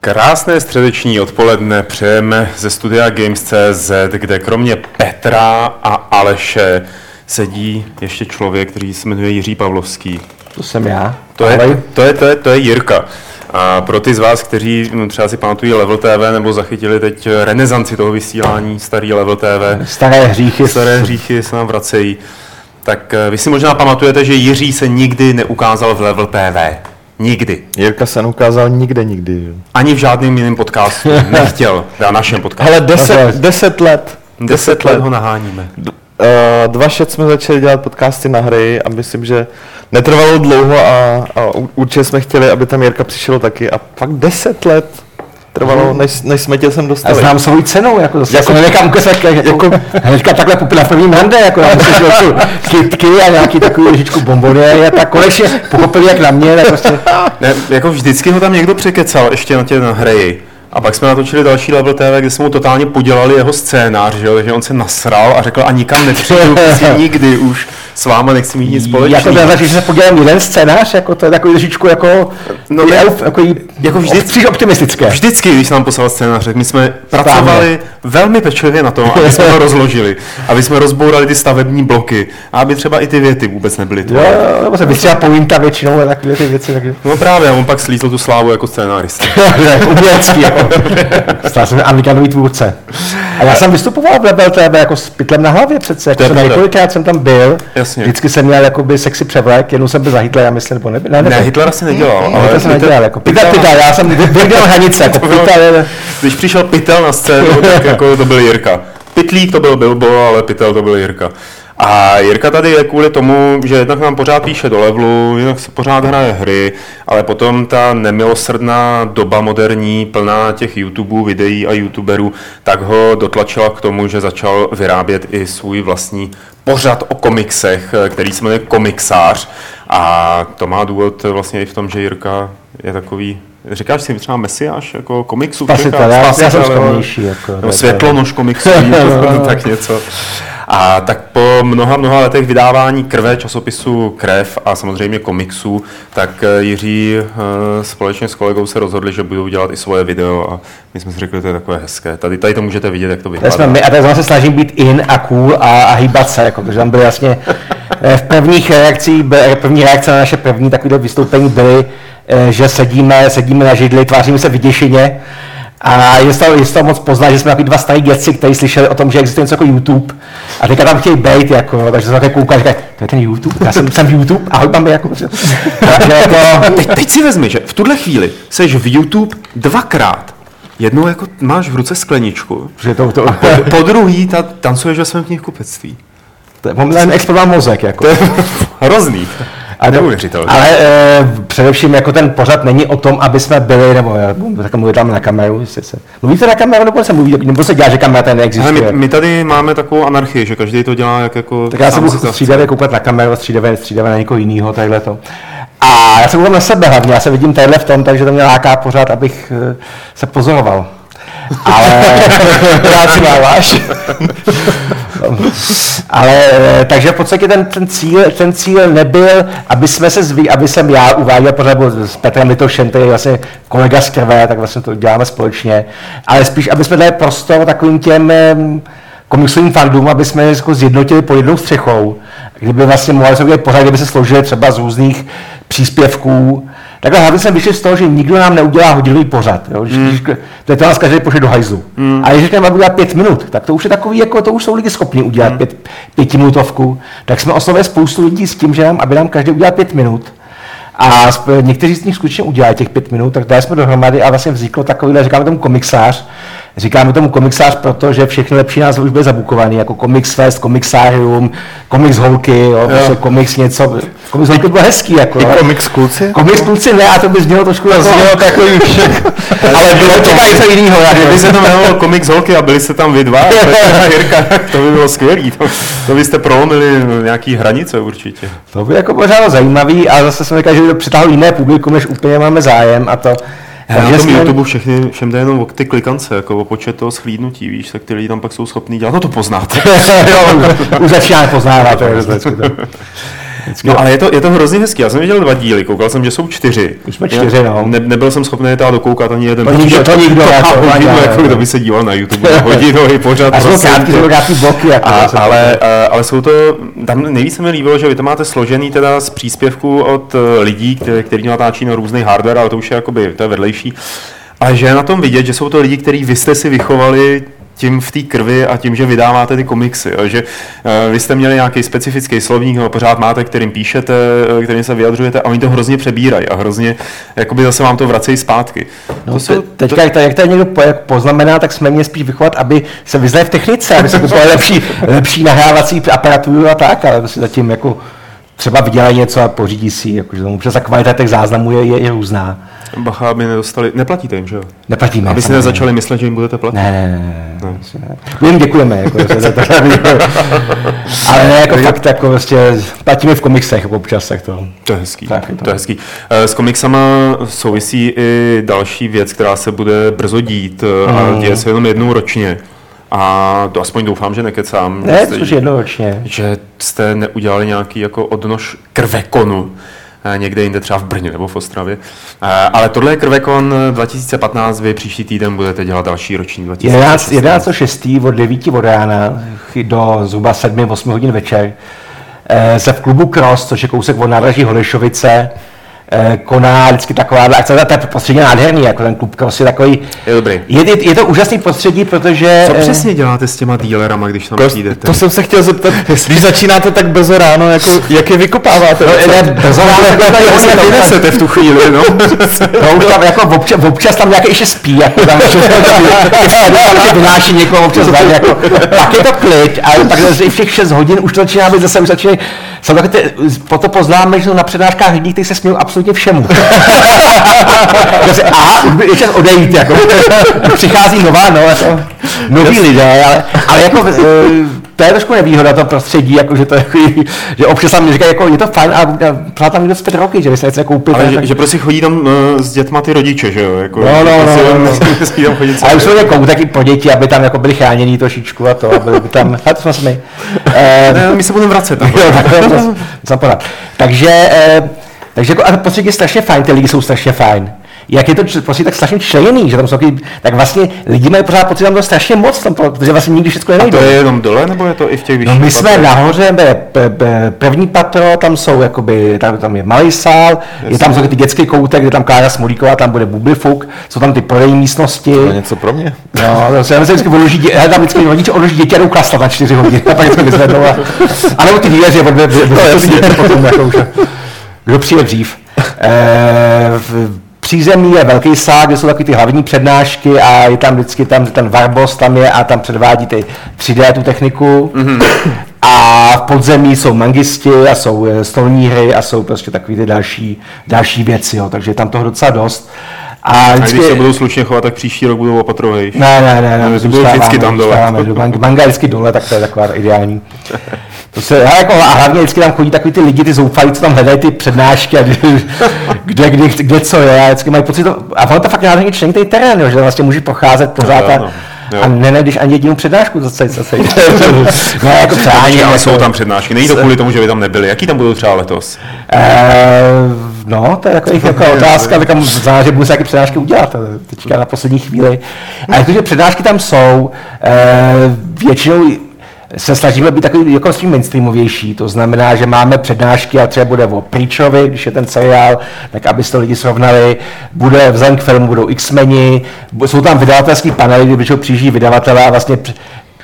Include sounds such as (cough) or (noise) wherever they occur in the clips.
Krásné středeční odpoledne přejeme ze studia Games.cz, kde kromě Petra a Aleše sedí ještě člověk, který se jmenuje Jiří Pavlovský. To jsem já. To je, to je, to je, to je Jirka. A pro ty z vás, kteří no, třeba si pamatují Level TV nebo zachytili teď renesanci toho vysílání, starý Level TV. Staré hříchy. Staré hříchy se nám vracejí. Tak eh, vy si možná pamatujete, že Jiří se nikdy neukázal v Level TV. Nikdy. Jirka se neukázal nikde nikdy. Ani v žádném jiném podcastu. (laughs) Nechtěl. Na našem podcastu. Ale deset, deset let. Deset let ho naháníme. Uh, dva šet jsme začali dělat podcasty na hry a myslím, že netrvalo dlouho a, a určitě jsme chtěli, aby tam Jirka přišel taky a pak deset let trvalo, hmm. než, než jsme tě sem dostali. A znám svou cenou, jako zase, jako, jako někam (laughs) jako, jako, hnedka takhle popila v prvním hande, jako já myslím, že kytky a nějaký takový lžičku bombonie a tak konečně pochopili, jak na mě, tak prostě. Ne, jako vždycky ho tam někdo překecal ještě na tě na hry. A pak jsme natočili další Level TV, kde jsme mu totálně podělali jeho scénář, že, jo? že on se nasral a řekl a nikam nepřijdu, (laughs) nikdy už s váma nechci mít nic společného. Jako to že se podělám jeden scénář, jako to je takový trošičku jako, no, ne, elf, jako, jako vždycky, optimistické. Vždycky, když nám poslal scénář, my jsme pracovali velmi pečlivě na tom, aby jsme ho rozložili, (laughs) aby jsme rozbourali ty stavební bloky a aby třeba i ty věty vůbec nebyly to. Jo, nebo se vystřela pointa většinou a takové ty věci. Taky. No právě, on pak slízl tu slávu jako scénárista. (laughs) Umělecký, jako. (laughs) Stal jsem Amerikanový tvůrce. A já jsem vystupoval v Rebel TV jako s pytlem na hlavě přece. Jako několikrát jsem tam byl. Jasně. Vždycky jsem měl jakoby sexy převlek, jednou jsem byl za Hitlera, myslím, nebo ne, ne, ne, ne Hitlera si nedělal. Ne, ale jsem nedělal, jako pytel, pytel, já jsem vydělal hranice, jako pytel. Když přišel pytel na scénu, tak jako to byl Jirka. Pitlík to byl Bilbo, ale pytel to byl Jirka. A Jirka tady je kvůli tomu, že jednak nám pořád píše do levelu, jinak se pořád hraje hry, ale potom ta nemilosrdná doba moderní, plná těch YouTubeů, videí a YouTuberů, tak ho dotlačila k tomu, že začal vyrábět i svůj vlastní pořad o komiksech, který se jmenuje Komiksář. A to má důvod vlastně i v tom, že Jirka je takový Říkáš si třeba mesiáš jako komiksu? Spasitel, já, já jsem skromnější. Jako, nebo světlonož komiksu, (laughs) tak něco. A tak po mnoha, mnoha letech vydávání krve, časopisu Krev a samozřejmě komiksů, tak eh, Jiří eh, společně s kolegou se rozhodli, že budou dělat i svoje video a my jsme si řekli, že to je takové hezké. Tady, tady to můžete vidět, jak to vypadá. Jsme my a teď se snažím být in a cool a, a hýbat se, jako, protože tam byly jasně eh, v prvních reakcích, první reakce na naše první takové vystoupení byly, že sedíme, sedíme na židli, tváříme se vyděšeně a je toho, je toho moc poznat, že jsme takový dva starý děci, kteří slyšeli o tom, že existuje něco jako YouTube. A teďka tam chtějí být, jako, takže se také koukají, říkají, to je ten YouTube, já jsem, jsem YouTube, ahoj mám jako, (laughs) že, jako... Teď, teď, si vezmi, že v tuhle chvíli jsi v YouTube dvakrát. Jednou jako máš v ruce skleničku, že to, to... a po, po druhý ta, tancuješ ve svém knihkupectví. To je momentálně explodová mozek. Jako. To je (laughs) hrozný. A neuvěřitelné. Ale e, především jako ten pořad není o tom, aby jsme byli, nebo tak mluvit tam na kameru, jestli se. Mluvíte na kameru, nebo se mluví, nebo se dělá, že kamera tady neexistuje? Ale my, my, tady máme takovou anarchii, že každý to dělá jak jako... Tak já se budu střídavě koukat na kameru, střídavě, střídavě na někoho jiného, takhle to. A já se koukám na sebe hlavně, já se vidím tadyhle v tom, takže to mě láká pořád, abych eh, se pozoroval. Ale (laughs) rád si (laughs) Ale takže v podstatě ten, ten, cíl, ten cíl nebyl, aby jsme se zví, aby jsem já uváděl pořád s Petrem Litošem, který je vlastně kolega z krve, tak vlastně to děláme společně, ale spíš, aby jsme dali prostor takovým těm komiksovým fandům, aby jsme jako zjednotili pod jednou střechou. Kdyby vlastně mohli se pořád, kdyby se složili třeba z různých příspěvků, Takhle hlavně jsem vyšel z toho, že nikdo nám neudělá hodinový pořad. Jo? Mm. Když, to je to nás každý pošle do hajzlu. Mm. A když řekneme, udělat pět minut, tak to už je takový, jako to už jsou lidi schopni udělat mm. pět, pětiminutovku. Tak jsme oslovili spoustu lidí s tím, že nám, aby nám každý udělal pět minut. A někteří z nich skutečně udělají těch pět minut, tak dali jsme dohromady a vlastně vzniklo takovýhle, říkáme tomu komiksář, Říkáme tomu komiksář, protože všechny lepší názvy už byly zabukovaný, jako Comics Fest, Komiksárium, Comics Holky, jo, prostě Comics něco. Comics Holky bylo hezký, jako. I komiks kluci? Comics kluci ne, a to by znělo trošku jako, znělo takový (laughs) ale bylo to něco jiného. Kdyby se to jmenovalo (laughs) Komiks Holky a byli jste tam vy dva, a Jirka, (laughs) to by bylo skvělý. To, to byste prolomili nějaký hranice určitě. To by jako pořád zajímavý, ale zase jsme říkali, že by to jiné publikum, než úplně máme zájem a to. Na tom YouTube všechny, všem jde jenom o ty klikance, jako o počet toho schlídnutí, víš, tak ty lidi tam pak jsou schopní dělat, no to poznáte. (laughs) jo, už začíná poznávat. to je. No ale je to, je to hrozně hezký, já jsem viděl dva díly, koukal jsem, že jsou čtyři. Už jsme čtyři, no. Ne, nebyl jsem schopný je dokoukat ani jeden. To nikdo- to (laughs) nikdo, to jako, hodinu, jako kdo by se díval na YouTube (laughs) hodinový pořád. A jsou prosím krátký, jsou krátký bloky. Jako, A, ale, a- ale jsou to, tam nejvíc se mi líbilo, že vy to máte složený teda z příspěvků od eh, lidí, kte- který natáčí na různý hardware, ale to už je jakoby, to je vedlejší. Ale že je na tom vidět, že jsou to lidi, kteří vy jste si vychovali tím v té krvi a tím, že vydáváte ty komiksy. Jo? Že uh, vy jste měli nějaký specifický slovník, ho pořád máte, kterým píšete, eh, kterým se vyjadřujete a oni to hrozně přebírají a hrozně jakoby zase vám to vracejí zpátky. No, to jsou, te, teďka, jak, to, jak to někdo jak poznamená, tak jsme měli spíš vychovat, aby se vyznali v technice, aby se kupovali lepší, lepší nahrávací aparaturu a tak, ale si zatím jako třeba vydělají něco a pořídí si, jakože tomu přes ta kvalita těch záznamů je, je, je různá. Bacha, aby nedostali, neplatíte jim, že jo? Neplatíme. Aby si nezačali myslet, že jim budete platit. Ne, ne, ne, ne. ne. My jim děkujeme, jako, se to, (laughs) ale ne, jako fakt, jako prostě platíme v komiksech občas, tak to. To je hezký. Tak to. to je hezký. Eh, S komiksama souvisí i další věc, která se bude brzo dít eh, Mm. a děje se jenom jednou ročně. A to aspoň doufám, že nekecám. Ne, což jednoročně. Že jste neudělali nějaký jako odnož krvekonu někde jinde, třeba v Brně nebo v Ostravě. Eh, Ale tohle je krvekon 2015, vy příští týden budete dělat další roční 11, 2016. 11.6. od 9 od rána do zhruba 7-8 hodin večer eh, se v klubu Cross, což je kousek od nádraží Holešovice, eh, koná vždycky taková akce, to je prostředí nádherný, jako ten klub je takový, Je dobrý. je, je, je to úžasný prostředí, protože... Co eh, přesně děláte s těma dílerama, když tam přijdete? To jsem se chtěl zeptat, když začínáte tak brzo ráno, jako, jak je vykopáváte? No, ne, brzo ráno, takhle tady Jak oni se tam- vynesete v tu chvíli, no? (laughs) No, už tam jako občas, občas tam nějaký ještě spí, jako tam, (laughs) (laughs) vynáší někoho občas ven, jako, pak je to klid, ale zase i všech 6 hodin už to začíná být zase, už začínají, jsou takové ty, proto poznáme, že jsou na přednáškách lidí, kteří se smějí absolutně všemu. (laughs) Aha, už by je čas odejít, jako, přichází nová, no, jako, noví lidé, ale, ale jako, eh, to je trošku nevýhoda to prostředí, jako, že to je, takový, že občas tam říkají, jako, je to fajn, a, a tam někdo zpět roky, že vy se něco koupit. Ale tak- že, že prostě chodí tam uh, s dětma ty rodiče, že jo? Jako, No, no, že prostě no, no. nesmí tam chodit Ale už jsou jako taky pro děti, aby tam jako byli chránění trošičku a to, aby by tam, a to jsme. Eh, Ne, my se budeme vracet. tam. jo, tak to, to zapodat. Takže, eh, takže jako, ale prostředí je strašně fajn, ty lidi jsou strašně fajn. Jak je to prostě tak strašně členěný, že tam jsou takový, tak vlastně lidi mají pořád pocit, že tam to strašně moc, tam, protože vlastně nikdy všechno A nenajdou. to je jenom dole, nebo je to i v těch No vyšších my jsme patrech? nahoře, be, be, be, první patro, tam jsou jakoby, tam, tam je malý sál, je tam taky ty dětský koutek, kde tam Klára Smolíková, tam bude bublifuk, jsou tam ty prodejní místnosti. To je něco pro mě. No, to se já myslím, vždycky odloží, dě, tam vždycky rodiče odloží děti a jdou na čtyři hodiny, (laughs) a pak vždycky vyzvednou. A, a nebo ty díleři, mě, (laughs) potom jako už, kdo přijde dřív. E, v přízemí je velký sál, kde jsou taky ty hlavní přednášky a je tam vždycky tam, ten Varbos tam je a tam předvádí ty 3D tu techniku. Mm-hmm. A v podzemí jsou mangisti a jsou eh, stolní hry a jsou prostě takové ty další, další věci, jo. takže je tam toho docela dost. A, A vždycky, když se budou slušně chovat, tak příští rok budou opatrovejší. ne, ne, ne, ne, No, to bylo zůstáváme, vždycky tam dole. zůstáváme. Mang- Manga je vždycky dole, tak to je taková ideální. (laughs) To se, a, jako, a hlavně vždycky tam chodí takový ty lidi, ty zoufalí, co tam hledají ty přednášky a kde, (laughs) kde, kde, kde co je. A vždycky mají pocit, to, a ono to fakt nádherně členitý terén, jo, že tam vlastně může procházet pořád Jo, a, no, jo. a nenajdeš ani jedinou přednášku za celý, za celý. (laughs) ne, jako přání. Ale jako, jsou tam přednášky. Není to kvůli tomu, že by tam nebyli. Jaký tam budou třeba letos? Eh, no, to je takový, jako (laughs) otázka, tak znamená, že budu se nějaké přednášky udělat, eh, teďka na poslední chvíli. A jakože přednášky tam jsou, eh, většinou se snažíme být takový jako svým mainstreamovější, to znamená, že máme přednášky a třeba bude o Preacherovi, když je ten seriál, tak aby to lidi srovnali, bude vzhledem k filmu, budou X-meni, jsou tam vydavatelský panely, kdy většinou přijíždí vydavatelé a vlastně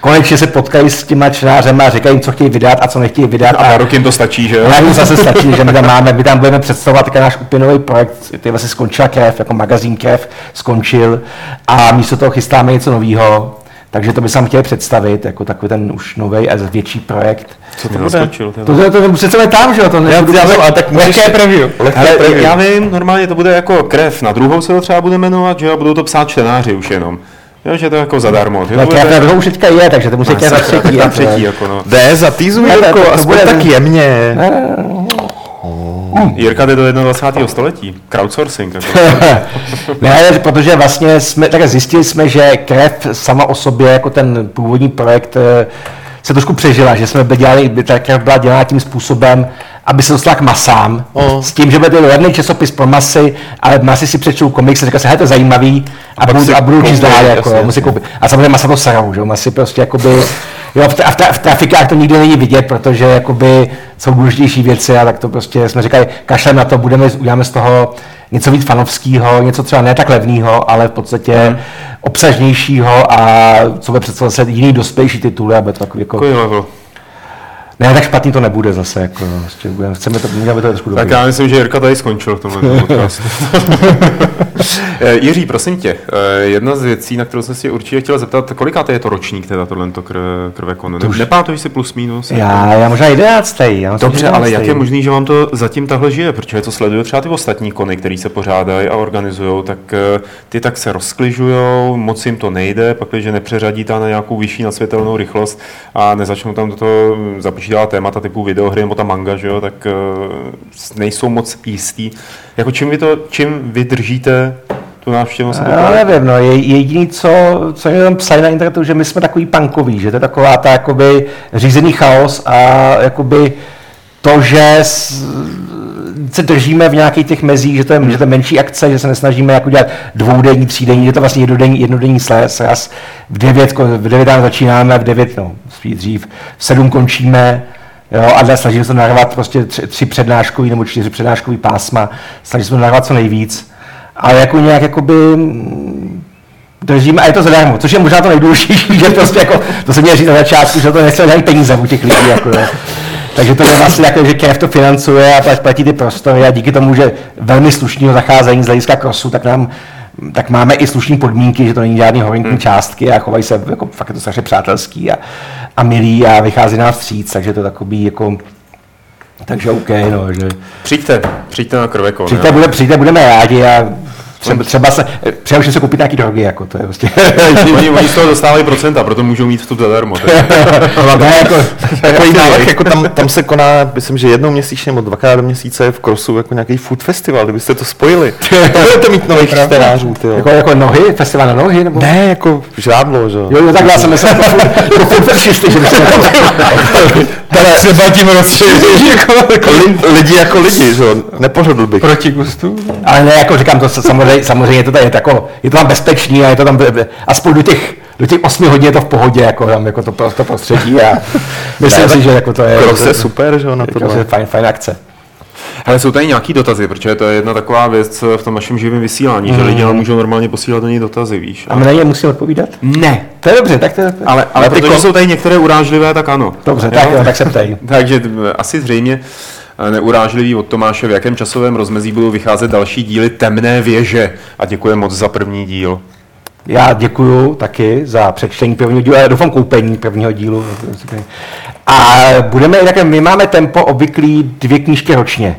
konečně se potkají s těma čtenářema a říkají jim, co chtějí vydat a co nechtějí vydat. A na rok jim to stačí, že jo? A jim zase stačí, že my tam máme, my tam budeme představovat také náš upinový projekt, který vlastně skončila krev, jako magazín krev skončil a místo toho chystáme něco nového. Takže to by jsem chtěl představit, jako takový ten už nový a větší projekt. Co to bude? naskočil, ty To, to, to, to přece tam, že jo? To Já, já vím, ale tak můžeš... lehké preview. Lehké Ale preview. já vím, normálně to bude jako krev. Na druhou se to třeba bude jmenovat, že jo, budou to psát čtenáři už jenom. Jo, že to je jako zadarmo. No, to bude... druhou už teďka je, takže to musí krev na Sakra, třetí. Na jako, třetí, jako no. Jde, zatýzuj, Ne, ne, Jirko, to- to aspoň bude- jemně. Jirka jde do 21. století. Crowdsourcing. Jako. (laughs) ne, protože vlastně jsme, tak zjistili jsme, že krev sama o sobě, jako ten původní projekt, eh, se trošku přežila, že jsme dělali, by ta krev byla dělána tím způsobem, aby se dostala k masám, O. s tím, že bude levný časopis pro masy, ale masy si přečtou komiks a říká se, hej, to je zajímavý a, pak budou, si a budou číst dál, jako, musí koupit. A samozřejmě masa to serou, že masy prostě jakoby, jo, v, tra- v, tra- v trafikách to nikdy není vidět, protože jakoby jsou důležitější věci a tak to prostě jsme říkali, kašlem na to, budeme, uděláme z toho něco víc fanovského, něco třeba ne tak levného, ale v podstatě hmm. obsažnějšího a co bude představovat se jiný dospější tituly, aby to takový jako, Takový level. ne, tak špatný to nebude zase, jako, prostě budeme, chceme to, můžeme to trošku Tak dobrý. já myslím, že Jirka tady skončil v tomhle podcastu. (laughs) Eh, Jiří, prosím tě, eh, jedna z věcí, na kterou jsem si určitě chtěl zeptat, kolikáté je to ročník teda tohle krve, krvekon? Ne, Nepamatuji si plus minus? Já, já možná jedenáctý. Já Dobře, ale 11. jak je možný, že vám to zatím takhle žije? Protože to sledují třeba ty ostatní kony, které se pořádají a organizují, tak eh, ty tak se rozkližují, moc jim to nejde, pak když nepřeřadí ta na nějakou vyšší nasvětelnou rychlost a nezačnou tam do toho započítat témata typu videohry nebo ta manga, že jo, tak nejsou moc jistý. Jako čím vy to, čím vy držíte tu nebo Já to- nevím, no, je, jediný, co, co mě tam psali na internetu, že my jsme takový punkoví, že to je taková ta jakoby řízený chaos a jakoby to, že s, se držíme v nějakých těch mezích, že to, je, že to je menší akce, že se nesnažíme jako dělat dvoudenní, třídenní, že to vlastně jednodenní, jednodenní sraz. V devět, v devět ráno začínáme, v devět, no, spíš dřív, v sedm končíme, Jo, a dnes snažíme se narvat prostě tři, tři přednáškový nebo čtyři přednáškový pásma, snažíme se narvat co nejvíc. Ale jako nějak jakoby mm, držíme, a je to zadarmo, což je možná to nejdůležitější, (laughs) že prostě jako, to se měl říct na začátku, že to nechce žádný peníze u těch lidí, jako, jo. Takže to je vlastně jako, že KF to financuje a plat- platí ty prostory a díky tomu, že velmi slušného zacházení z hlediska krosu, tak nám tak máme i slušné podmínky, že to není žádný horentní hmm. částky a chovají se, jako, fakt je to strašně přátelský a, a milý a vychází nám vstříc, takže to takový jako, takže OK, no, že Přijďte, přijďte na krvekon. přijďte, bude, přijďte, budeme rádi a třeba, třeba se, především se koupit nějaký drogy, jako to je prostě. oni, oni z toho dostávají procenta, proto můžou mít vstup zadarmo. ne, (laughs) jako, (laughs) Takový návrh, jako tam, tam se koná, myslím, že jednou měsíčně nebo dvakrát do měsíce v Krosu jako nějaký food festival, kdybyste to spojili. To (laughs) budete mít nových čtenářů, ty jako, jako nohy, festival na nohy, nebo? Ne, jako žádlo, že jo. Jo, takhle já jsem myslel, jako, jako furt fešisty, že třeba tím li, lidi jako lidi, že jo. Nepořadl bych. proti gustu. Ale ne, jako říkám, to se samozřejmě, samozřejmě je to, tady, je, to jako, je to tam bezpečný a je to tam, aspoň do těch, do těch 8 hodin je to v pohodě, jako tam, jako to, to prostředí a (laughs) myslím si, že jako to je, Kros je super, že jo, na jako, tohle. že fajn, fajn akce. Hele, jsou tady nějaký dotazy, protože to je jedna taková věc v tom našem živém vysílání, že lidi nám můžou normálně posílat do něj dotazy, víš. A my na ně musíme odpovídat? Ne. To je dobře, tak to je, Ale, ale ty protože jsou tady některé urážlivé, tak ano. Dobře, tak, jo, tak se ptej. (laughs) Takže asi zřejmě eh, neurážlivý od Tomáše, v jakém časovém rozmezí budou vycházet další díly Temné věže. A děkuji moc za první díl. Já děkuju taky za přečtení prvního dílu, a doufám koupení prvního dílu. A budeme, tak my máme tempo obvyklý dvě knížky ročně.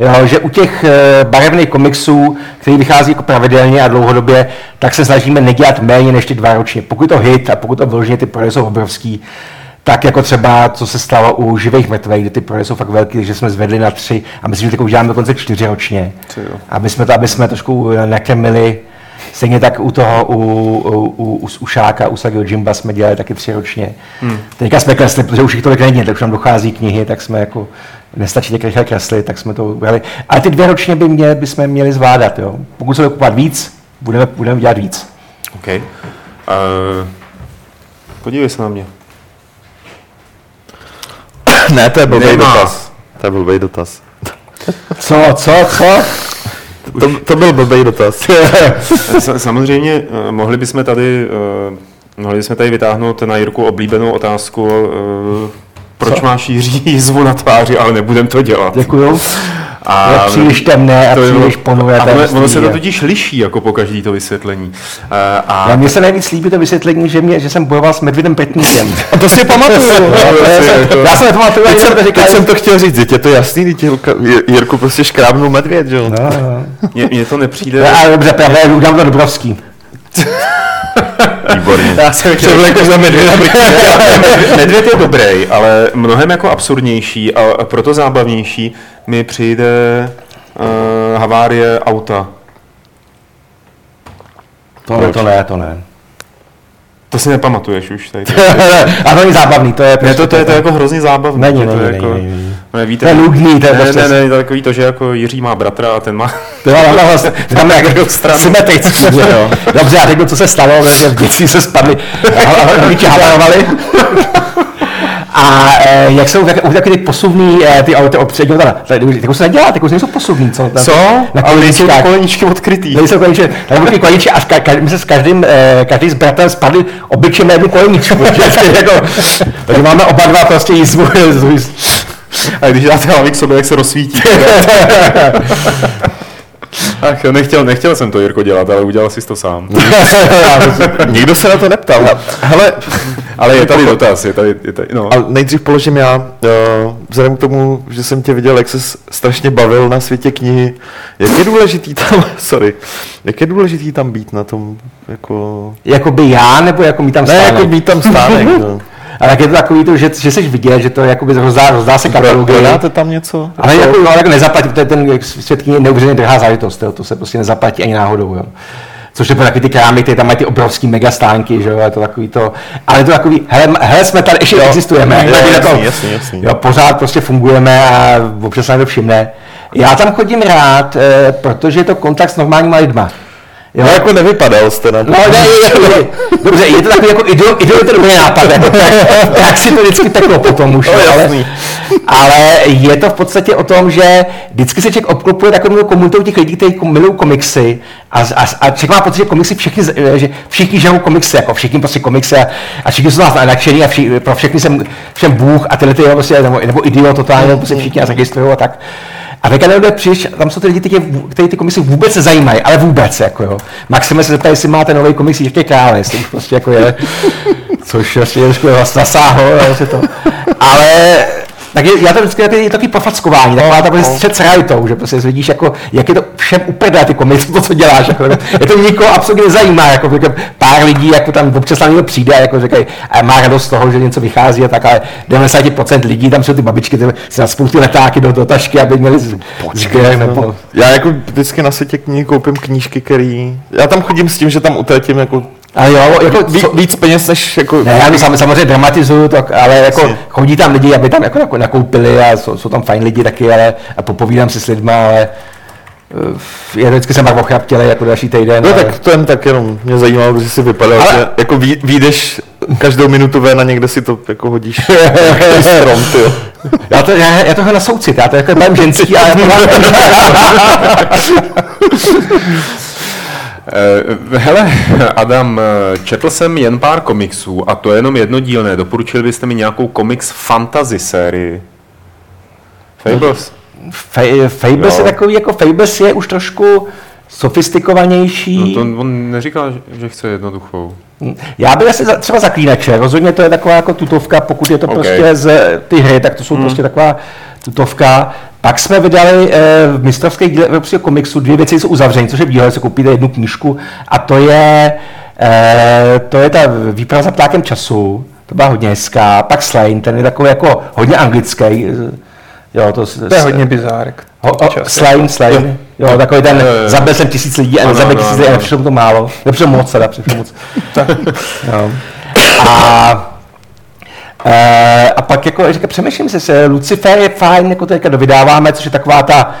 Jo, že u těch eh, barevných komiksů, který vychází jako pravidelně a dlouhodobě, tak se snažíme nedělat méně než ty dva ročně. Pokud to hit a pokud to vyloženě ty prodeje jsou obrovský, tak jako třeba, co se stalo u živých mrtvých, kde ty prodeje jsou fakt velký, že jsme zvedli na tři a myslím, že teď uděláme dokonce čtyři ročně. Aby jsme to, aby jsme trošku nakrmili Stejně tak u toho, u, u, u, u Ušáka, u Sagio Jimba jsme dělali taky tři ročně. Hmm. Teďka jsme kresli, protože už jich tolik není, tak už nám dochází knihy, tak jsme jako, nestačí tak rychle kreslit, tak jsme to ubrali. Ale ty dvě ročně by mě, bychom měli zvládat, jo. Pokud se bude kupovat víc, budeme, budeme dělat víc. OK. Uh, podívej se na mě. Ne, to je blbý Nemá. dotaz. To je blbý dotaz. Co, co, co? To, to byl blbý dotaz. (laughs) Samozřejmě eh, mohli bychom tady eh, Mohli jsme tady vytáhnout na Jirku oblíbenou otázku, uh, proč Co? máš Jiří jizvu na tváři, ale nebudem to dělat. Děkuju. A Je příliš temné a to je- příliš ponuré. A ono, ono se to je. totiž liší jako po každý to vysvětlení. A a mně se nejvíc líbí to vysvětlení, že, mě, že jsem bojoval s medvědem Petníkem. (laughs) A to si pamatuju. (laughs) já, jsem, já jsem nepamatuju, Teď jsem, to říkal. teď jsem to chtěl říct, je to jasný, teď Jirku prostě škrábnul medvěd, že jo? No, no. mně, to nepřijde... No, ale dobře, pravda, udělám to Dobrovský. Výborně. Já jsem převlekl za medvěda. Medvěd- (laughs) Medvěd je dobrý, ale mnohem jako absurdnější a proto zábavnější mi přijde uh, havárie auta. To, ne, to ne, to ne. To si nepamatuješ už tady. a to není zábavný, to je Ne, prostě to, to, je, to je jako hrozně zábavné. Není, to není, je není, jako, není, není. Ne, víte, To je nudný, to je ne, prostě- ne, ne, to je takový to, že jako Jiří má bratra a ten má... To je ale vlastně, tam je jako symetrický, že jo. Dobře, a teď co se stalo, že v dětství se spadli, a- havarovali. A e, jak jsou už taky ty posuvný, e, ty auta opředního, teda, tady, tak už se nedělá, tak už nejsou posuvný, co? Na, Co? Na Ale nejsou ty koleničky odkrytý. Nejsou koleniče, tady byly koleniče a ka, my se s každým, e, každý z bratrem spadli obyčejně na jednu koleničku. že, (laughs) jako, takže máme oba dva prostě jízvu- (laughs) A když dáte hlavy k sobě, jak se rozsvítí. (laughs) Ach, jo, nechtěl, nechtěl jsem to, Jirko, dělat, ale udělal jsi to sám. (laughs) Nikdo se na to neptal. Hele, Ale je tady dotaz, je tady, je tady no. ale nejdřív položím já, uh, vzhledem k tomu, že jsem tě viděl, jak se strašně bavil na světě knihy, jak je důležitý tam, (laughs) sorry, jak je důležitý tam být na tom, jako... Jakoby já, nebo jako mi tam Ne, stánek? jako být tam stánek, (laughs) no. A tak je to takový to, že, že jsi vidět, že to jakoby rozdá, rozdá se katalogy. Prodáte tam něco? Ale jako, ale jako nezaplatí, to je ten světkyně neuvěřeně drahá záležitost, jo, to se prostě nezaplatí ani náhodou. Jo. Což je pro takový ty krámy, ty tam mají ty obrovský megastánky, že jo, je to takový to, ale je to takový, hele, hele jsme tady, ještě existujeme, Jo, jasný, jasný, jasný. Jo, pořád prostě fungujeme a občas se nám to všimne. Já tam chodím rád, eh, protože je to kontakt s normálníma lidma. Jo, No jako nevypadal jste na to. No, ne, je, je, dobře, je to takový jako idol, idol to dobrý nápad, jako, tak, tak si to vždycky peklo potom už, No, ale, ale je to v podstatě o tom, že vždycky se člověk obklopuje takovou komunitou těch lidí, kteří milují komiksy a, a, a člověk má pocit, že komiksy všichni, že všichni žijou komiksy, jako všichni prostě komiksy a, a všichni jsou z nás nadšení a vši, pro všechny jsem všem Bůh a tyhle ty, jo, prostě, nebo, nebo idiot totálně, nebo prostě všichni nás registrují a tak. A ve Kanadě přiš, tam jsou ty lidi, kteří, ty komiksy vůbec nezajímají, ale vůbec, jako jo. Maxime se zeptá, jestli máte nový komiks ještě krále, jestli už prostě jako je, což vlastně je vlastně zasáhlo, to. Ale tak je, já to vždycky je takový pofackování, taková ta prostě střed s realitou, že prostě vidíš, jako, jak je to všem úplně ty komiksy, to, co děláš, jako, je to nikoho absolutně nezajímá, jako, jako pár lidí, jako tam občas tam někdo přijde a jako říkají, a má radost z toho, že něco vychází a tak, ale 90% lidí, tam jsou ty babičky, ty si na spoustu letáky do, do tašky, aby měli z- sběr, nebo... Já jako vždycky na světě knihy koupím knížky, který... Já tam chodím s tím, že tam utratím jako A jo, jako, ví, co, víc peněz, než jako... ne, já sam, samozřejmě dramatizuju to, ale jako Jasně. chodí tam lidi, aby tam jako, jako nakoupili a jsou, jsou, tam fajn lidi taky, ale a popovídám si s lidma, ale eh, já vždycky jsem pak ochraptělej jako další týden. No ale- tak to jen tak jenom mě zajímalo, že si vypadal, Ale- že jako ví, vyjdeš každou minutu ven a někde si to jako hodíš (laughs) Ty strom, tyjo. Já, to, já, já tohle na soucit, já to jako bavím ženský, ale já to (laughs) (laughs) Hele, (laughs) Adam, eh, četl jsem jen pár komiksů a to je jenom jednodílné. Doporučili byste mi nějakou komiks fantasy sérii? Fables? Fa- Fables Jo. je takový, jako Fables je už trošku sofistikovanější. No to on neříká, že- chce jednoduchou. Já bych asi za, třeba zaklínače, rozhodně to je taková jako tutovka, pokud je to OK. prostě z ty hry, tak to jsou prostě taková tutovka. Pak jsme vydali eh, v mistrovské díle evropského komiksu dvě věci jsou uzavřené, což je výhoda, že si koupíte jednu knížku a to je, eh, to je ta výprava za ptákem času, to byla hodně hezká, pak Slane, ten je takový jako hodně anglický, eh, jo, to, To je hodně bizárek. Ho, ho, slime, slime. Jo, jo, takový ten, Jo, jo, jo. zabil jsem tisíc lidí a nezabil tisíc lidí a nepřišlo to málo. Nepřišlo moc, teda, přišlo moc. jo. A, e, a pak jako, říkám, přemýšlím se, se, Lucifer je fajn, jako teďka dovydáváme, což je taková ta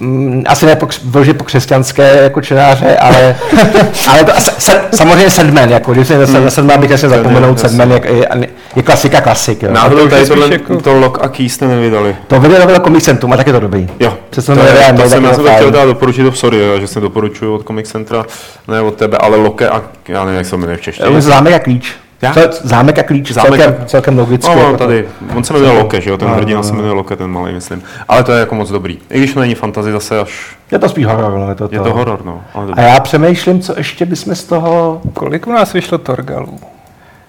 mm, asi ne vyloženě po křesťanské jako čtenáře, ale, (laughs) ale to, se, se, samozřejmě Sandman, jako, když se hmm. Sandman bych asi zapomenout. Sandman je, je, je klasika klasik. Jo. Náhodou tady tohle, jako- to Lock a Key jste nevydali. To video bylo Comic Centrum a taky to dobrý. Jo, Přesně to, to je, nevím, to nejde jsem, já jako jsem to chtěl dát doporučit, to sorry, jo, že se doporučuju od Comic Centra, ne od tebe, ale Loke a já nevím, jak se to jmenuje v češtině. Zámek a klíč. To je zámek a klíč, Zámek celkem, a- celkem logicky. No, jako no, to. tady, on se jmenuje Loke, že jo, ten No, hrdina no, se jmenuje Loke, ten malý, myslím. Ale to je jako moc dobrý. I když to není fantasy zase až, Je to spíš horor, no, je to, je to horor, no. Ale A já přemýšlím, co ještě bychom z toho... Kolik u nás vyšlo Torgalů?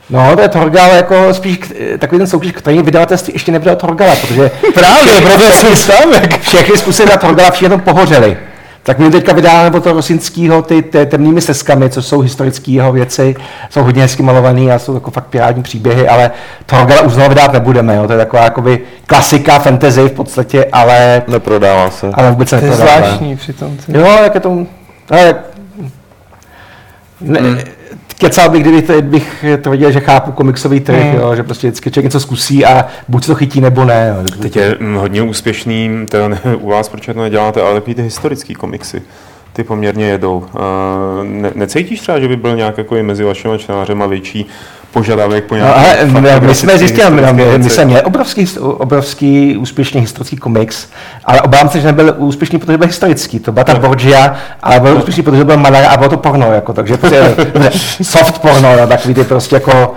No, to je Torgal jako spíš k- takový ten soutěž, který vydavatelství ještě nevydal Torgala, protože (laughs) Právě, proto jsem sám, jak všechny způsoby na Torgala všichni tom pohořeli. Tak my teďka vydáváme od toho Rosinského ty te, temnými stezkami, což jsou historické jeho věci, jsou hodně hezky malované a jsou jako fakt pirátní příběhy, ale Torgala už znovu vydávat nebudeme, jo. to je taková jakoby klasika fantasy v podstatě, ale, Neprodává se. ale vůbec se to je neprodává. zvláštní přitom. ty. Jo, jak je to... Ale, ne, Hmm. Kecal bych, kdybych, to- bych tvrdil, že chápu komiksový trh, Hmm. jo, že prostě vždycky člověk něco zkusí a buď se to chytí nebo ne. Jo. Teď je mm, hodně úspěšný, teda ne, u vás, proč to neděláte, ale takový ty historický komiksy. Ty poměrně jedou. Uh, ne, necítíš třeba, že by byl nějak jako i mezi vašimi čtenářema větší požadavek po No, nějakých ale my, jsme zjistili, my, my, my jsme měli obrovský, obrovský úspěšný historický komiks, ale obávám se, že nebyl úspěšný, protože byl historický. To byla ta Borgia, ale byl úspěšný, protože byl malar a bylo to porno, jako, takže prostě, soft porno, no, takový ty prostě jako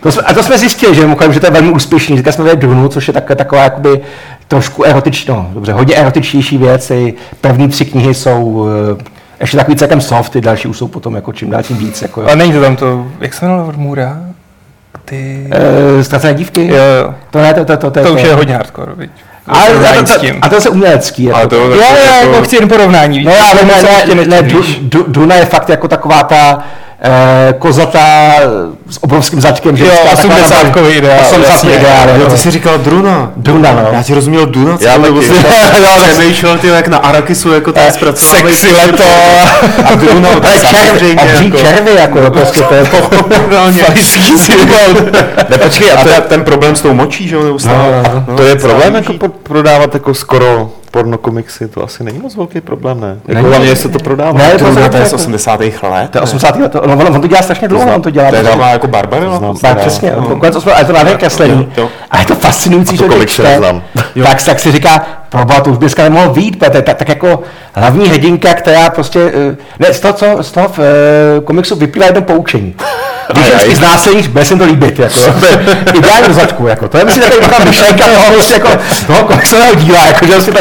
to jsme, a to jsme zjistili, že, mimochodem, že to je velmi úspěšný. Říkali jsme vědět Dunu, což je tak, taková jakoby trošku erotiční, no, dobře, hodně erotičtější věc. I první tři knihy jsou eh, ještě takový celkem soft, ty další už jsou potom jako čím dál tím víc. Jako, Ale není to tam to, jak se jmenovalo Mura? Ty... e, ztracené dívky? Jo, jo. To ne, to, to, to, to, To už je hodně hardcore, viď? Porovnání a to, to, a to je zase umělecký. Jako. Ale to, Jo, jo, jako chci jen porovnání, víš? no ale ne, To ne, ne, ne Duna je fakt jako taková ta eh, kozata s obrovským zadkem. že Jo, vždycky taková ta- 80kový ideál, 80 jasně. ideál, Jo, jo. ty jsi říkal Druna. Druna, no. Já ti rozuměl Duna, co Já to taky. bylo? (laughs) Jo, tak- Přemýšlel ty jak na Arakisu, jako ten zpracovaný. Sexy leto. A Druna, (laughs) to samozřejmě obří jako... červy, jako, no, prostě to je Pochopitelně. Farijský symbol. Ne, počkej, a ten, ten problém s tou močí, že jo, neustále. No, no, To je problém jako pro- prodávat jako skoro porno komiksy, to asi není moc velký problém, ne? Není. Jako hlavně, jestli to prodává. Ne, to je- to je z 80. let. To je 80. let, no, on, on to dělá strašně dlouho, on to dělá. To je taková jako Barbarella. Znám. Tak přesně, no. konec osm, ale je to nádherně kreslený. A je to fascinující, to že se čte, tak, tak si říká, proboha, to už dneska nemohlo výjít, protože to je tak, tak jako hlavní hrdinka, která prostě, eh, ne, z toho, co, z toho v eh, komiksu vyplývá jedno poučení. (laughs) Když je vždycky znásilníš, bude se to líbit, jako, to je (laughs) ideální do zadku, jako, to je myslím taková myšlenka toho, prostě, jako, toho komiksového díla, jako, že si to,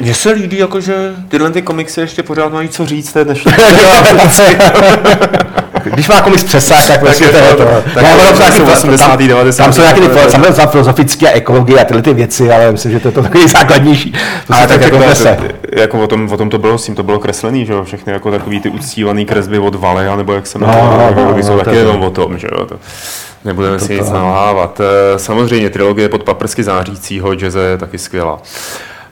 Mně, se líbí, jako, že tyhle ty komiksy ještě pořád mají co říct té dnešní. (laughs) když má komiks přesah, tak (laughs) prostě to je to. tak Ne, to ono jsou taky- 80., tam- 90., Tam jsou nějaké samozřejmě za filozofické a ekologie a tyhle ty věci, ale myslím, že to je to takový základnější. To Ale se tak jako, jako jako o, tom, o tom to bylo, s tím to bylo kreslený, že jo, všechny jako takový ty uctívaný kresby od Valeja, nebo jak se No, jmenuje, no, no, no, no, jsou no, taky jenom o tom, že jo, to nebudeme si to- nic nalávat. Eh, Samozřejmě, trilogie pod paprsky zářícího jazze je taky skvělá.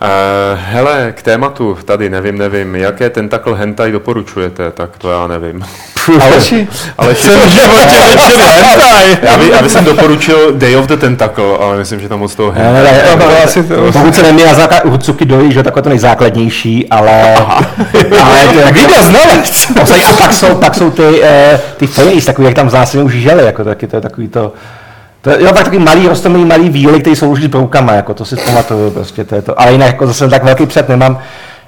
Uh, hele, k tématu tady, nevím, nevím, jaké tentacle hentai doporučujete, tak to já nevím. (laughs) Aleši, (laughs) Ale Jsem v životě nečetl hentai. já, by, já bych jsem doporučil Day of the Tentacle, ale myslím, že tam moc toho hentai. ne, ne, ne, asi to. Pokud se neměl základ Urcuky dojí, že takové to nejzákladnější, ale... (laughs) ale Viděl znalec. A pak jsou, pak jsou ty, eh, ty face, takový, jak tam zásadně už žili, jako taky, to je takový to... To je, jo, pak takový malý, rostomilý malý víly, který jsou už broukama, jako to si pamatuju, prostě to je to. Ale jinak jako zase tak velký před nemám.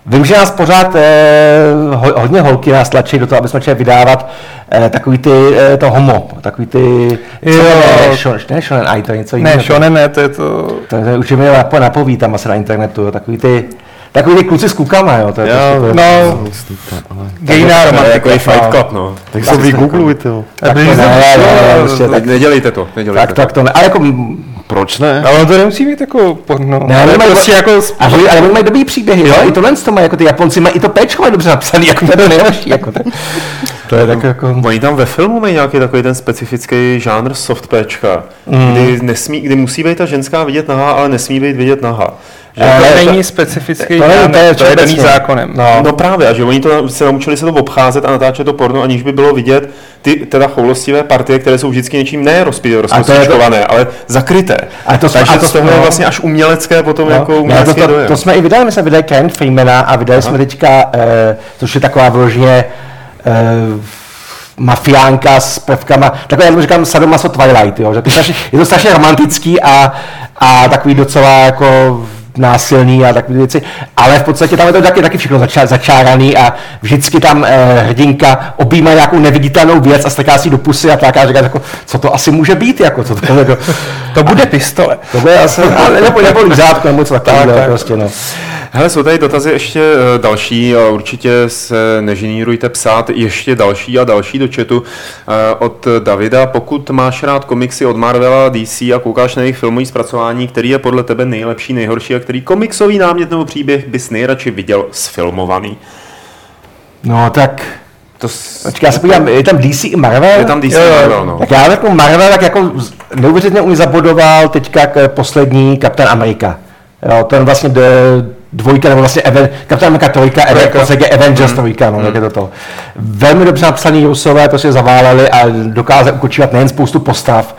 Vím, že nás pořád eh, ho, hodně holky nás tlačí do toho, aby jsme chtěli vydávat eh, takový ty, eh, to homo, takový ty, co Jo. to je, šon, ne shonen ai, to je něco jiného. Ne, shonen ne, to je to... To, to je určitě napo, napoví tam asi na internetu, takový ty, takový ty kluci s kukama, jo, to je prostě, to je, No, gejná romantika. jako i Fight Club, no. tak se vygooglujte, jo. Tak to ne, ne, ne, prostě, nedělejte to, nedělejte tak, tak to ne, ale jako, Proč ne? Ale to nemusí být jako porno. Ne, ale ale mají- prostě jako... a oni, ale oni mají dobrý příběhy, jo, i tohle to mají, jako ty Japonci mají i to péčko mají dobře napsaný, jako to je to nejlepší, jako to, to je tak jako, Oni tam ve filmu mají nějaký takový ten specifický žánr soft péčka, Mm. kdy, nesmí, kdy musí být ta ženská vidět nahá, ale nesmí být vidět nahá. Eh, To to- není specifický to není, to je to je daný zákonem. No. No právě, a že oni to se naučili se to obcházet a natáčet to porno, aniž by bylo vidět ty teda choulostivé partie, které jsou vždycky něčím ne rozkostečkované, ale zakryté. A to jsme- Takže a to z toho je vlastně až umělecké potom jako No, ne, to, umělecký to, dojem. to, jsme i vydali, my jsme vydali Karen Freemana a vydali jsme teďka, eh, což je taková vyloženě eh, mafiánka s prvkama, takové, já tomu říkám sadomaso Twilight, jo, že to je, strašně, je to strašně romantický a, a takový docela jako násilný a takové věci, ale v podstatě tam je to taky, taky všechno zača, začáraný a vždycky tam eh, hrdinka objímá nějakou neviditelnou věc a strká si do pusy a tak a říká, jako, co to asi může být, jako, co to, jako, To bude pistole. to bude asi, ale nebo, nebo lízátko, nebo něco takového, prostě, no. Hele, jsou tady dotazy ještě eh, další a určitě se neženírujte psát ještě další a další do chatu Eh, od Davida. Pokud máš rád komiksy od Marvela, DC a koukáš na jejich filmový zpracování, který je podle tebe nejlepší, nejhorší a který komiksový námět nebo příběh bys nejradši viděl sfilmovaný? No tak, To s... počkej, já se podívám, je tam DC i Marvel? Je tam DC Jo, jo. Marvel, no. Tak já jako Marvel, tak jako neuvěřitelně u mě zabodoval teďka k poslední Kapitán Amerika. Jo, ten vlastně d- dvojka, nebo vlastně Even, Kapitán Amerika trojka, Even, Trojka. v podstatě Avengers trojka, no, tak je to to. Velmi dobře napsaný Rusové, to si zaváleli a dokázali ukočívat nejen spoustu postav,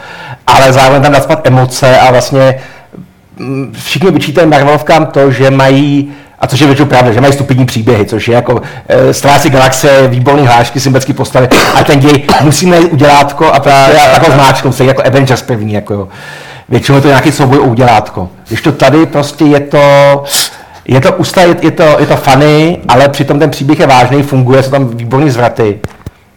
ale zároveň tam nadspat emoce a vlastně mm, všichni vyčítají Marvelovkám to, že mají a což je většinou pravda, že mají stupidní příběhy, což je jako e, Stráci galaxie, výborný hlášky, symbolické postavy a ten děj musíme udělátko a prostě a tak ho zmáčknout, stejně jako Avengers první, jako jo. Většinou je to nějaký souboj o udělátko. Když to tady prostě je to, je to ústa, je, to, je to funny, ale přitom ten příběh je vážný, funguje, jsou tam výborný zvraty.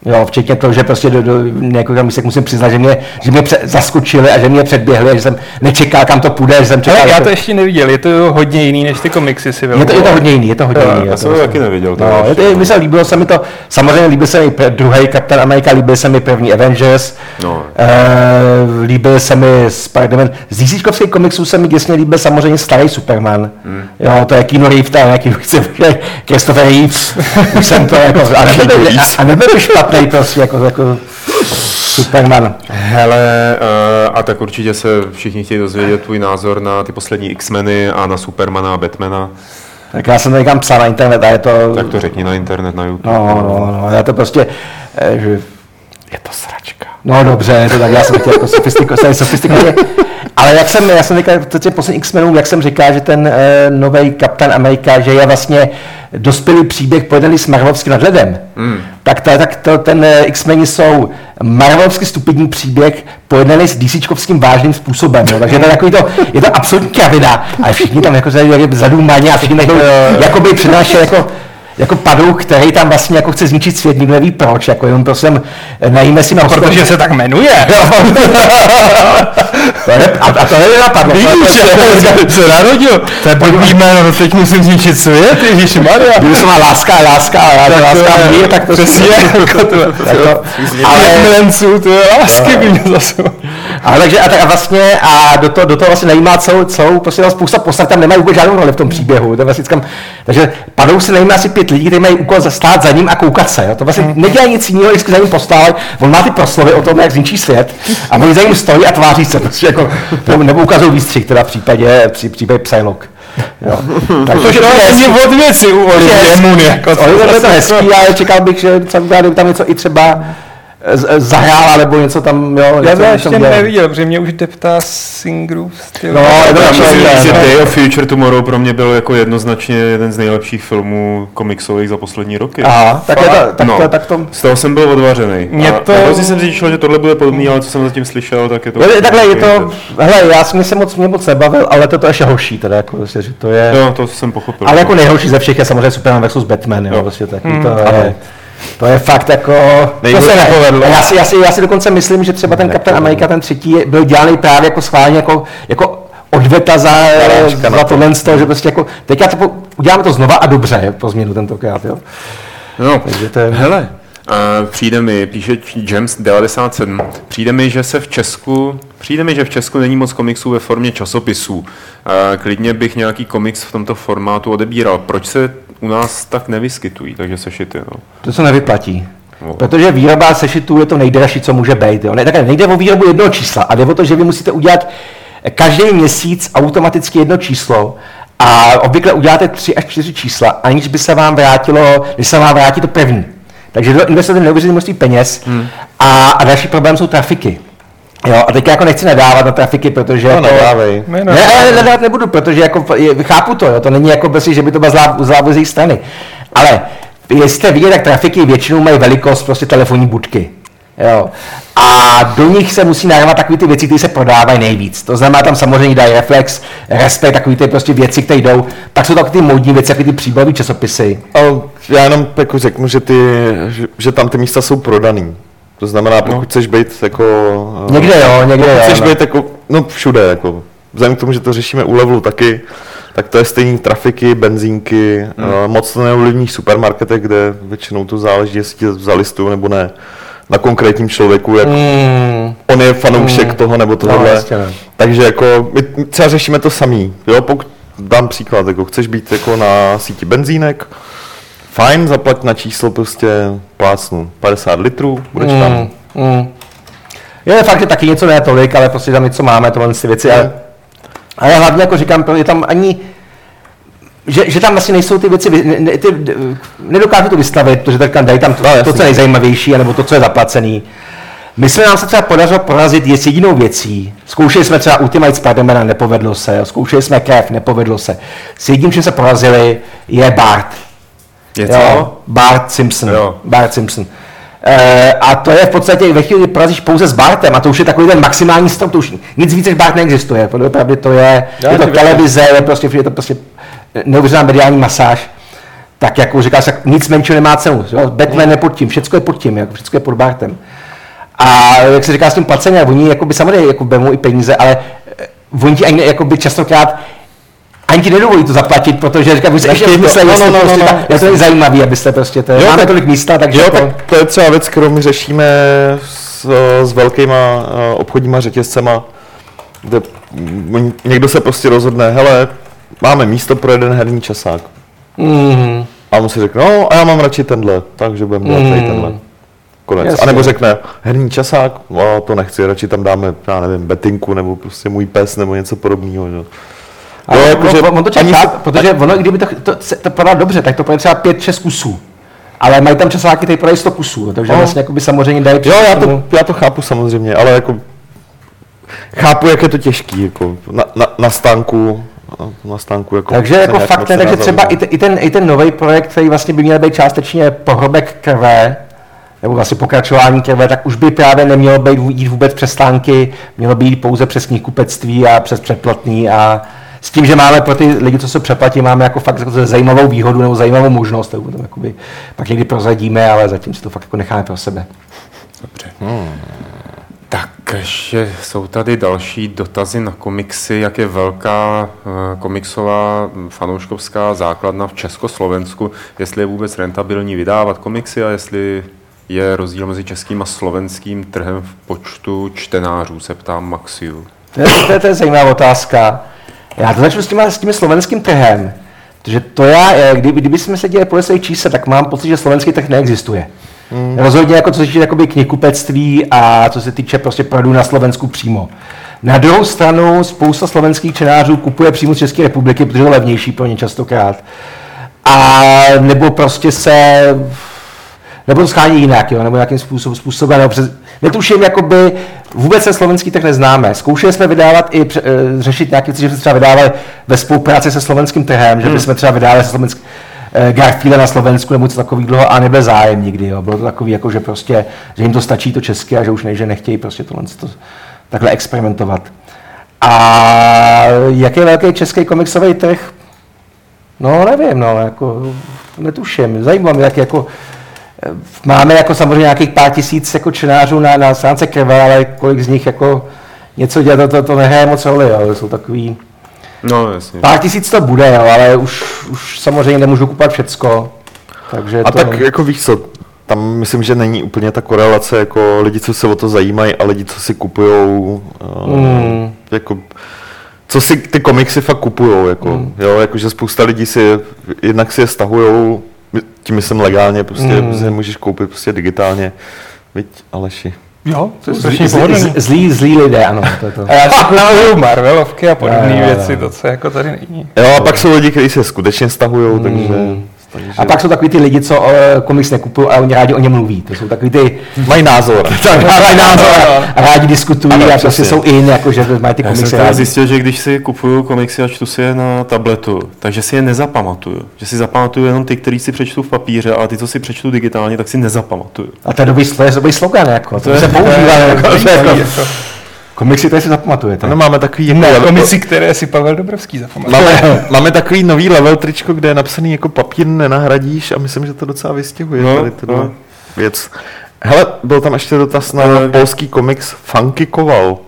Jo, včetně toho, že prostě do, do několik místek musím přiznat, že mě, že mě pře- zaskočili a že mě předběhli a že jsem nečekal, kam to půjde, že jsem čekal. Ale já že to ještě neviděl, je to hodně jiný než ty komiksy si je to, je to hodně jiný, je to hodně jiný. já jsem to je- taky neviděl, to No, je je to, mi se líbilo se mi to, samozřejmě líbil se mi druhý Captain America, líbil se mi první Avengers, No. uh, líbil se mi Spider-Man, z DC komiksů se mi děsně líbil samozřejmě starý Superman, Hmm. jo, to je Keanu Reeves, to je nějaký, (laughs) Christopher Reeves, už jsem to jako, (laughs) a nebyl, by- a, a nebyl by špatný prostě, jako, jako Superman. Hele, uh, a tak určitě se všichni chtějí dozvědět tvůj názor na ty poslední X-meny a na Supermana a Batmana. Tak já jsem to někam psal na internet a je to... Tak to řekni na internet, na YouTube. No, no, no, já to prostě, eh, že Je to sračka. No dobře, to tak já jsem chtěl jako sofistiko, sofistikovaně. Ale jak jsem, já jsem říkal, to těm posledním X-Menům, jak jsem říkal, že ten e, nový Kapitán Amerika, že je vlastně dospělý příběh pojedený s Marvelovským nadhledem, mm. tak, to, tak to, ten eh, X-Meni jsou Marvelovský stupidní příběh pojedený s DCčkovským vážným způsobem. No. Takže to je, takový to, je to absolutní kravina, ale všichni tam jako zadůmaní a všichni (laughs) jako, jakoby přinášejí jako jako padou, který tam vlastně jako chce zničit svět, nikdo neví proč, jako jenom prostě najíme si na Protože se tak jmenuje. to je, a, a to je napadlo. Víš, se narodil. To je blbý jméno, no teď musím zničit svět, Ježíši Maria. Se má láska, láska, láska, láska, mír, tak to Přesně, jako to, jako, ale ale, milenců, to je lásky by mě zase. Ale, takže a, tak a vlastně a do toho, do toho vlastně najímá celou, celou prostě tam spousta postav, tam nemají vůbec žádnou roli v tom příběhu. To vlastně říkám, takže padou si najímá asi pět lidí, kteří mají úkol stát za ním a koukat se. Jo. To vlastně nedělají nic jiného, vždycky za ním postávají. On má ty proslovy o tom, jak zničí svět a oni za ním stojí a tváří se. Prostě jako, nebo, ukazují výstřih, teda v případě, při, případě Psylocke. Jo. Takže to je Ani od věci u Olivie Moon, jako Oliver je to hezký, ale čekal bych, že třeba udělá tam něco i třeba z- zahrál, nebo něco tam, jo. Já něco to tam ještě dělal. neviděl, protože mě už deptá Singrove styl. No, je to Já musím ne, říct, že no. Day of Future Tomorrow pro mě byl jako jednoznačně jeden z nejlepších filmů komiksových za poslední roky. Aha, tak, je to, tak, No. to, tak to, Z toho jsem byl odvařený. Mě A to- hrozně jsem si říkal, že tohle bude podobný, ale co jsem zatím slyšel, tak je to... je, takhle je to, hele, já jsem se moc, mě moc nebavil, ale to, to je ještě horší, teda, jako, prostě, že to je, Jo, to jsem pochopil. ale jako nejhorší ze všech je samozřejmě Superman vs. Batman, jo, Jo. prostě taky, to je, to je fakt jako, to se povedlo. A Já si, já, si, já si dokonce myslím, že třeba ten Kapitán Amerika, ten třetí, byl dělaný právě jako schválně jako, jako odveta za, Narážka na za to. tohle z toho, že prostě jako, teď já to po, uděláme to znova a dobře, po změnu tentokrát, jo. No, Takže to je- hele, a přijde mi, píše James 97, přijde mi, že se v Česku, přijde mi, že v Česku není moc komiksů ve formě časopisů. A klidně bych nějaký komiks v tomto formátu odebíral. Proč se u nás tak nevyskytují, takže sešity, no. To se nevyplatí. No. Protože výroba sešitů je to nejdražší, co může být. Jo. Ne, takhle, nejde o výrobu jednoho čísla, a jde o to, že vy musíte udělat každý měsíc automaticky jedno číslo A obvykle uděláte tři až čtyři čísla, aniž by se vám vrátilo, když se vám vrátí to první. Takže do investujete neuvěřitelné množství peněz hmm. a, a další problém jsou trafiky. Jo, a teď jako nechci nadávat na trafiky, protože... No, jako, nedávej. Ne, ne, ale nadávat nebudu, protože jako, je, chápu to, jo, to není jako prostě, že by to byla zlá, zlá z jejich strany. Ale jestli jste vidět, tak trafiky většinou mají velikost prostě telefonní budky. Jo. A do nich se musí nahrávat takové ty věci, které se prodávají nejvíc. To znamená, tam samozřejmě dají reflex, respekt, takové ty prostě věci, které jdou. Pak jsou takové ty módní věci, jako ty příbavové časopisy. Ale já jenom jako řeknu, že, ty, že, že tam ty místa jsou prodaný. To znamená, pokud no. chceš být jako... eh, Někde jo, někde pokud jo, chceš no. být jako, no všude jako. Vzhledem k tomu, že to řešíme u levelu taky, tak to je stejný trafiky, benzínky, hmm. moc to neovlivní v supermarketech, kde většinou to záleží, jestli tě zalistují nebo ne. Na konkrétním člověku, jak Mm, on je fanoušek toho nebo tohohle. jasně, no. Takže jako my třeba řešíme to samý. Jo, pokud dám příklad, jako chceš být jako na síti benzínek, fajn, zaplať na číslo prostě plácnu 50 litrů, budeš tam. mm, mm. Je fakt, že taky něco ne tolik, ale prostě tam něco máme, tohle ty věci. Ale, ale hlavně jako říkám, je tam ani že, že tam vlastně nejsou ty věci, ne, ty, nedokážu to vystavit, protože tak tam dají tam to, to, co je nejzajímavější, anebo to, co je zaplacený. My jsme nám se třeba podařilo porazit je s jedinou věcí. Zkoušeli jsme třeba Ultimate Spidermana, nepovedlo se. jo. Zkoušeli jsme Kev, nepovedlo se. S jedním, čím se porazili, je Bart. Je Jo? Bart Simpson. Jo. Bart Simpson. E, a to je v podstatě ve chvíli, kdy porazíš pouze s Bartem, a to už je takový ten maximální strop, to už nic víc než Bart neexistuje. Podle pravdy to je, Já je to televize, je prostě, je to prostě neuvěřitelná mediální masáž. Tak jako říkáš, tak nic menšího nemá cenu. Jo? Batman je pod tím, všechno je pod tím, jako všechno je pod Bartem. A jak se říká s tím placením, oni jakoby samozřejmě jako i peníze, ale eh, oni ti ani jakoby častokrát ani ti nedovolí to zaplatit, protože říká, už se ještě to- vymysleli, no, jestli no, no, prostě no, ta- no, to je zajímavý, abyste prostě, to Jo, máme tak- tolik místa, takže Jo, jako, tak to je třeba věc, kterou my řešíme s, s velkýma eh, obchodníma řetězcema, kde někdo se prostě rozhodne, hele, máme místo pro jeden herní časák. mm, A on si řekne, no a já mám radši tenhle, takže budeme dělat Mm. tenhle. Konec. Jasně. A nebo řekne, herní časák, no, to nechci, radši tam dáme, já nevím, betinku nebo prostě můj pes nebo něco podobného. Jo. Ale jako, jakože on, to čeká, se- protože ono, i kdyby to, to, to prodal dobře, tak to třeba 5-6 kusů. Ale mají tam časáky, které prodají 100 kusů, takže No. vlastně jakoby samozřejmě dají Jo, já to, já to chápu samozřejmě, ale jako chápu, jak je to těžký, jako na, na, na stánku, na stánku jako Takže jako fakt ne, takže třeba no. i, i, ten, i ten nový projekt, který vlastně by měl být částečně pohrobek krve, nebo vlastně pokračování krve, tak už by právě nemělo být jít vůbec přes stánky, mělo by jít pouze přes knihkupectví a přes předplatný a s tím, že máme pro ty lidi, co se přeplatí, máme jako fakt jako zajímavou výhodu nebo zajímavou možnost, to potom jakoby pak někdy prozradíme, ale zatím si to fakt jako necháme pro sebe. Dobře. Tak ještě jsou tady další dotazy na komiksy, jak je velká eh, komiksová hm, fanouškovská základna v Československu, jestli je vůbec rentabilní vydávat komiksy a jestli je rozdíl mezi českým a slovenským trhem v počtu čtenářů, se ptám Maxiu. To je, to je, to je zajímavá otázka. Já to začnu s tím, s tím slovenským trhem. Protože to já, eh, kdyby, kdyby jsme se dělali podle svých čísel, tak mám pocit, že slovenský trh neexistuje. Hmm. Rozhodně jako co se týče jakoby knihkupectví a co se týče prostě prodů na Slovensku přímo. Na druhou stranu spousta slovenských čtenářů kupuje přímo z České republiky, protože je levnější pro ně častokrát. A nebo prostě se nebo to schání jinak, jo, nebo nějakým způsobem, způsobem nebo přes, netuším, jakoby vůbec se slovenský trh neznáme. Zkoušeli jsme vydávat i pře, eh, řešit nějaké věci, že jsme třeba vydávali ve spolupráci se slovenským trhem, že bychom třeba vydávali se slovenským eh, Garfielda na Slovensku nebo něco takového a nebyl zájem nikdy. Jo. Bylo to takový, jako, že prostě, že jim to stačí to české a že už ne, že nechtějí prostě tohle to, takhle experimentovat. A jaký je velký český komiksový trh? No, nevím, no, jako, netuším. Zajímá mě, jak jako, máme jako samozřejmě nějakých pár tisíc jako čtenářů na, na stránce krve, ale kolik z nich jako něco dělá, to, to, to nehraje moc roli, jo. jsou takový, No jasně. pár tisíc to bude, jo, ale už, už samozřejmě nemůžu kupovat všecko, takže A to, tak jako víš co, tam myslím, že není úplně ta korelace jako lidi, co se o to zajímají a lidi, co si kupujou, Mm. jako, co si ty komiksy fakt kupujou, jako, Mm. jo, jakože spousta lidí si, jednak si je stahujou, tím myslím legálně, prostě Mm. si je můžeš koupit prostě digitálně, viď Aleši. Jo, to je Zlí, strašně zlí, pohodlný. zlí, zlí lidé, ano. To je to. (laughs) A já si (laughs) kupuju Marvelovky a podobné věci, to co jako tady není. Jo, a pak jsou lidi, kteří se skutečně stahují. Mm. takže A pak jsou takový ty lidi, co uh, komiks nekupují a oni rádi o něm mluví. To jsou takový ty, mají názor. (laughs) tak mají názor a- rádi diskutují Ano, a prostě jsou in, jako že mají ty Já jsem komiksy teda rádi. zjistil, že když si kupuju komiksy a čtu si je na tabletu, takže si je nezapamatuju. Že si zapamatuju jenom ty, který si přečtu v papíře, ale ty, co si přečtu digitálně, tak si nezapamatuju. A to je dobrý, to je dobrý slogan, jako. To, je- se používá, jako, (laughs) to jako, jako- (laughs) komiksy, to si zapamatujete. Ano, máme takový jako Ne, level, komici, které si Pavel Dobrovský zapamatoval. máme, (laughs) máme takový nový level tričko, kde je napsaný jako papír nenahradíš a myslím, že to docela vystihuje No, tady no. věc. Hele, byl tam ještě dotaz na Eh, polský komiks Funky Koval.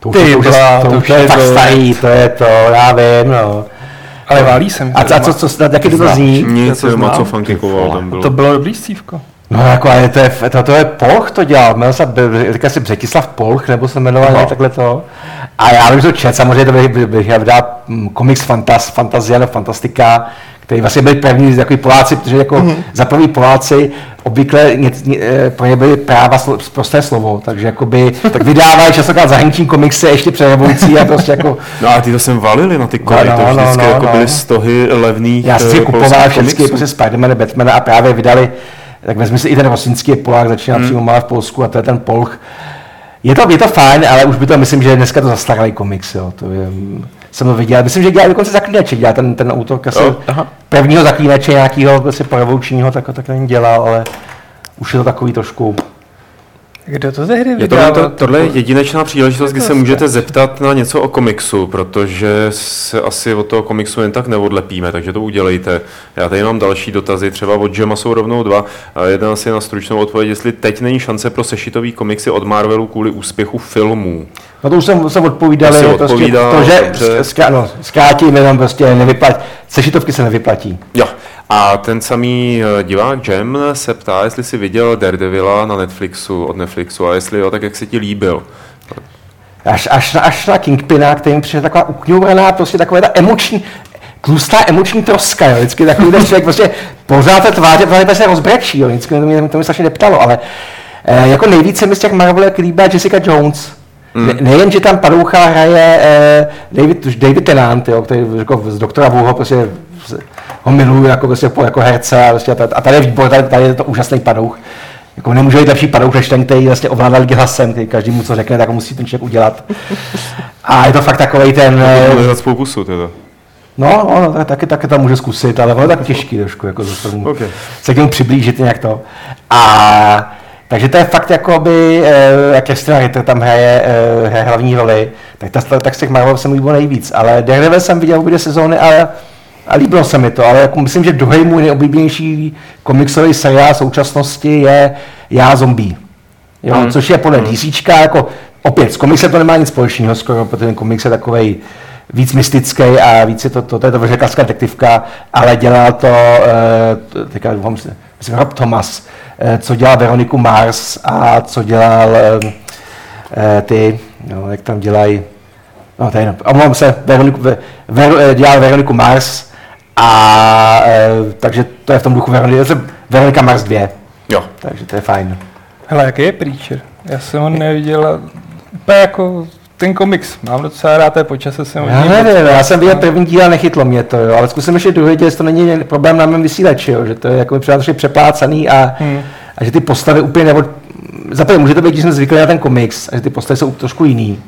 To už, Ty je- to už, je- blá, to to už je to- starý, to je to, já vím, no. Ale válí jsem. A, a co, co, co, jaký to zní? Nic, znám. co Funky Koval tam bylo. To bylo dobrý stívko. No jako, ale to je, to, to je Polch to dělal, jmenoval se, říká si Břetislav Polch, nebo se jmenoval no. takhle to. A já že to čet, samozřejmě to bych, bych vydal mm, komiks Fantas, Fantazia, no Fantastika, který vlastně byli první takový Poláci, protože jako mm-hmm. za první Poláci obvykle ně, ně, eh, pro ně byly práva slo, prosté slovo, takže jakoby, tak vydávají častokrát zahraniční komiksy ještě před revolucí a prostě jako No a ty to jsem valili na ty kory, No, to no, vždycky no, jako no. byly stohy levných Já jsem eh, si kupoval všechny prostě Spidermana, Batmana a právě vydali, tak vezmi si i ten Rosinský je Polák, začíná hmm. přímo malé v Polsku a to je ten Polch. Je to, je to fajn, ale už by to, myslím, že dneska to zastaralý komiks, jo. To je, jsem to viděl. Myslím, že dělá dokonce zaklínače, dělá ten, ten autor, asi aha. prvního zaklínače nějakého prostě tak, tak ten dělal, ale už je to takový trošku, Kdo to tehdy Je to, vydával? to, tohle je jedinečná příležitost, kdy se můžete zeptat na něco o komiksu, protože se asi od toho komiksu jen tak neodlepíme, takže to udělejte. Já tady mám další dotazy, třeba od Jema jsou rovnou dva. A jeden asi na stručnou odpověď, jestli teď není šance pro sešitový komiksy od Marvelu kvůli úspěchu filmů. No to už jsem, jsem odpovídal, To si prostě odpovídal, to, že dobře. zkrá, no, zkrátím, jenom prostě nevyplatí, sešitovky se nevyplatí. Jo. A ten samý eh, divák Jem se ptá, jestli si viděl Daredevila na Netflixu, od Netflixu a jestli jo, tak jak se ti líbil. Až, až, na, až na Kingpina, který mi přijde taková ukňouvaná, prostě taková ta emoční, tlustá emoční troska, jo. vždycky takový ten člověk prostě pořád se tváře, pořád se rozbrečí, jo. vždycky to mě, to mě strašně neptalo, ale eh, jako nejvíce mi z těch Marvelek líbá Jessica Jones. Mm. Ne, nejen, že tam padoucha hraje eh, David, David Tennant, jo, který jako z doktora Wuho prostě ho miluju jako, prostě, jako herce a, prostě, a ta- a tady je výbor, tady, tady je to úžasný padouch. Jako nemůže být lepší padouch než ten, který vlastně ovládá lidi hlasem, který každý mu co řekne, tak musí ten člověk udělat. A je to fakt takový ten... eh, Bude za svou pusu teda. No, no, no tak, taky, taky to může zkusit, ale ono je tak těžký trošku, jako se, tomu, Ok. se k němu přiblížit nějak to. A takže to je fakt jakoby, eh, jak Kristina Ritter tam hraje, eh, hraje hlavní roli, tak, ta, tak z těch Marvel se mi líbilo nejvíc, ale Daredevil jsem viděl obě dvě sezóny a, a líbilo se mi to, ale jako myslím, že druhý můj nejoblíbenější komiksový seriál současnosti je Já zombie. Jo, Hmm. hmm. což je podle DCčka, jako opět, s komiksem to nemá nic společného skoro, protože ten komiks je takovej víc mystický a víc je to, to, to je to detektivka, ale dělá to, uh, teďka doufám myslím, Rob Thomas, uh, co dělal Veroniku Mars a co dělal uh, ty, no, jak tam dělají, no to je jenom, omlouvám se, Veroniku, Ver, Ver, dělal Veroniku Mars a uh, takže to je v tom duchu Veronika, Veronika Mars 2, Jo. takže to je fajn. Hele, jaký je Preacher? Já jsem ho neviděl úplně jako ten komiks. Mám docela rád, to je počase jsem Já nevím, já jsem viděl první díl a nechytlo mě to, jo, ale zkusím ještě druhý díl, jestli to není problém na mém vysílači, jo, že to je jako přijde přeplácaný a, Hmm. a že ty postavy úplně nebo... Zaprvé může to být, že jsme zvyklí na ten komiks a že ty postavy jsou trošku jiný.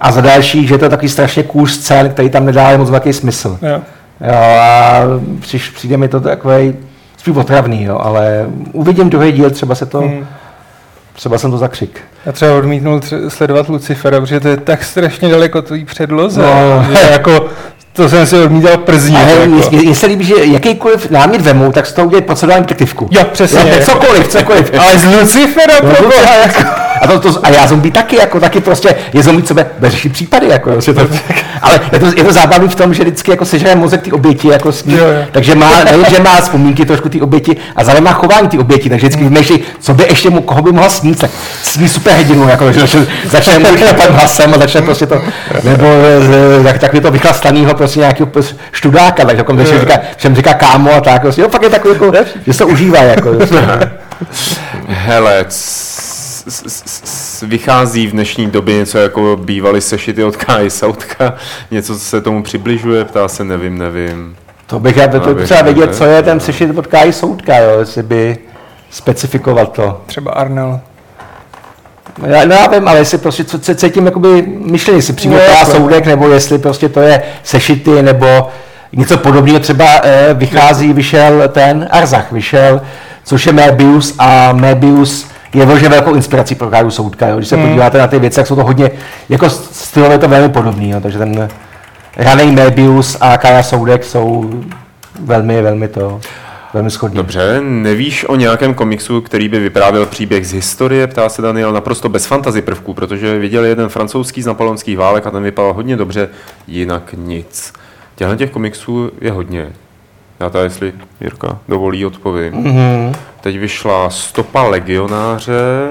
A za další, že je to takový strašně cool scén, který tam nedá moc velký smysl. Jo. Jo, a přiš, přijde mi to takový spíš otravný, jo, ale uvidím druhý díl, třeba se to, Hmm. třeba jsem to zakřik. Já třeba odmítnul tře- sledovat Lucifera, protože to je tak strašně daleko tvý předloze, No. že jako to jsem si odmítal przní. Jako. mně se líbí, že jakýkoliv námět vemou, tak z toho udělají procedurální detektivku. Jo, přesně. Jo, cokoliv, cokoliv. Ale z Lucifera, No, pro jako, a, to, to, a já zombie taky, jako taky prostě je zombie, bude řešit případy, jako, jo, to, (laughs) ale je to, je to zábavný v tom, že vždycky jako sežere mozek ty oběti, jako s ní, Jo, jo. takže má, nejen, že má vzpomínky trošku ty oběti, a zároveň má chování ty oběti, takže vždycky vymýšlí, co by ještě mu, koho by mohla snít, tak sní super hrdinu, jako, že začne, začne šlapat hlasem a začne prostě to, (laughs) nebo tak, tak je to vychlastanýho prostě nějakého študáka, tak jako, že říká, všem říká kámo a tak, prostě, jo, fakt je takový, jako, že se to užívá, jako, (laughs) Hele, c- s, s, s, vychází v dnešní době něco jako bývalý sešity od Kai Sautka, něco, co se tomu přibližuje, ptá se, nevím, nevím. To bych já to No, třeba vědět, co je ten sešit od Kai Soudka, jo, jestli by specifikoval to. Třeba Arnel. Já, no já vím, ale jestli prostě co, co cítím jakoby myšlení, jestli přímo No, no, jako. soudek, nebo jestli prostě to je sešity, nebo něco podobného. Třeba eh, vychází, vyšel ten Arzach, vyšel, což je Möbius a Möbius je vyloženě velkou inspirací pro Káru Soudka. Jo. Když se Hmm. podíváte na ty věci, tak jsou to hodně, jako stylově to velmi podobný, jo. takže ten raný Möbius a Kára Soudek jsou velmi, velmi to, velmi shodný. Dobře, nevíš o nějakém komiksu, který by vyprávěl příběh z historie, ptá se Daniel, naprosto bez fantasy prvků, protože viděl jeden francouzský z napoleonských válek a ten vypadal hodně dobře, jinak nic. Těchto těch komiksů je hodně. Já tady, jestli Jirka dovolí, odpovím. Mhm. Teď vyšla Stopa legionáře,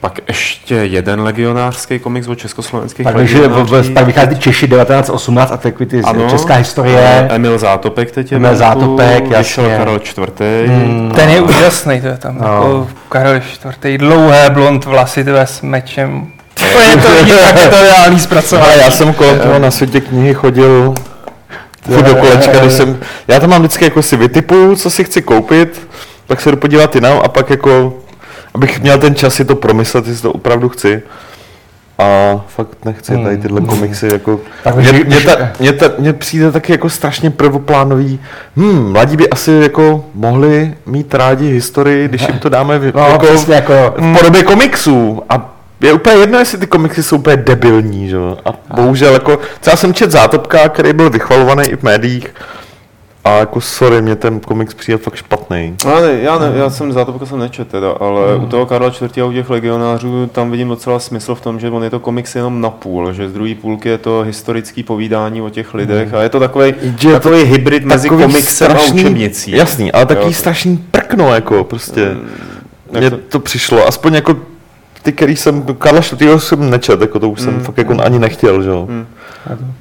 pak ještě jeden legionářský komiks o československých Pak, legionářích. pak vychází Češi 1918 a takový ty Ano, česká historie. Emil Zátopek teď je Emil Zátopek, vyšel jasně. Karel IV. Hmm. Ten je úžasný, to je tam No. jako Karel IV. Dlouhé blond vlasy, tvé s mečem. To je to je to reálný zpracování. Ale já jsem kolem toho na světě knihy chodil furt do kolečka, když jsem, já tam mám vždycky jako si vytipuju, co si chci koupit, pak se jdu podívat jinam a pak jako, abych měl ten čas si to promyslet, jestli to opravdu chci. A fakt nechci tady tyhle komiksy, jako, mně, když- ta, mně, ta, mně přijde taky jako strašně prvoplánový, hm, mladí by asi jako mohli mít rádi historii, když jim to dáme v, No, jako, přesně jako, v podobě komiksů. A je úplně jedno, jestli ty komiksy jsou úplně debilní, že? jo. A bohužel jako, třeba jsem čet Zátopka, který byl vychvalovaný i v médiích a jako sorry, mě ten komiks přijde fakt špatný. Já, ne, já, ne, já jsem Zátopka jsem nečet teda, ale u toho Karla IV. a u těch legionářů tam vidím docela smysl v tom, že on je to komiks jenom na půl, že z druhé půlky je to historický povídání o těch lidech a je to takový, Že takový hybrid mezi Takový komiksem a učebnicí. Jasný, ale takový Jo. strašný prkno, jako prostě. jak Mně to- to přišlo, aspoň jako ty, který jsem, Karla IV. jsem nečet, jako to už jsem fakt jako ani nechtěl, že jo.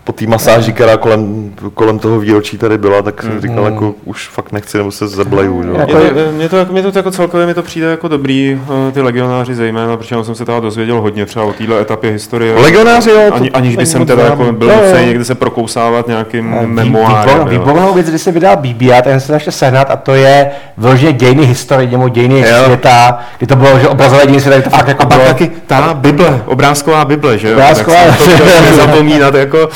Po té masáži, která kolem, kolem toho výročí tady byla, tak jsem říkal, jako už fakt nechci, nebo se zableju, že jo. Jako- Mně to, mně, to, mně to jako celkově mi to přijde jako dobrý, eh, ty legionáři zejména, protože jsem se teda dozvěděl hodně třeba o téhle etapě historie. Legionáři, jo, to Ani, aniž by jsem teda jako byl nucený někde se prokousávat nějakým memoárem. výbornou, věc, když se vydal BBA, ten se ještě sehnat a to je vyloženě dějiny historie, nebo dějiny Jo. světa, kdy to bylo, že obrazové dějiny světa, kdy to fakt jako A pak bylo, taky ta Bible, obrázková Bible, že jo? Obrázková, Tak to nezapomínat, jako.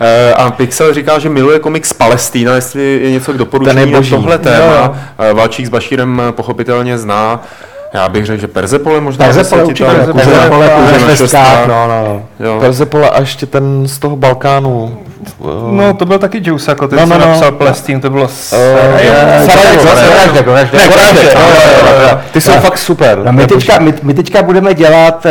eh, A Pixel říkal, že miluje komiks z Palestína, jestli je něco k doporučení na tohle téma. Eh, Valčík s Bašírem pochopitelně zná. Já bych řekl, že Persepole možná. Persepole ti určitě, Persepole, Persepole, no, no, no. No, taky Juice, jako ten, No, no, no, no, no. napsal Palestín, to bylo... s- Eh, Eh, Sarajevo, Sarajevo, Sarajevo. Goraždek, Ne, Goraždek, jo, jo, jo, jo. Ty jsou No. fakt super. No, my, teďka, my, my teďka budeme dělat,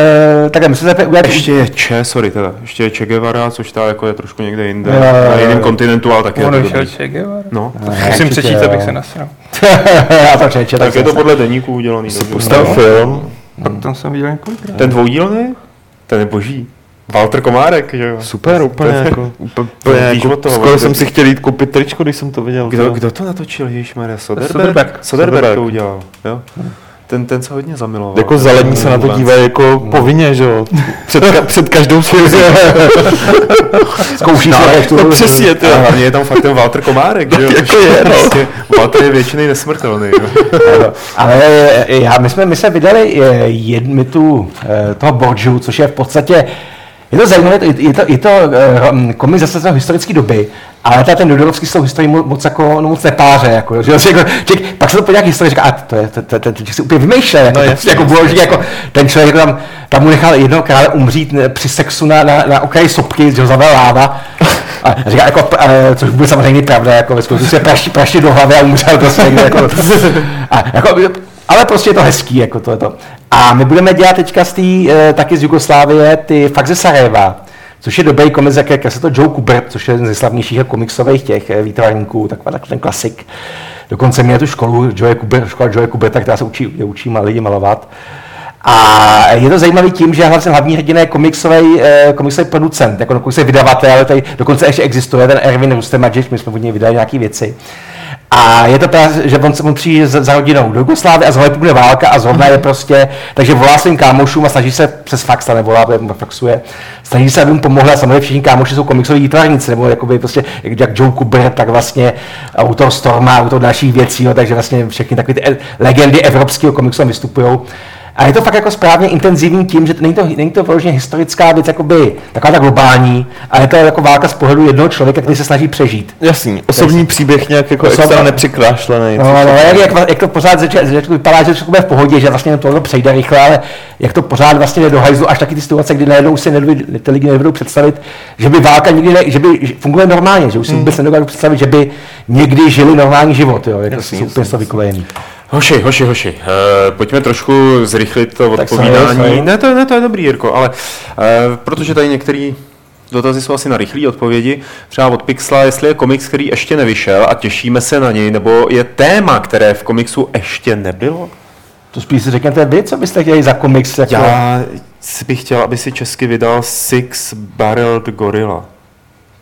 takhle, my se teďka udělat, Ještě je Che, sorry teda, ještě je Che Guevara, což ta jako je trošku někde jinde, na jiném kontinentu, ale taky je On to vyšel dobrý. Che Guevara. No, Musím přečíst, abych se nasral. (laughs) to tak je to podle deníku udělaný. dobře. Pustil film. Pak tam jsem viděl několikrát. Ten dvoudílný? Ten je boží. Walter Komárek, že jo? Super, úplně jako, úplně, jako toho, skoro jsem si chtěl jít koupit tričko, když jsem to viděl. Kdo, to- kdo to natočil, Ježišmarja? Soderberg? Soderbergh. Soderbergh to udělal, jo? Ten, ten se hodně zamiloval. Jako zelení se na to dívají jako povinně, že jo? Před, ka- před každou schůzí. (laughs) Zkoušíš No, no, No přesně, ty. A hlavně je tam fakt ten Walter Komárek, že jo? (laughs) Jako je, no. Prostě Walter je většiný nesmrtelný, jo? Ale eh, já, my, jsme, my jsme vydali eh, jedmitu eh, toho Borgiu, což je v podstatě, je to zajímavé, je to, je to, je to uh, komiks zase z historické doby, ale ta ten Dodorovský s tou historií mo- moc, jako, no, moc nepáře, jako, že, že, jako, člověk, pak se to podívá k historii, říká, a to je, to, to, ten člověk si úplně vymýšlel, jako, No, jasně, jako, že jako, ten člověk tam, tam mu nechal jednoho krále umřít ne, při sexu na, na, na okraji sopky, že ho zavel láva, a říká, jako, eh, což bude samozřejmě pravda, jako ve skutečnosti se praští, praští do hlavy a umřel prostě někde, jako, a, jako, ale prostě je to hezký, jako to je to. A my budeme dělat teďka z tý, eh, taky z Jugoslávie ty fakt ze Sarajeva, což je dobrý komiks, jak, jak se to Joe Kubert, což je jeden ze slavnějších komiksových těch eh, výtvarníků, taková tak ten klasik. Dokonce měl tu školu Joe Kubert, škola Joe Kuberta, která se učí, učí lidi malovat. A je to zajímavý tím, že hlavně hlavní hrdina je komiksový, eh, komiksový producent, jako dokonce vydavatel, tady dokonce ještě existuje ten Erwin Rustemadžič, my jsme od něj vydali nějaké věci. A je to právě, že on se přijde za, rodinou do Jugoslávy a zrovna bude válka a zrovna je prostě, takže volá svým kámošům a snaží se přes fax, a nevolá, protože faxuje, snaží se, aby mu pomohli a samozřejmě všichni kámoši jsou komiksoví výtvarníci, nebo jakoby prostě jak Joe Kubert, tak vlastně autor Storma, autor dalších věcí, no, takže vlastně všechny takové ty e- legendy evropského komiksu vystupují. A je to fakt jako správně intenzivní tím, že není to, není to vyloženě historická věc, jakoby, taková ta globální, ale je to jako válka z pohledu jednoho člověka, který se snaží přežít. Jasný, osobní příběh nějak jako Osobní- extra nepřikrášlený. No, no, jak, jak, jak, to pořád zač- zač- vypadá, že to bude v pohodě, že vlastně to přejde rychle, ale jak to pořád vlastně jde do hajzlu, až taky ty situace, kdy najednou si nedovedou, ty lidi nedovedou představit, že by válka nikdy, ne, že by že funguje normálně, že už si vůbec nedovedou představit, že by někdy žili normální život, jo, jak to Jasný, jsou úplně z toho vykolejený. Hoši, hoši, hoši, uh, pojďme trošku zrychlit to odpovídání. Ne, to, je- ne, to je dobrý, Jirko, ale uh, protože tady některý dotazy jsou asi na rychlé odpovědi, třeba od Pixla, jestli je komiks, který ještě nevyšel a těšíme se na něj, nebo je téma, které v komiksu ještě nebylo? To spíš si řekněte vy, co byste chtěli za komiks, jako, Já bych chtěl, aby si česky vydal Six Barreled Gorilla.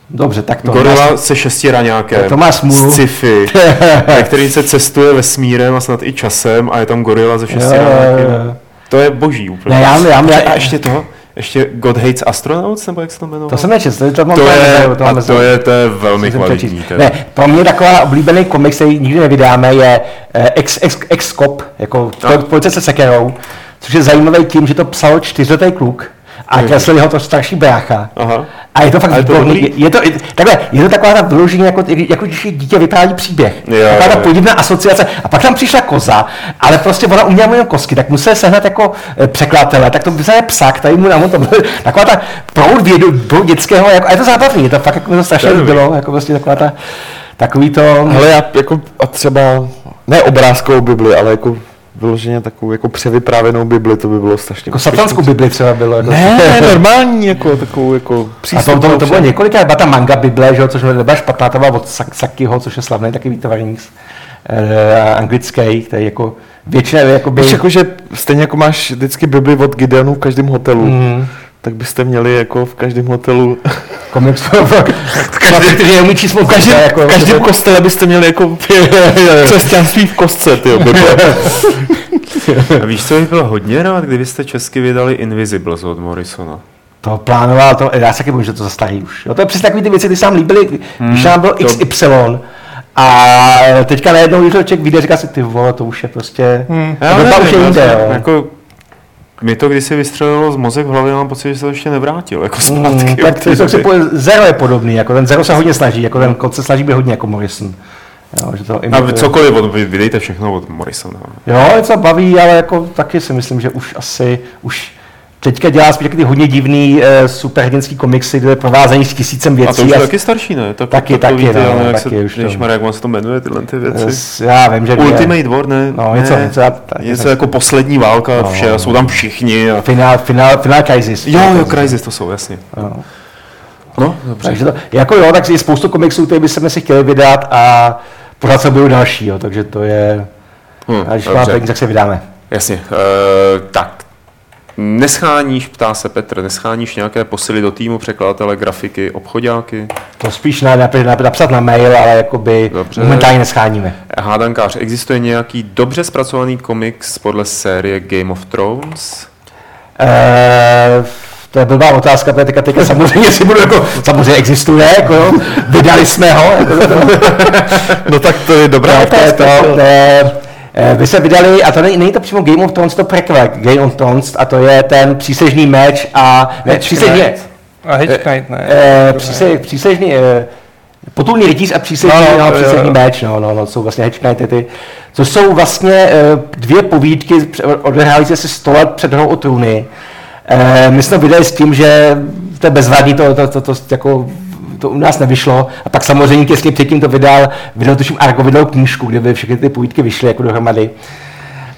Dobře, tak to. Gorila se šestiraňákem, To má smůlu. sci-fi, (laughs) ve který se cestuje vesmírem a snad i časem a je tam gorila jo, šestiraňákem. jo. To je boží úplně. Ne, já, já, já, A ještě to, ještě God Hates Astronauts, nebo jak se to jmenovalo? to jsem nečetl, to mám to je, nezajímavé, to to je, to je velmi kvalitní. Ne, pro mě taková oblíbený komiks, který nikdy nevydáme, je eh, ex, ex, ex Cop, jako no. policie se sekerou, což je zajímavý tím, že to psal čtyřletý kluk a Mhm. kreslil ho to starší brácha. Aha. A je to fakt A je to výborný. Je, je, to, je, takhle, je to taková ta vyložení, jako, jako když dítě vypráví příběh. Jo, taková ta jo. podivná asociace. A pak tam přišla koza, ale prostě ona uměla jenom kosky, tak musel sehnat jako eh, překladatele, tak to je psa, který mu na to (laughs) taková ta proud vědu, proud dětského, jako, a je to zábavný, je to fakt jako to strašně bylo, jako prostě taková ta, takový to, Hele, já jako a třeba, ne obrázkovou Bibli, ale jako vyloženě takovou jako převyprávěnou Bibli, to by bylo strašně jako satanskou Bibli třeba bylo. Jako, Ne, (laughs) normální, jako takovou jako A to, to, to bylo několikrát, byla ta manga Bible, že jo, což nebyla špatná, to byla od Sak- Sakiho, což je slavný taky výtvarník eh, anglický, který jako většinou jakoby... Víš, jako, že stejně jako máš vždycky Bibli od Gideonu v každém hotelu, Mm. Tak byste měli jako v každém hotelu, komiks neumí (laughs) číst v každém, jako, v každém kostele byste měli jako (laughs) křesťanství v kostce, ty. A víš, co bych byl hodně rád, kdybyste česky vydali Invisibles od Morrisona. To plánoval, to, já se taky že to zastaví už. Jo, to je přesně takový ty věci, ty se nám líbily, Hmm, když nám byl to- XY. A teďka najednou, když to člověk vyjde, říká si, ty vole, to už je prostě, Hmm. ta doba už je jinde, já- jo. Jako, mi to kdysi vystřelilo z mozek v hlavě, mám pocit, že se to ještě nevrátil, jako zpátky. Mm, tak to, to po, Zero je podobný, jako ten Zero se hodně snaží, jako ten kod se snaží být hodně jako Morrison. Jo, že to A vy cokoliv, od, vy vydejte všechno od Morrisona. Jo, něco baví, ale jako taky si myslím, že už asi, už teďka dělá spíš taky ty hodně divný eh, superhrdinský komiksy, kde je provázení s tisícem věcí. A to už je taky starší, ne? Tak, Taky, takový taky, ty, no, jak taky se, už to- Ježišmarja, jak on se to jmenuje, tyhle ty věci. Já vím, že Ultimate War, ne? No, něco- ne, něco já- tak- něco jako poslední válka, No. vše, a jsou tam všichni. A... Final, final, final Crisis. Jo, jo, Crysis to jsou, jasně. Jo. No, dobře. Takže to, jako jo, tak je spoustu komiksů, které bychom si chtěli vydat a pořád se budou další, jo, takže to je, Hm, a když máme peníze, tak se vydáme. Jasně, uh, tak. Nescháníš, ptá se Petr, nescháníš nějaké posily do týmu, překladatele, grafiky, obchodáky? To spíš na, na, na, napsat na mail, ale jakoby Dobře. momentálně nescháníme. Hádankář, existuje nějaký dobře zpracovaný komiks podle série Game of Thrones? Eh, to je blbá otázka, protože teďka, teďka samozřejmě si budu jako, samozřejmě existuje, jako jo, vydali jsme ho, jako, (laughs) No tak to je dobrá to, to, to, otázka. to, je, eh, vy se vydali, a to není, není to přímo Game of Thrones, to prequel Game of Thrones, a to je ten přísežný meč a, ne, přísežný. A Hedge Knight, ne? eh, příse, přísežný, eh, potulný rytíř a přísežný, No, no, přísežný meč, no, no, no, jsou vlastně Hedge Knighty ty, což jsou vlastně eh, dvě povídky odehrávající se 100 let před hrou o trůny. Eh, my jsme vydali s tím, že to je bezvadný, to, to, to, to, jako, to u nás nevyšlo. A pak samozřejmě těsně předtím to vydal, vydal tuším Argo vydal knížku, kde by všechny ty povídky vyšly jako dohromady.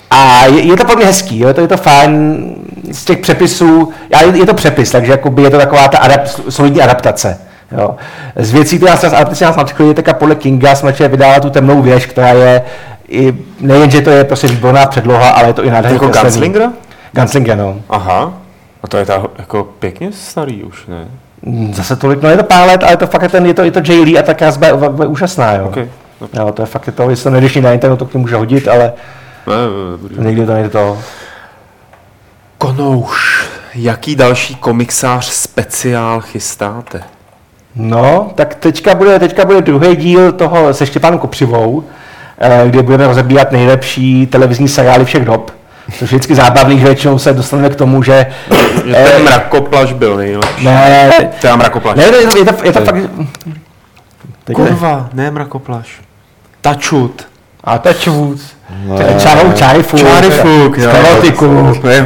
A je, je to pro mě hezký, jo, to je to fajn z těch přepisů, ale je, je to přepis, takže jakoby je to taková ta adap, solidní adaptace. Jo. Z věcí, které nás adaptace nás například je taká podle Kinga, Smrče vydala tu temnou věž, která je i, nejen, že to je prostě výborná předloha, ale je to i nádherný Jako. Gunslinger? Gunslinger, no. Aha. A to je ta, jako pěkně starý už, ne? Zase tolik, no je to pár let, ale to fakt je, ten, je to, je to J. Lee a ta kresba je, je úžasná, jo. Okay. Jo, to je fakt to, jestli to nejdeš na internetu, to k může hodit, ale Ne, ne, ne. někdy to nejde to. Konouš, jaký další komiksář speciál chystáte? No, tak teďka bude, teďka bude druhý díl toho se Štěpánem Kopřivou, eh, kde budeme rozebírat nejlepší televizní seriály všech dob. Což je vždycky zábavný, že většinou se dostaneme k tomu, že... Že ten mrakoplaš byl nejlepší. Ne, Třeba mrakoplaš. ne, je to, je to, je to fakt... Kurva, ne mrakoplaš. Tačut. A to je čvůc. Čarou, čáry fuk. Čáry fuk, jo.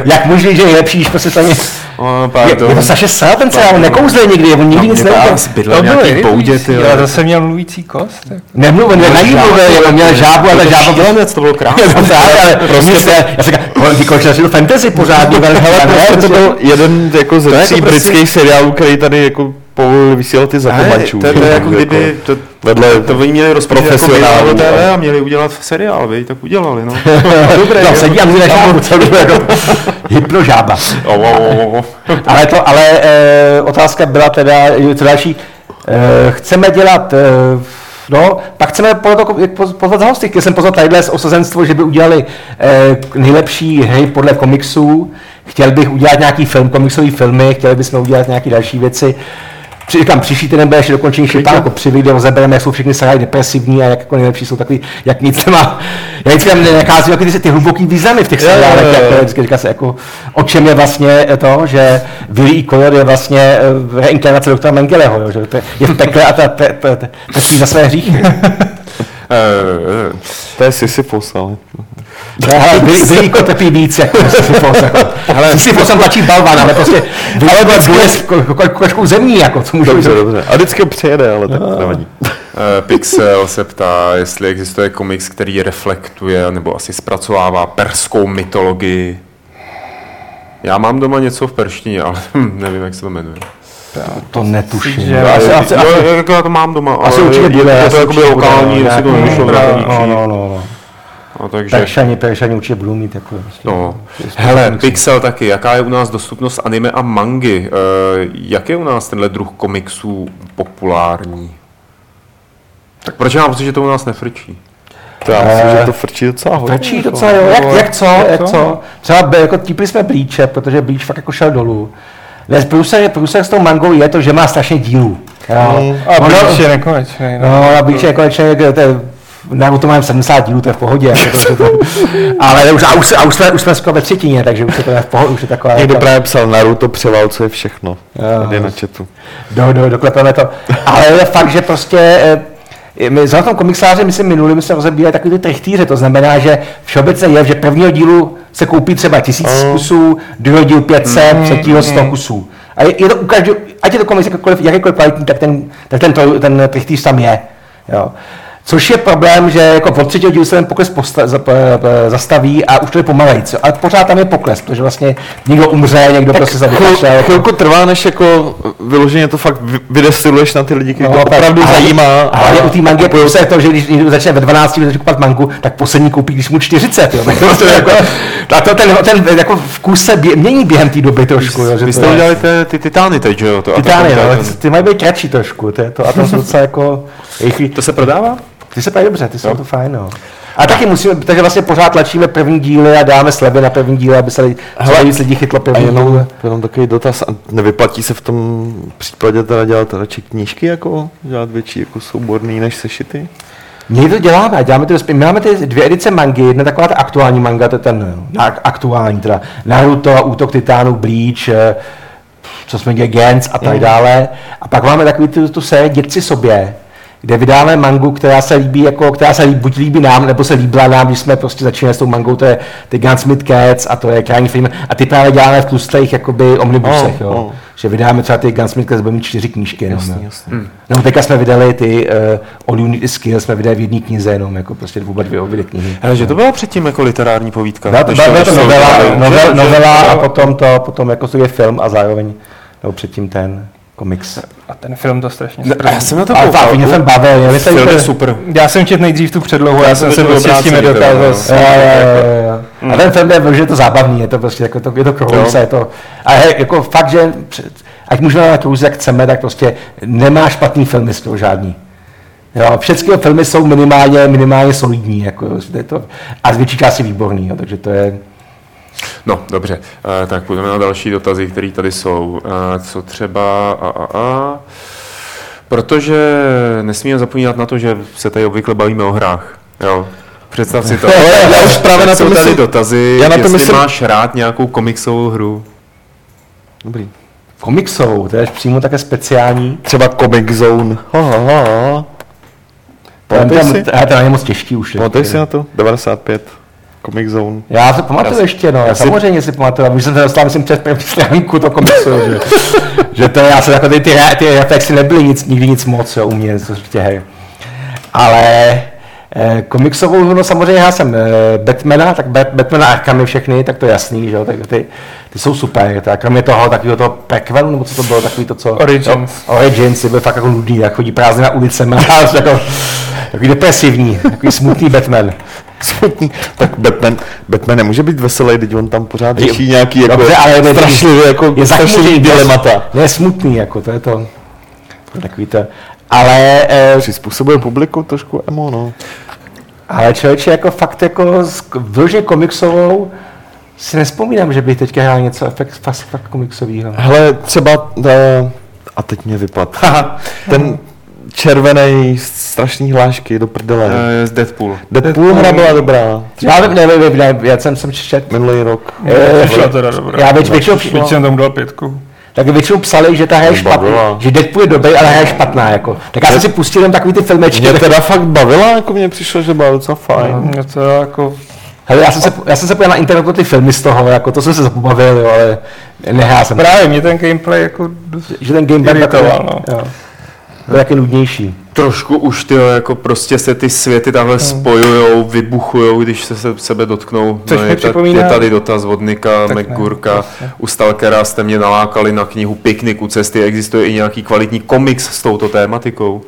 Jak může, že je lepší, když prostě to ani... O, Je, pardon. je to Saše Sel, ten seriál, on nekouzle nikdy, on nikdy nic neudělal. Bydlel v nějaký boudě, ty ale zase měl mluvící kost. Tak. Nemluvil, ne, na ní mluvil, on měl žábu, ale žába byla Šílenec, to bylo krásné. (laughs) No tak, ale prostě nic ne, já říkám, ty konečně si fantasy pořádně, (laughs) ale hele, Ale to byl jeden jako ze To je tří to prostě- britských seriálů, který tady jako povolili vysílat ty Ne, zakomačů. to, to je jako kdyby, to, vedle to oni měli jako profesionálů, Bill ale- TV a měli udělat seriál, vej, tak udělali, no. (laughs) Dobré, no, sedí a na žábu, co jako hypnožába. (laughs) Ale to, ale e, otázka byla teda, co další, e, chceme dělat, e, no, pak chceme pozvat, hosty, chtěl jsem pozvat tadyhle z osazenstvo, že by udělali e, nejlepší hry podle komiksů, chtěl bych udělat nějaký film, komiksový filmy, chtěli bychom udělat nějaké další věci. Říkám, příští týden bude ještě dokončení šepán jako přivy, kde rozebereme, jak jsou všechny seriály depresivní a jak jako nejlepší jsou takový, jak nic nemá, já vždycky tam nenacházím jako ty, ty hluboký významy v těch seriálech, jak to je, vždycky říká se jako, o čem je vlastně to, že Willy E. Coyote je vlastně eh, reinkarnace doktora Mengeleho, jo, že to je, je v pekle a ta te- trpí za své hříchy. (laughs) Eh, eh. To je Sisyphus, ale... E. Coyote trpí víc, jako Sisyphos, jako. Sisyphos tam tlačí balvan, ale prostě ale bude ko- ko- kočkou zemní, jako, co může Dobře, dobře. A vždycky ho přijede, ale tak nevadí. Eh, Pixel se ptá, jestli existuje komiks, který reflektuje nebo asi zpracovává perskou mytologii. Já mám doma něco v perštině, ale hm, nevím, jak se to jmenuje. To netuším. Že- No, asi, asi, jo, asi, jako já to mám doma, asi ale určitě je, bude. je asi to jakoby bude, lokální, jestli to nevyšlo v no. No, no, no. No, takže, Peršani, Peršani určitě budou mít jako... prostě- no. Hele, Pixel taky, jaká je u nás dostupnost anime a mangy? Eh, jak je u nás tenhle druh komiksů populární? Tak proč mám pocit, že to u nás nefrčí? To já myslím, Eh, že to frčí docela hodně. Frčí jako. docela, jo. Jak, jak co, jak co? Třeba by, jako típli jsme Bleache, protože Bleach fakt jako šel dolů. Ne, průser, průser s tou mangou je to, že má strašně dílů. Jo. Mm. A Bleach je nekonečný. No. No, a Bleach je konečně, jako, to je, Naruto mám 70 dílů, to je v pohodě. Jako to, to, (laughs) ale už, a, už, a už, jsme, už jsme skoro ve třetině, takže už je to je v pohodě, už je taková... Někdo jako- právě psal Naruto převálcuje všechno. Tady na chatu. do, do, doklepeme to. Ale je fakt, že prostě eh, my za tom komiksáře, myslím, minulý, my jsme rozebírali takový ty trichtýře, to znamená, že všeobecně je, že prvního dílu se koupí třeba tisíc Oh. kusů, druhého dílu 500, třetího 100 kusů. A je, je to u každého, ať je to komiks jakýkoliv, jakýkoliv kvalitní, tak ten, tak ten, to, ten trichtýř tam je. Jo. Což je problém, že jako od třetího dílu se ten pokles posta, za, zastaví a už to je pomalejc. Ale pořád tam je pokles, protože vlastně někdo umře, někdo prostě se Chvil, vykašle. chvilku trvá, než jako vyloženě to fakt vy- vydestiluješ na ty lidi, kteří to tak- opravdu ale- zajímá. Ale u té mangy je plus je to, že když někdo začne ve 12 začne kupovat mangu, tak poslední koupí, když mu 40. Jo. (laughs) Tak to, jako, a to ten, ten jako vkus se bě, mění během té doby trošku. Jo, že Vy to jste udělali ty, ty titány teď, že jo? To, Titány, to, no, ty mají být kratší trošku, to je to, a to jsou docela jako, rychlý. to se prodává? Ty se pají dobře, ty jsou to fajn, no. A taky musíme, takže vlastně pořád tlačíme první díly a dáme slevy na první díly, aby se lidi, nejvíc lidí chytlo A první díl. jenom, jenom takový dotaz, a nevyplatí se v tom případě teda dělat radši knížky, jako dělat větší jako souborný než sešity? My to děláme, děláme to, my máme ty dvě edice mangy, jedna taková ta aktuální manga, to je ten no, ak- aktuální, teda Naruto, Útok titánů, Bleach, eh, co jsme dělali, Gens a tak dále. A pak máme takový tu, tu sérii Děti sobě, kde vydáme mangu, která se líbí, jako, která se líbí, buď líbí nám, nebo se líbila nám, když jsme prostě začínali s tou mangou, to je ty Gunsmith Cats a to je krajní film. A ty právě děláme v tlustých jakoby omnibusech, Oh, jo. oh. Že vydáme třeba ty Gunsmith Cats, budeme mít čtyři knížky. Jenom, Jasně, jo. jasně. No, teďka jsme vydali ty uh, All You Need Is Skill, jsme vydali v jedné knize jenom, jako prostě vůbec dvě obě knihy. Hele, že to byla předtím jako literární povídka. Byla to, byla, byla to novela, udělali. novel, Že- že- novela a potom to, potom jako to je film a zároveň, nebo předtím ten komiks. A ten film to strašně Ne, já jsem na to Ale koukal. mě jsem bavil, Film je super. Já jsem četl nejdřív tu předlohu, já, jsem se prostě s tím nedokázal. jo, jo. A ten film je, že je to zábavný, je to prostě jako to, je to krouze, je to, a je, jako fakt, že před- ať můžeme na krouze, jak chceme, tak prostě nemá špatný filmy z toho žádný. Jo, všechny filmy jsou minimálně, minimálně solidní, jako, to je to, a z větší části výborný, jo, takže to je, No, dobře, uh, tak půjdeme na další dotazy, které tady jsou. Uh, co třeba a, a, a. Protože nesmíme zapomínat na to, že se tady obvykle bavíme o hrách. Jo. Představ si to. (laughs) já už právě na to jsou tady myslím- dotazy, já na to jestli myslím- máš rád nějakou komiksovou hru. Dobrý. komiksou, to je přímo také speciální. Třeba Comic Zone. Ha, ha, ha. Pamatuješ to, si? to, to je moc těžký už. Pamatuješ si na to? 95. Comic Zone. Já si pamatuju Já si- ještě, no, já si- samozřejmě si pamatuju, už jsem se dostal, myslím, přes první stránku to komiksu, že, (laughs) že to je, já jsem jako ty, ty, ty reflexy nebyly nic, nikdy nic moc, jo, u mě, co se her. Ale eh, komiksovou hru, no samozřejmě já jsem eh, Batmana, tak Bat, Batmana Arkhamy všechny, tak to je jasný, že jo, tak ty, ty jsou super, tak kromě toho takového toho prequelu, nebo co to bylo, takový to, co... Origins. Jo, Origins, byl fakt jako nudný, jak chodí prázdně na ulice, (laughs) má jako, takový depresivní, takový smutný Batman. Smutný. Tak Batman, Batman nemůže být veselý, teď on tam pořád řeší nějaký jako Dobře, ale je- strašlivě jako je strašlivý dilemata. Ne, je smutný, jako to je to. takový to. Ale, eh, Přizpůsobuje publiku trošku emo, no. ale člověče, jako fakt jako s- vyloženě komiksovou si nespomínám, že bych teďka hrál něco fakt, fakt, fakt komiksového. Hele, třeba, eh, a teď mě vypad, (laughs) ten červený strašný hlášky do prdele. Uh, z Deadpool. Deadpool hra byla dobrá. Já vím, nevím, nevím, nevím, já jsem jsem čet. Minulý rok. Eh, Byla teda dobrá. Já většinou, Byť jsem tomu dal pětku. tak většinou psali, že ta hra je špatná, že Deadpool je dobrý, ale hra je špatná, jako. Tak já jsem si pustil jen takový ty filmečky. Mě teda fakt bavila, jako mně přišlo, že byla docela fajn. Mě to jako Hele, já jsem se, já jsem se podíval na internetu ty filmy z toho, jako to jsem se pobavil, jo, ale nehrál jsem. právě mě ten gameplay jako dost že ten game byl iritoval, takový, no. jo. Byl taky nudnější. Trošku už ty jako prostě se ty světy takhle spojujou, vybuchujou, když se se sebe dotknou. Což no, mi je, ta- připomíná- je tady dotaz od Nika, McGurka. U Stalkera jste mě nalákali na knihu Piknik u cesty. Existuje i nějaký kvalitní komiks s touto tématikou?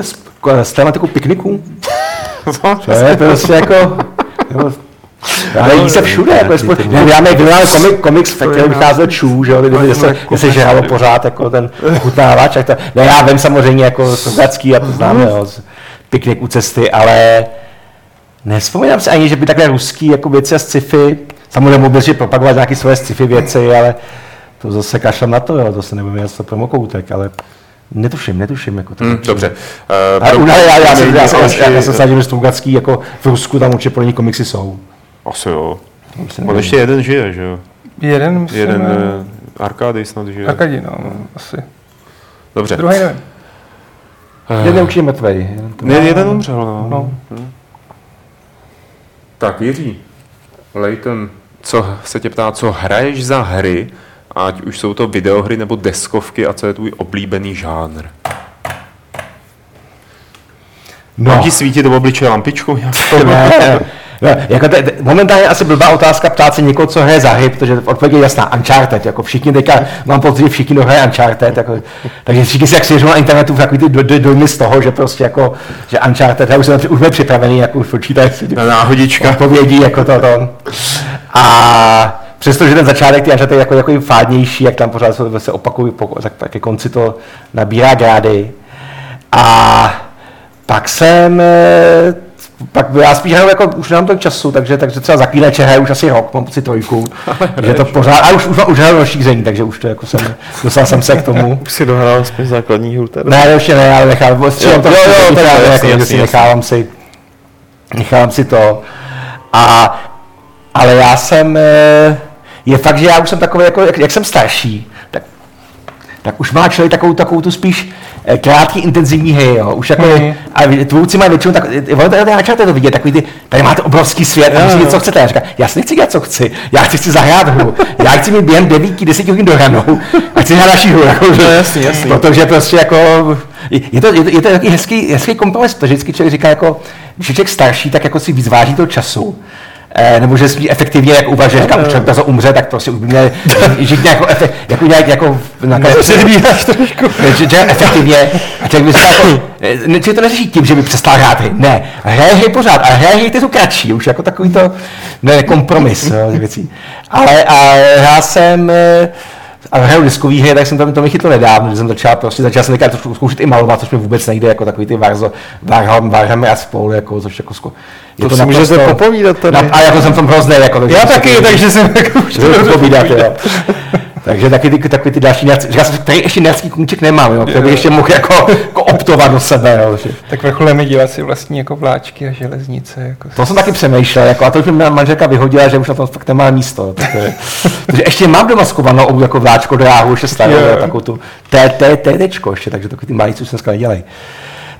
S, s tématikou pikniků? To je prostě jako... (laughs) jako ale jí se všude, jako my máme, my máme komik, komiks, ve kterém vycházel čů, že jo, kde se, se žralo pořád jako ten chutnávač, tak to, ne, já vím samozřejmě jako Sogacký, já to znám, jo, z piknik u cesty, ale nespomínám si ani, že by takhle ruský jako věci a sci-fi, samozřejmě mohl že propagovat nějaké svoje sci-fi věci, ale to zase kašlem na to, jo, to se nebudeme dělat promokoutek, ale netuším, netuším, jako to. Hm, dobře. Uh, Ale já, já, já, jsem- já, já, já, já že Strugacký jako v Rusku tam určitě pro ně komiksy jsou. Asi jo. Myslím, On ještě jeden žije, že jo? jeden, myslím, Jeden uh, Arkady snad žije. Akadí, no, asi. Dobře. Druhý nevím. Eh, Jeden je určitě mrtvej. Ne, jeden umřel, no. No. Tak Jiří, Leighton, co se tě ptá, co hraješ za hry, ať už jsou to videohry nebo deskovky a co je tvůj oblíbený žánr? No, Mám ti svítit do obličeje lampičkou? nějakou? ne, (laughs) ne, jako te, te, momentálně asi blbá otázka ptát se někoho, co hraje za hry, protože odpověď je jasná, Uncharted, jako všichni teďka, mám pocit, že všichni dohrají Uncharted, jako, takže všichni si jak svěřou na internetu takový ty do, do, dojmy z toho, že prostě jako, že Uncharted, já už jsem už připravený, jako už počítají si Na náhodička. odpovědí, jako to, to. A přestože ten začátek ty Uncharted je jako takový fádnější, jak tam pořád se, opakují, tak ke konci to nabírá grády. A pak jsem, eh, pak já spíš hraju jako, už nemám tolik času, takže, takže třeba zaklínače hraju už asi rok, mám pocit trojku, že to pořád, a už, už, už hraju rozšíření, takže už to jako jsem, dostal jsem se k tomu. (laughs) Už si dohrál aspoň základní hru teda. Ne, ještě ne, ale nechám, střílám to, Jo, jo, jo, teda, jasný, jako, jasný, si nechávám si, nechávám si to. A, ale já jsem, eh, je fakt, že já už jsem takový, jako, jak, jak jsem starší, tak, už má člověk takovou, takovou tu spíš eh, krátký, intenzivní hry, jo. Už jako, Mhm. a tvůrci mají většinou tak, eh, ono tady načáte to vidět, takový ty, tady máte obrovský svět, a musíte co chcete. Já říkám, já si nechci dělat, co chci, já chci si zahrát hru, já chci mít během 9, 10 hodin dohranou a chci hrát další hru. Jako, No, jasný, jasný. Protože prostě jako, je to, je to, je to takový hezký, hezký kompromis, protože vždycky člověk říká jako, když je člověk starší, tak jako si víc váží toho času. Eh, nebo že spíš efektivně, jak uvažuje, říká, člověk brzo umře, tak prostě už by měl žít nějakou, efe, jako nějak, jako na Předbíráš trošku. že, že efektivně, a člověk by si jako, eh, ne, to neřeší tím, že by přestal hrát hry, ne, hraje hry pořád, a hraje hry, ty jsou kratší, už jako takový to, ne, kompromis těch věcí. Ale a já jsem, eh, a hraju diskový hry, tak jsem tam to mi chytlo nedávno, že jsem začal prostě, začal jsem to zkoušet i malovat, což mi vůbec nejde, jako takový ty Warzo, Warham, Warhammer a spolu, jako, což jako zko, je to, to si můžete popovídat tady. Na, a jako jsem v tom hrozný, jako, takže Já taky, takže jsem jako to popovídat, jo. (laughs) Takže taky ty, takový ty další nerci, říkal jsem, tady ještě nerský kůček nemám, jo, který bych ještě mohl jako, jako optovat do sebe. Jo, že. Tak vrcholem mi dělat si vlastní jako vláčky a železnice. Jako. To jsem taky přemýšlel, jako, a to už mi manželka vyhodila, že už na tom fakt nemá místo. Takže, (laughs) takže ještě mám doma skovanou jako vláčko dráhu, ještě starou, yeah. takovou tu TTTčko ještě, takže takový ty malý, co se dneska nedělají.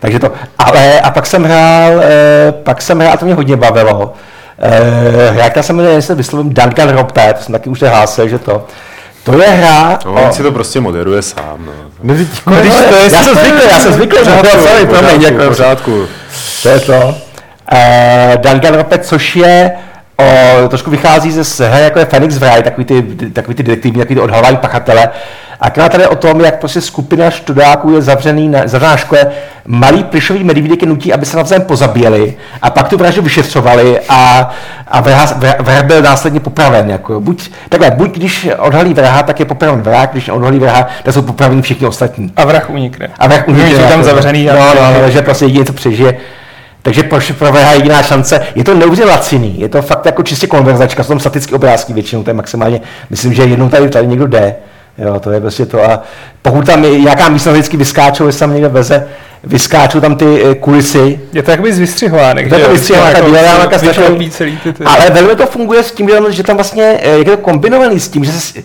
Takže to, ale a pak jsem hrál, eh, pak jsem hrál, a to mě hodně bavilo. Eh, hráka se jmenuje, jestli vyslovím Duncan Ropet, to jsem taky už hlásil, že to. To je hra... No, on o... si to prostě moderuje sám. No. No, když, no, když to je, já jsem (laughs) zvyklý, já jsem zvyklý, že to celý, promiň, jako. pořádku. To je to. Uh, Danganronpa, což je o, trošku vychází ze hry, jako je Phoenix Wright, takový ty, takový ty detektivní, takový ty odhalování pachatele. A Akorát tady o tom, jak prostě skupina študáků je zavřený na, zavřená škole, malý plišový medvídek nutí, aby se navzájem pozabíjeli a pak tu vraždu vyšetřovali a, a vrah, vrah, byl následně popraven. Jako. Buď, takhle, buď když odhalí vraha, tak je popraven vrah, když odhalí vraha, tak jsou popraveni všichni ostatní. A vrah unikne. A vrah unikne. Je tam jako, zavřený. No, no, no, že prostě jedině to přežije. Takže pro, pro VH jediná šance. Je to neuvěřitelně laciný, je to fakt jako čistě konverzačka, jsou tam statické obrázky většinou, to je maximálně, myslím, že jednou tady, tady někdo jde. Jo, to je prostě to. A pokud tam nějaká místnost vždycky vyskáčou, jestli tam někde veze, vyskáčou tam ty eh, kulisy. Je to jakoby z vystřihovánek. To je to vystřihovánek, jako Ale velmi to funguje s tím, že tam vlastně eh, je to kombinovaný s tím, že, se,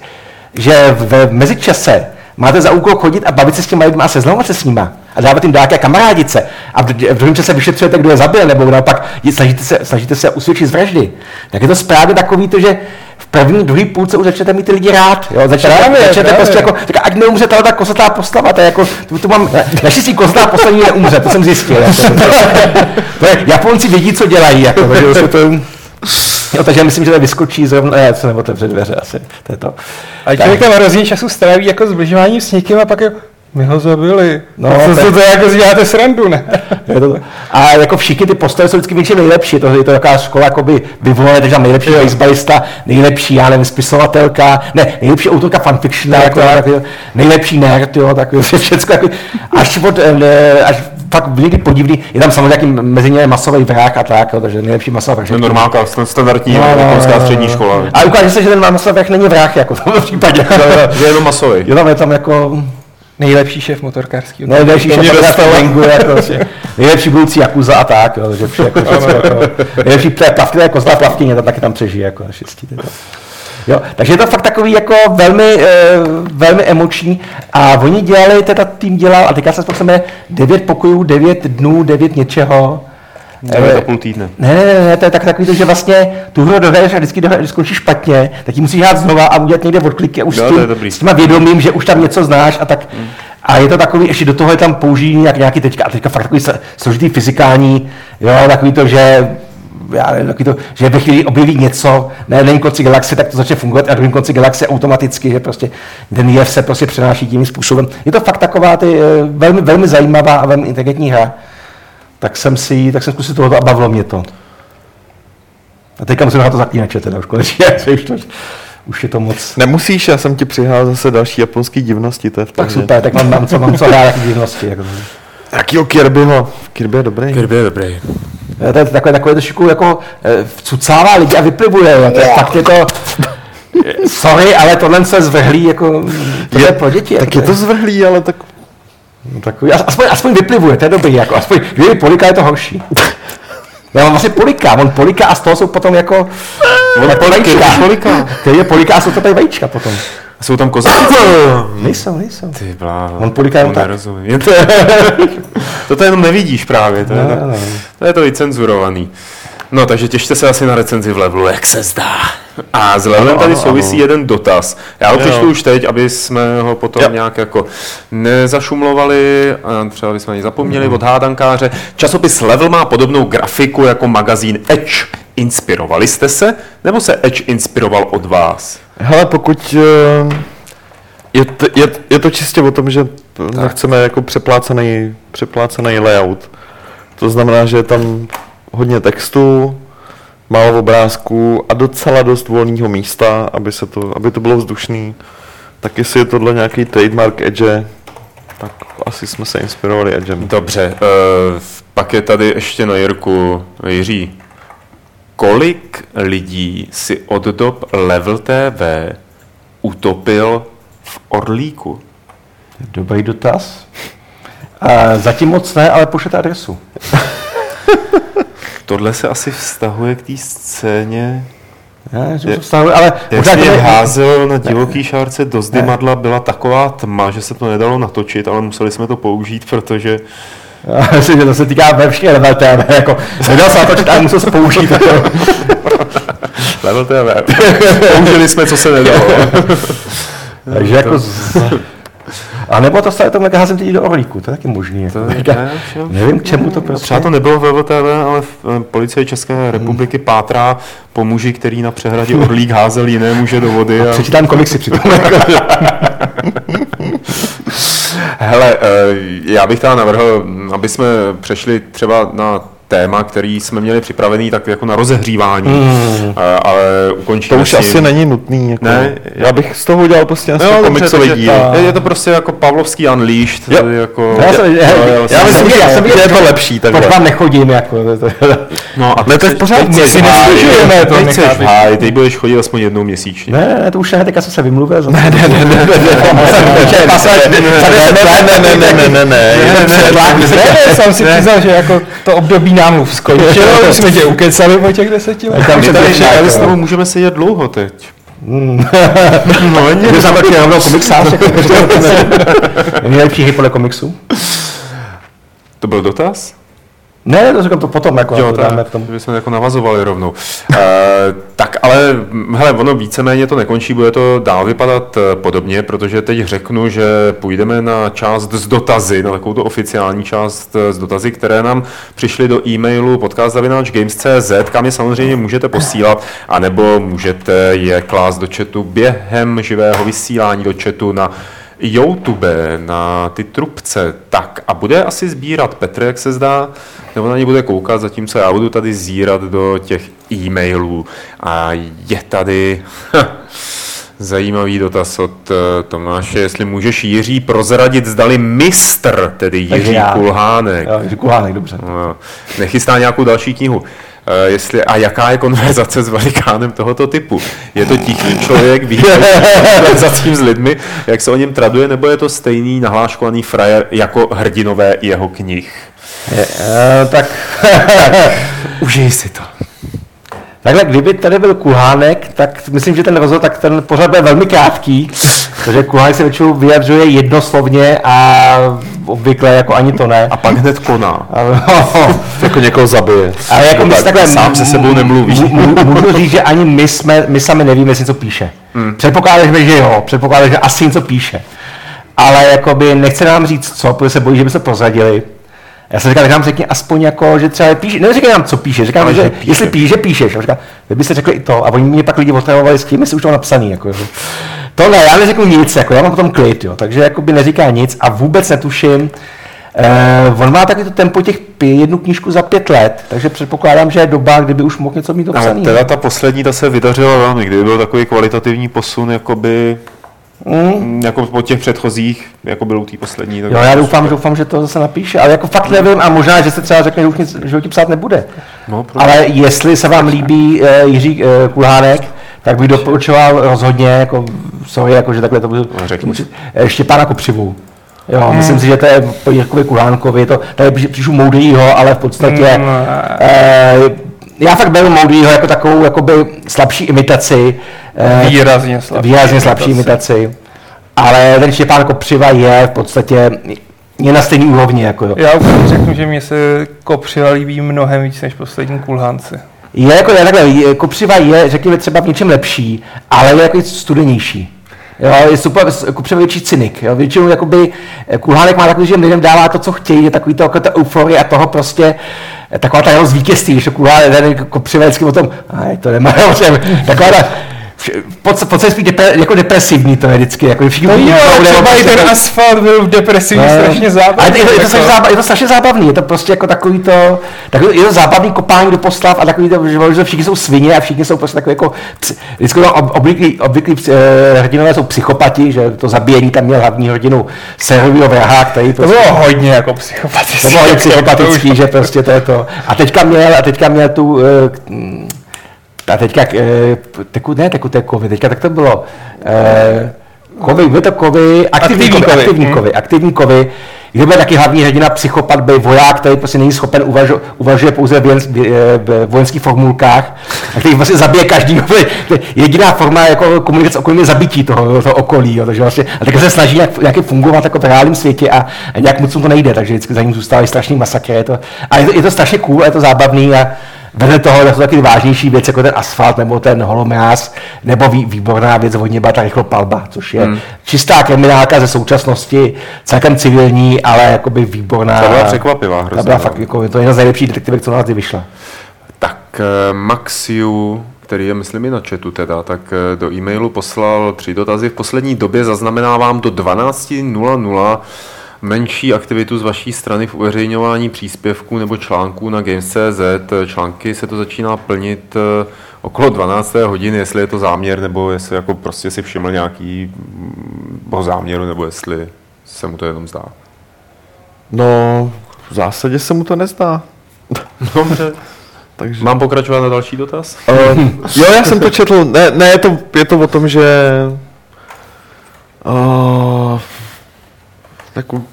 že v mezičase máte za úkol chodit a bavit se s těma lidmi a seznamovat se s nima a dávat jim a kamarádice. A v, druhém čase vyšetřujete, kdo je zabil, nebo naopak snažíte se, snažíte se usvědčit z vraždy. Tak je to správně takový to, že v první, druhý půlce už začnete mít ty lidi rád. Jo? Začnete, právě, začnete právě. prostě jako, tak ať neumře ta kosatá postava, to je jako, to, to mám, si kosatá postava neumře, to jsem zjistil. Jako, to, (laughs) to, je, Japonci vědí, co dělají, jako, takže to, Jo, takže myslím, že to vyskočí zrovna, ne, co nebo otevře dveře asi, to je to. A člověk tam hrozně času stráví jako zbližování s někým a pak jako, my ho zabili. No, co se to jako děláte srandu, ne? (laughs) Je to, a jako všichni ty postavy jsou vždycky většinou nejlepší. To je to jaká škola jakoby vyvolená, takže tam nejlepší baseballista, nejlepší, já nevím, spisovatelka, ne, nejlepší autorka fanfiction, jako, tak, nejlepší nerd, jo, tak (laughs) všechno jako, až, od, eh, ne, až fakt někdy podivný, je tam samozřejmě jaký mezi ně masový vrah a tak, jo, takže nejlepší masový vrah. To je normálka, standardní no, no, no, střední škola. A ukáže se, že ten masový vrah není vrah, jako v tom případě. že je jenom masový. Je tam, je tam jako Nejlepší šéf motorkářský. Nejlepší šéf motorkářský jako, nejlepší budoucí Jakuza a tak, jo, že vše, jako, všechno, jako, (laughs) nejlepší plavky, jako zlá plavkyně, to taky tam přežije, jako naštěstí. Jo, takže je to fakt takový jako velmi, uh, velmi emoční a oni dělali, teda tým dělal, a teďka se spomínáme, devět pokojů, devět dnů, devět něčeho, Devět a půl týdne. Ne, ne, ne, to je tak takový to, že vlastně tu hru dohraješ a vždycky dohraješ, skončíš špatně, tak ji musíš hrát znova a udělat někde odkliky a už jo, s, tím, s těma vědomím, že už tam něco znáš a tak. Hmm. A je to takový, ještě do toho je tam použijí nějak, nějaký teďka, a teďka fakt takový složitý fyzikální, jo, takový to, že já nevím, takový to, že ve chvíli objeví něco na jednom konci galaxie, tak to začne fungovat a na druhém konci galaxie automaticky, že prostě ten jev se prostě přenáší tím způsobem. Je to fakt taková ty, eh, velmi, velmi zajímavá a velmi inteligentní hra tak jsem si tak jsem zkusil tohoto a bavilo mě to. A teďka musím na to zaklínače teda už konečně, (laughs) už, to, už je to moc. Nemusíš, já jsem ti přihál zase další japonský divnosti, to je v Tak super, tak mám, mám co, mám co hrát divnosti. Jako. Jakýho Kirbyho? Kirby je dobrý. Kirby je dobrý. To je takové, takové trošku jako eh, vcucává lidi a vyplivuje. To je, fakt je to, Sorry, ale tohle se zvrhlí jako, to je, je pro děti. Tak jako, je to zvrhlý, ale tak No, takový, aspoň, aspoň vyplivuje, to je dobrý, jako, aspoň, kdyby poliká je to horší. Já mám vlastně poliká, on poliká a z toho jsou potom jako, on jako vajíčka. Poliká. Který je poliká a jsou to tady vajíčka potom. A jsou tam kozáci? nejsou, nejsou. Ty bláho. On poliká jenom tak. (laughs) to, to jenom nevidíš právě, to, no, je, to, no. to je to vycenzurovaný. No, takže těšte se asi na recenzi v levelu, jak se zdá. A s levelem tady souvisí ano. jeden dotaz. Já ho přečtu už teď, aby jsme ho potom jo. nějak jako nezašumlovali, a třeba bychom ani zapomněli mm. od hádankáře. Časopis Level má podobnou grafiku jako magazín Edge. Inspirovali jste se, nebo se Edge inspiroval od vás? Hele, pokud eh, je, to, je, je to čistě o tom, že tak. nechceme jako přeplácený, přeplácený layout. To znamená, že je tam hodně textu, málo obrázků a docela dost volného místa, aby, se to, aby to bylo vzdušný. Tak jestli je tohle nějaký trademark Edge, tak asi jsme se inspirovali Edgem. Dobře, uh, pak je tady ještě na Jirku Jiří. Kolik lidí si od dob Level TV utopil v Orlíku? Dobrý dotaz. A zatím moc ne, ale pošlete adresu. (laughs) Tohle se asi vztahuje k té scéně. Ne, že Je- vztahuje, ale Jak možná mě je- házel na divoký šárce do zdymadla, byla taková tma, že se to nedalo natočit, ale museli jsme to použít, protože Já myslím, že to se týká ve všech level TV, jako nedal se natočit, ale musel se použít. (laughs) Level TV. (laughs) Použili jsme, co se nedalo. Takže jako z... A nebo to stane to házím teď do orlíku, to je taky možný. Jako. To je- Říká- ne, všem- nevím, k čemu to prostě. Třeba to nebylo ve VTV, ale v- eh, policie České republiky pátrá po muži, který na přehradě Orlík házel jiné muže do vody. A... Přečítám komiksy přitom. Jako. (laughs) Hele, eh, já bych teda navrhl, aby jsme přešli třeba na téma, který jsme měli připravený tak jako na rozehřívání, Hmm. Eh, ale To ukončíme už si... asi není nutný. Jako, Ne, já bych z toho udělal prostě No, no, dobře, komiksový díl. je, je to prostě jako Pavlovský Unleashed, Jo. jako... Já, jsem, já, já, jsem- myslím, že já jsem že je to lepší takhle. Pak vám nechodím, jako. To, to, No a Ne, to je v pořádku, teď si nestěžujeme, to teď jsi teď budeš chodit aspoň jednou měsíčně. ne, ne, to už ne, teďka jsem se vymluvil. Ne, ne, Ne, ne, ne, ne, ne, ne, ne, Ne, ne, jsem si přiznal, že jako to období nám už skončilo, (laughs) už jsme tě ukecali po těch deseti letech. My tady, všechno, tady s tebou můžeme sedět dlouho teď. (laughs) No, Můžu zatočit rovnou komiksář, jako je nejlepší podle komiksu. To byl dotaz? Ne, to říkám to potom, jako Jo, to dáme tak, v tom. že jsme jako navazovali rovnou. Uh, tak ale, hm, hele, ono víceméně to nekončí, bude to dál vypadat eh, podobně, protože teď řeknu, že půjdeme na část z dotazy, na takovou tu oficiální část eh, z dotazy, které nám přišly do e-mailu podcast.games.cz, kam je samozřejmě můžete posílat, anebo můžete je klást do chatu během živého vysílání do chatu na YouTube na ty trubce, tak a bude asi sbírat Petr, jak se zdá, nebo na ně bude koukat, zatímco já budu tady zírat do těch e-mailů. A je tady (laughs) zajímavý dotaz od eh, Tomáše, jestli můžeš Jiří prozradit, zdali mistr, tedy Takže Jiří já. Kulhánek, Jo, Jiří Kulhánek, dobře. No, nechystá nějakou další knihu. Eh, Jestli, a jaká je konverzace s velikánem tohoto typu? Je to tichý člověk, výjimečný konverzacím s lidmi, jak se o něm traduje, nebo je to stejný nahláškovaný frajer jako hrdinové jeho knih? Je, eh, tak, (laughs) Užij si to. Takhle, kdyby tady byl Kulhánek, tak myslím, že ten rozhovor, tak ten pořad bude velmi krátký, protože Kulhánek se většinou vyjadřuje jednoslovně a obvykle jako ani to ne. A pak hned koná. Jako někoho zabije. Ale jako my takhle sám se sebou nemluví. Mů- mů- Můžu říct, že ani my, jsme, my sami nevíme, jestli něco píše. Hmm. Předpokládáme, že jo, předpokládáme, že asi něco píše. Ale jakoby nechce nám říct co, protože se bojí, že by se prozradili. Já jsem říkal, tak nám řekni aspoň jako, že třeba píše, neříkej nám, co píše, říkám, že, že píše. jestli píše, že píšeš. A říkám, vy byste řekli i to, a oni mě pak lidi otravovali s tím, jestli už to napsaný. Jako, že- to ne, já neřeknu nic, jako, já mám potom klid, jo, takže jakoby neříká nic a vůbec netuším, Eh, on má taky to tempo těch pě- jednu knížku za pět let, takže předpokládám, že je doba, kdyby už mohl něco mít Ale obsaný. teda ta poslední, ta se vydařila velmi. Kdyby byl takový kvalitativní posun, jakoby, mm. jako po těch předchozích, jako byl u té poslední. Tak Jo, já doufám, doufám, že to zase napíše, ale jako fakt nevím a možná, že se třeba řekne, že už nic, že ho ti psát nebude. No, pro... Ale jestli se vám líbí uh, Jiří uh, Kulhánek, tak bych doporučoval rozhodně, jako, sorry, jako, že takhle to budu, No, řekni. Štěpána Kopřivou. Jo, myslím si, že to je po Jirkovi Kulhánkovi, to, tady píšu- moudrýho, ale v podstatě Mm, eh, já fakt beru moudrýho jako takovou jakoby slabší imitaci. eh, Výrazně slabší. výrazně slabší imitaci. Ale ten Štěpán Kopřiva je v podstatě je na stejný úrovni. Jako jo. Já úplně řeknu, že mě se Kopřiva líbí mnohem víc než poslední kulhánci. Je jako je takhle, je, Kopřiva je, řekněme, třeba v něčem lepší, ale je jako studenější. Jo, je super, Kopřiva je větší cynik. Jo. Většinou jakoby, eh, Kulhánek má takový, že lidem dává to, co chtějí, je takový to, jako ta euforie a toho prostě, eh, taková ta jeho zvítězství, že Kulhánek, ten je vždycky o tom, aj, to nemá (laughs) o taková ta, Pocit, pocit spíš depre, jako depresivní to je vždycky, jako všichni No mluví, jo, třeba i prostě ten jako- asfalt byl v depresivní No. strašně zábavný. Je, to, je, to jako- strašně zábavný, je to strašně zábavný, je to prostě jako takový to, takový, je to zábavný kopání do postav a takový to, že, že všichni jsou svině a všichni jsou prostě takový jako, vždycky ob- obvyklí, obvyklí eh, hrdinové jsou psychopati, že to zabíjení tam měl hlavní hrdinu servového vraha, který To prostě, bylo hodně jako psychopatické. to bylo hodně (laughs) To už- psychopatický, že prostě to je to. A teďka měl, a teďka měl tu, eh, a teďka, eh, teku, ne tekuté kovy, teďka tak to bylo, eh, kovy, byly to kovy, aktivní Aktivní kovy, kovy, aktivní kovy, aktivní kovy, kde byl taky hlavní hrdina, psychopat, byl voják, který prostě není schopen uvažu, uvažuje pouze v, jen, v, v vojenských formulkách, a který vlastně zabije každý. Jediná forma jako komunikace okolí je zabití toho, toho okolí, jo, takže vlastně, a tak se snaží nějak, nějak fungovat jako v reálném světě a, a nějak moc mu to nejde, takže vždycky za ním zůstávají strašný masakry. Je to, a je to, je to strašně cool, je to zábavný a vedle toho jsou taky vážnější věci, jako ten asfalt nebo ten holomráz, nebo vý, výborná věc hodně byla ta rychlopalba, což je hmm. čistá kriminálka ze současnosti, celkem civilní, ale jakoby výborná. Ta byla překvapivá hrozně. byla no. fakt, jako, to je jedna z nejlepších detektivek, co na nás vyšla. Tak eh, Maxiu, který je myslím i na chatu teda, tak eh, do e-mailu poslal tři dotazy. V poslední době zaznamenávám do 12.00 menší aktivitu z vaší strany v uveřejňování příspěvků nebo článků na Games.cz. Články se to začíná plnit eh, okolo 12. hodiny, jestli je to záměr, nebo jestli jako prostě si všiml nějaký mm, záměru, nebo jestli se mu to jenom zdá. No, v zásadě se mu to nezdá. (laughs) Dobře. (laughs) Takže... Mám pokračovat na další dotaz? Uh, (laughs) jo, já jsem to četl. Ne, ne je, to, je to o tom, že uh, jako,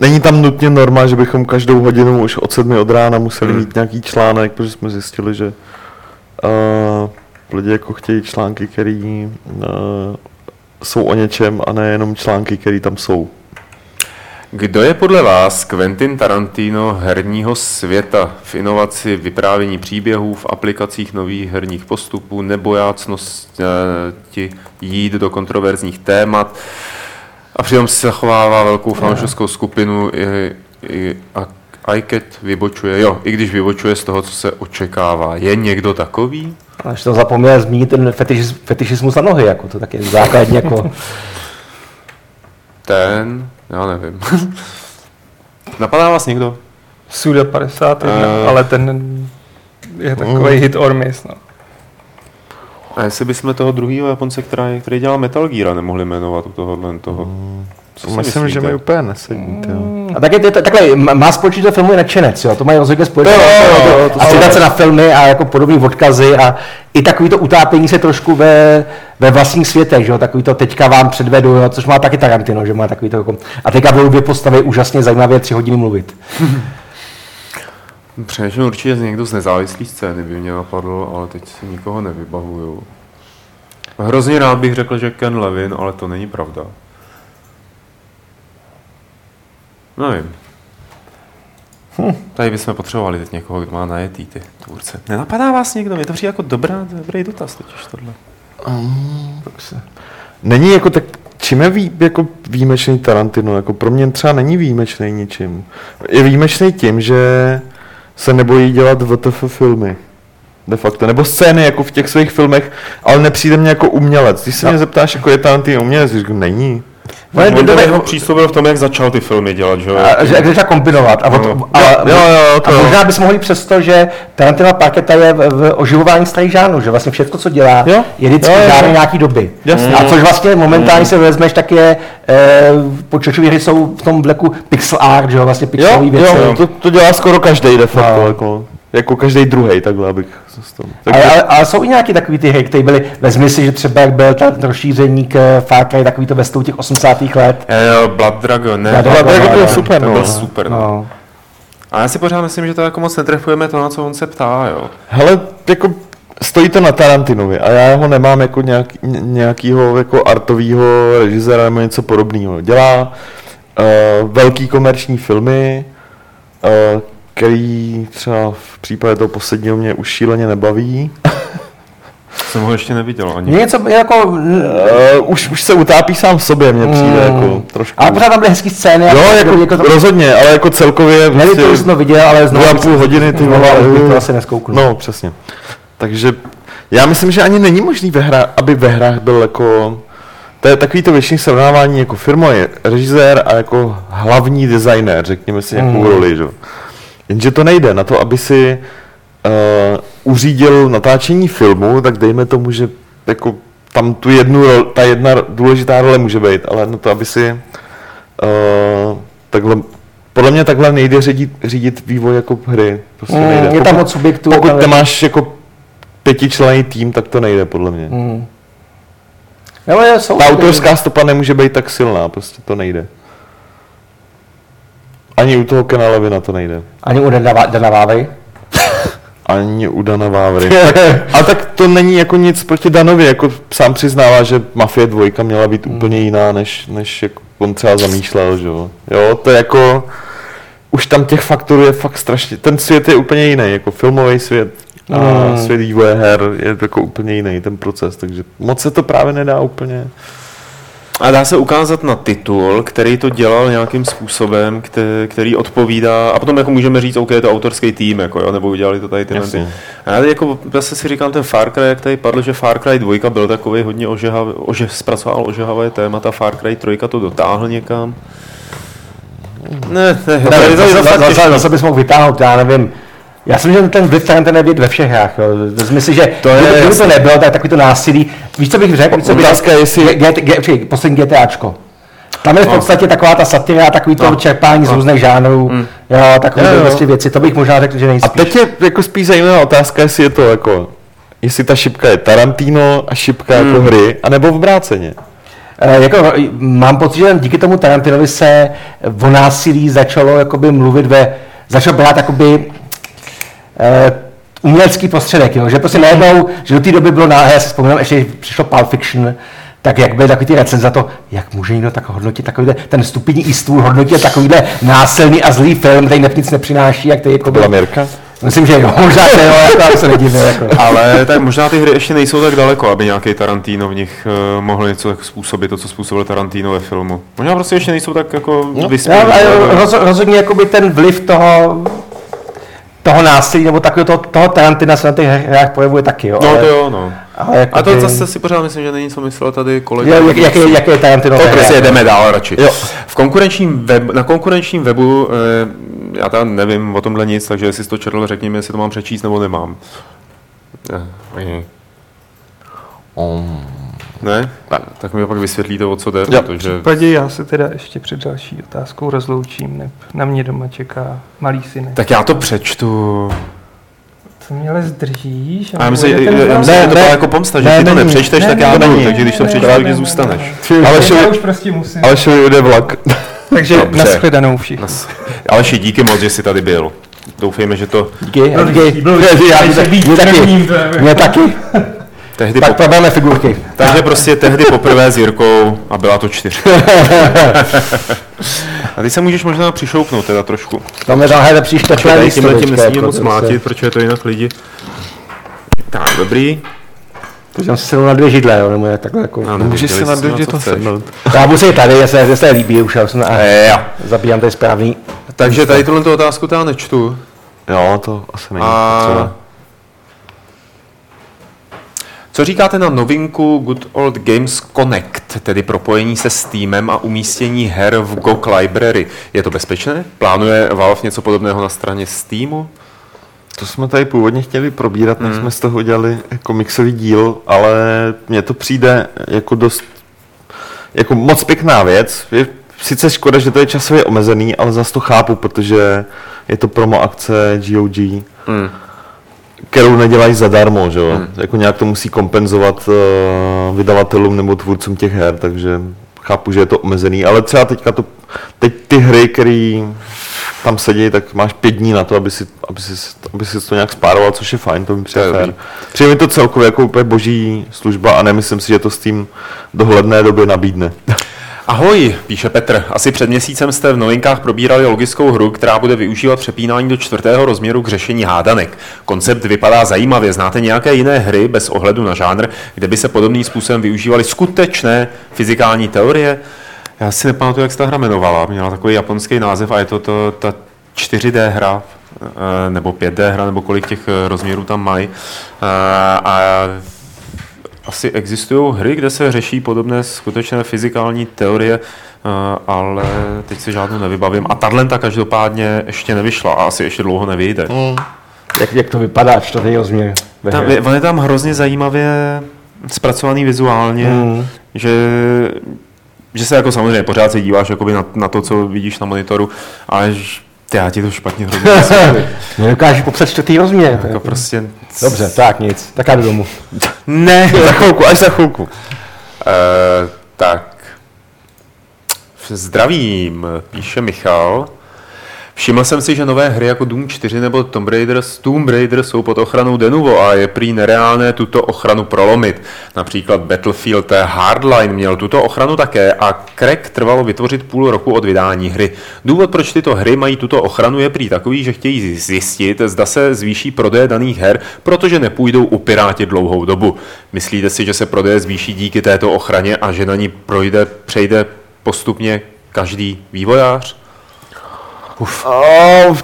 není tam nutně norma, že bychom každou hodinu už od sedmi od rána museli Hmm. mít nějaký článek, protože jsme zjistili, že uh, lidi jako chtějí články, které uh, jsou o něčem a ne jenom články, které tam jsou. Kdo je podle vás Quentin Tarantino herního světa v inovaci vyprávění příběhů, v aplikacích nových herních postupů, nebojácnosti jít do kontroverzních témat a přitom si zachovává velkou fanoušovskou skupinu i, i, a i keď vybočuje, jo, i když vybočuje z toho, co se očekává. Je někdo takový? Až to zapomněl zmínit ten fetišis, fetišismus na nohy, jako to tak je základní, jako (laughs) Ten, já nevím. (laughs) Napadá vás někdo? Suda 51, Eh. ale ten je takový hit or miss, no. A jestli bychom toho druhého Japonce, který, který dělal Metal Gear, nemohli jmenovat u tohohle toho? Co si Myslím, že myslíte? mi úplně nesedí. tyjo. A taky to, takhle, má- společný to filmu je nadšenec, jo, to mají rozhodně společné. A citace na filmy a jako podobné odkazy a i takový to utápění se trošku ve, ve vlastních světech, že jo, takový to teďka vám předvedu, jo, což má taky Tarantino, že má takový to jako, a teďka budou dvě postavy úžasně zajímavě tři hodiny mluvit. (laughs) Přemýšlím určitě někdo z nezávislé scény by mě napadl, ale teď si nikoho nevybavuju. Hrozně rád bych řekl, že Ken Levin, ale to není pravda. Nevím. Hm. Tady bychom potřebovali teď někoho, kdo má najetý ty tvůrce. Nenapadá vás někdo? Mě to přijde jako dobrá, dobrý dotaz totiž tohle. Není jako tak, čím je vý, jako výjimečný Tarantino? Jako pro mě třeba není výjimečný ničím. Je výjimečný tím, že se nebojí dělat VTF filmy. De facto. Nebo scény jako v těch svých filmech, ale nepřijde mě jako umělec. Když se mě zeptáš, jako je Tarantino umělec, říkám, není. No, On jeho přístup byl v tom, jak začal ty filmy dělat, že jo? A, že, jak začal kombinovat. A, od, No. a, Jo, jo, jo, to a jo. možná bychom mohli přesto, že Tarantino Parketa je v, v oživování starých žánrů, že vlastně všechno, co dělá, Jo. je vždycky Jo, jo. nějaký doby. Jasně. A což vlastně momentálně se vezmeš, tak je, e, počítačové hry jsou v tom vleku pixel art, že jo, vlastně Jo, pixelové věci. jo, to, to dělá skoro každý de facto. No. Jako, jako každý druhý, takhle abych se s tom. Tak, Ale, ale, ale, jsou i nějaký takový ty hry, které byly, vezmi si, že třeba jak byl ten rozšíření k Far Cry, takový to ve stylu těch 80. let. Eh, Blood Dragon, ne? Blood Blood Dragon Dragon byl super, To no. byl super, no. No. A já si pořád myslím, že to jako moc netrefujeme to, na co on se ptá, jo. Hele, jako stojí to na Tarantinovi a já ho nemám jako nějak, ně- nějakýho jako artového režiséra nebo něco podobného. Dělá uh, velký komerční filmy, uh, který třeba v případě toho posledního mě už šíleně nebaví. (laughs) Jsem ho ještě neviděl ani. Něco jako, Uh, už, už se utápí sám v sobě, mně přijde Mm. jako trošku. ale pořád tam byly hezký scény. jo, a jako, jako to, rozhodně, ale jako celkově Nevím, to jsem to viděl, ale dvě a znovu půl hodiny, ty no, vole, ale bych to asi neskoukl. No, přesně. Takže já myslím, že ani není možný, ve hra, aby ve hrách byl jako... To je takový to většině srovnávání jako firma je režisér a jako hlavní designér, řekněme si nějakou Mm. roli, že? Jenže to nejde na to, aby si uh, uřídil natáčení filmu, tak dejme tomu, že jako tam tu jednu, ta jedna důležitá role může být, ale na to, aby si uh, takhle, podle mě takhle nejde řídit, řídit vývoj jako hry. Prostě Mm, nejde. je tam Pokud- moc subjektů. pokud tam- nemáš jako pětičlenný tým, tak to nejde podle mě. Mm. Ta autorská stopa nemůže být tak silná, prostě to nejde. Ani u toho Kena Levina to nejde. Ani u Dana Dana Vávy. (laughs) Ani u Dana Vávry. (laughs) tak, ale tak to není jako nic proti Danovi, jako sám přiznává, že Mafie 2 měla být Hmm. úplně jiná, než, než jako on třeba zamýšlel, že jo. Jo, to je jako, už tam těch faktorů je fakt strašně, ten svět je úplně jiný, jako filmový svět a Mm. svět vývoje her je jako úplně jiný ten proces, takže moc se to právě nedá úplně. A dá se ukázat na titul, který to dělal nějakým způsobem, který, který odpovídá, a potom jako můžeme říct, OK, je to autorský tým, jako, jo, nebo udělali to tady ty Jasně. A já jako zase si říkám ten Far Cry, jak tady padl, že Far Cry 2 byl takový hodně ožehav, ože, zpracoval ožehavé témata, Far Cry 3 to dotáhl někam. Ne, ne, Ne, tady to je zase, zase zase, těžký. zase bys mohl vytáhnout, já nevím. Já si myslím, že ten vliv Tarantino je ve všech hrách. Jo. Myslím že to je kdyby, kdyby to nebylo, tak takový to násilí. Víš, co bych řekl? Co bych Otázka je, jestli- G, G, G, počkej, poslední GTAčko. Tam je v No. podstatě taková ta satira, takový to No. čerpání z No. různých žánrů, jo, takové Jo, jo. prostě věci, to bych možná řekl, že A nejspíš. teď je jako spíš zajímavá otázka, jestli je to jako, jestli ta šipka je Tarantino a šipka jako Hmm. hry, anebo v obráceně. Eh, jako, mám pocit, že díky tomu Tarantinovi se o násilí začalo jakoby mluvit ve, začal brát jakoby eh, umělecký prostředek, jo? že prostě najednou, že do té doby bylo náhle, já si vzpomínám, ještě když přišlo Pulp Fiction, tak jak byly takový ty recenze za to, jak může někdo tak hodnotit takovýhle, ten stupidní Eastwood hodnotit takovýhle násilný a zlý film, který nic nepřináší, jak to jako Byla Mirka? Myslím, že jo, (laughs) možná to jo, já se nedivím. Jako. Ale tak možná ty hry ještě nejsou tak daleko, aby nějaký Tarantino v nich uh, mohl něco tak způsobit, to, co způsobil Tarantino ve filmu. Možná prostě ještě nejsou tak jako no, vyspělí. ale roz, rozhodně jakoby ten vliv toho, toho násilí, nebo takového toho, toho Tarantina se na těch hrách projevuje taky, jo. No ale, to jo, no. Ale jakoby, A to zase si pořád myslím, že není co myslel tady kolega. Jo, jak, jak, je- jak je Tarantino To prostě hrách, jdeme dál radši. Jo. V konkurenčním web, na konkurenčním webu, eh, já tam nevím o tomhle nic, takže jestli jsi to četl, řekni mi, jestli to mám přečíst nebo nemám. Eh, Ne? Tak mi pak vysvětlíte, o co jde, Jo. protože... V případě já se teda ještě před další otázkou rozloučím, neb na mě doma čeká malý synek. Tak já to přečtu. Co mě ale zdržíš? A já myslím, že, já Ne, to ne, byla jako pomsta, že ne, ty to není. nepřečteš, Ne, tak ne, já ne, budu, ne, takže když to ne, přečteš, ne, tak ne, že ne, zůstaneš. ne, Ale ne. Já už prostě musím. Ale šel jde vlak. Takže Dobře. nashledanou všichni. Nas- Aleši, díky moc, že jsi tady byl. Doufejme, že to Díky, díky. Mě- já- taky, to mě taky. (laughs) tehdy, Tak po, probereme figurky. takže prostě tehdy poprvé s Jirkou a byla to čtyř. (laughs) A ty se můžeš možná přišoupnout teda trošku. To mi zahrajete příště místo tímhle tím nesmíme jako moc prostě. mlátit, protože to jinak lidi... Tak, dobrý. Takže jsem si sedl na dvě židle, jo, nebo jak takhle jako. Ano, Můžeš si na dvě chceš. sednout. Já musím tady, já se, já se líbí, už já jsem a Eh, jo. zabíjám tady správný. Takže tady tuhle otázku já nečtu. Jo, to asi není A. co říkáte na novinku Good Old Games Connect, tedy propojení se Steamem a umístění her v GOG Library? Je to bezpečné? Plánuje Valve něco podobného na straně Steamu? To jsme tady původně chtěli probírat, než Hmm. jsme z toho udělali komiksový díl, ale mně to přijde jako dost, jako moc pěkná věc. Je sice škoda, že to je časově omezený, ale zase to chápu, protože je to promo akce GOG, Hmm. Kterou nedělají zadarmo, že jo? Hmm. Jako nějak to musí kompenzovat uh, vydavatelům nebo tvůrcům těch her, takže chápu, že je to omezený, ale třeba teďka to, teď ty hry, které tam sedí, tak máš pět dní na to, aby si, aby si, aby si to nějak spároval, což je fajn, to mi přijde fér. Přijde mi to celkově jako úplně boží služba a nemyslím si, že to s tím dohledné době nabídne. (laughs) Ahoj, píše Petr. Asi před měsícem jste v novinkách probírali logickou hru, která bude využívat přepínání do čtvrtého rozměru k řešení hádanek. Koncept vypadá zajímavě. Znáte nějaké jiné hry bez ohledu na žánr, kde by se podobným způsobem využívaly skutečné fyzikální teorie? Já si nepamatuju, jak se ta hra jmenovala. Měla takový japonský název a je to, to ta 4D hra. eh, nebo 5D hra, nebo kolik těch eh, rozměrů tam mají. Eh, A asi existují hry, kde se řeší podobné skutečné fyzikální teorie, eh, ale teď si žádnou nevybavím. A tahle ta každopádně ještě nevyšla a asi ještě dlouho nevyjde. Mm. Jak, jak to vypadá, čtvrtý rozměr? ve Tam, je- on je tam hrozně zajímavě zpracovaný vizuálně, Mm. že, že se jako samozřejmě pořád se díváš jakoby na, na to, co vidíš na monitoru, ale ty, já ti to špatně hrozně. (laughs) Nedokážeš popsat čtvrtý rozměr. jako prostě... Dobře, tak nic. Tak já jdu domů. (laughs) Ne. (laughs) Za chvilku, až za chvilku. Eh, tak. Zdravím, píše Michal. Všiml jsem si, že nové hry jako Doom 4 nebo Tomb Raider, Tomb Raider jsou pod ochranou Denuvo a je prý nereálné tuto ochranu prolomit. Například Battlefield Hardline měl tuto ochranu také a Crack trvalo vytvořit půl roku od vydání hry. Důvod, proč tyto hry mají tuto ochranu, je prý takový, že chtějí zjistit, zda se zvýší prodeje daných her, protože nepůjdou upirátit dlouhou dobu. Myslíte si, že se prodeje zvýší díky této ochraně a že na ní projde, přejde postupně každý vývojář? A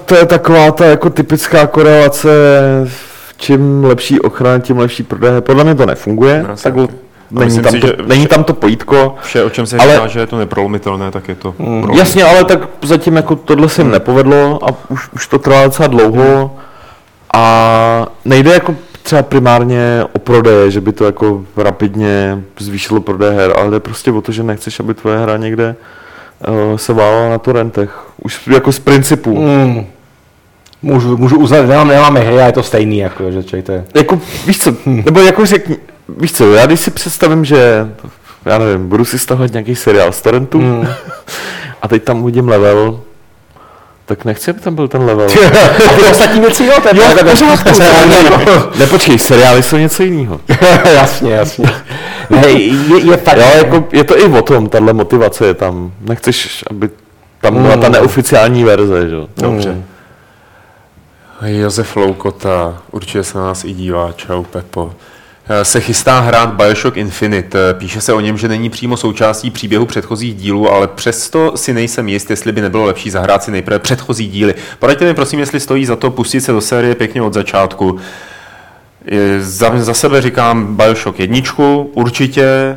to je taková ta jako typická korelace, čím lepší ochrana, tím lepší prodej. Podle mě to nefunguje, No, asi tak taky. není, myslím tam si, to, že není tam to pojítko. Vše, o čem se Ale- říká, že je to neprolomitelné, tak je to Mm, Jasně, ale tak zatím jako tohle se jim nepovedlo a už, už to trvá docela dlouho a nejde jako třeba primárně o prodeje, že by to jako rapidně zvýšilo prodej her, ale jde prostě o to, že nechceš, aby tvoje hra někde uh, se vála na torrentech. Už jako z principu. Mm. Můžu, můžu uznat, nemám, nemáme hry a je to stejný, jako, že člověk to je. Jako, víš co, nebo jako řekni, víš co, já když si představím, že, já nevím, budu si stahovat nějaký seriál z torrentu Mm. (laughs) a teď tam uvidím level, tak nechci, aby tam byl ten level. (laughs) A ty ostatní věci, jo, to je Jo, pořádku. ne, (laughs) počkej, seriály jsou něco jiného. (laughs) jasně, jasně. Ne, je, je fakt, Jo, jako, je to i o tom, tahle motivace je tam. Nechceš, aby tam byla ta Mm. neoficiální verze, že? jo. Dobře. Josef Loukota, určitě se na nás i dívá, čau Pepo. Eh, Se chystá hrát Bioshock Infinite. Eh, Píše se o něm, že není přímo součástí příběhu předchozích dílů, ale přesto si nejsem jist, jestli by nebylo lepší zahrát si nejprve předchozí díly. Poraďte mi prosím, jestli stojí za to pustit se do série pěkně od začátku. Za, za sebe říkám Bioshock jedničku určitě eh,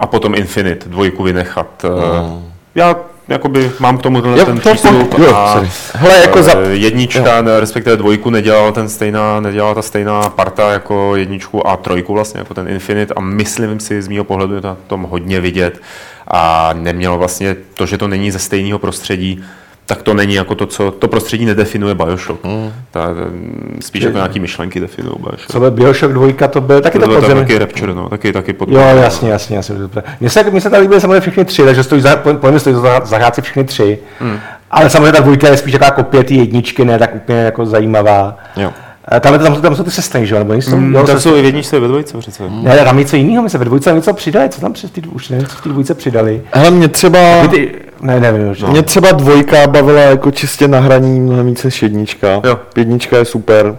a potom Infinite, dvojku vynechat. Mm. Já jakoby mám k tomu ten, Jo, ten to- přístup jo, a sorry. Hele, jako za- eh, jednička, ne, respektive dvojku nedělala ten stejná, nedělala ta stejná parta jako jedničku a trojku vlastně, jako ten Infinite a myslím si z mého pohledu je to na tom hodně vidět a nemělo vlastně to, že to není ze stejného prostředí, tak to není jako to, co to prostředí nedefinuje Bioshock. Mm. Ta, ten- spíš jako nějaký myšlenky definují Bioshock. co byl Bioshock 2, to byl taky To to podzemí. taky Rapture, no, taky, taky pod... Jo, jasně, jasně, jasně. dobře. Mně se, mně se tady líbily samozřejmě všechny tři, takže stojí za, po mě stojí za zahrát si všechny tři. Hmm. Ale samozřejmě ta dvojka je spíš taková kopie té jedničky, ne tak úplně jako zajímavá. Jo. Eh, Tam, tam, tam jsou ty sestry, že? Nebo nejsou? Mm, jo, tam sestry- jsou i v jedničce, ve dvojce přece. Ne, tam něco jiného, my se ve dvojce něco přidali, co tam přes ty, už nevím, co v té dvojce přidali. Hele, mě třeba, Ty, ne, nevím, už. mě třeba dvojka bavila jako čistě na hraní mnohem více než jednička. Jo. Jednička je super.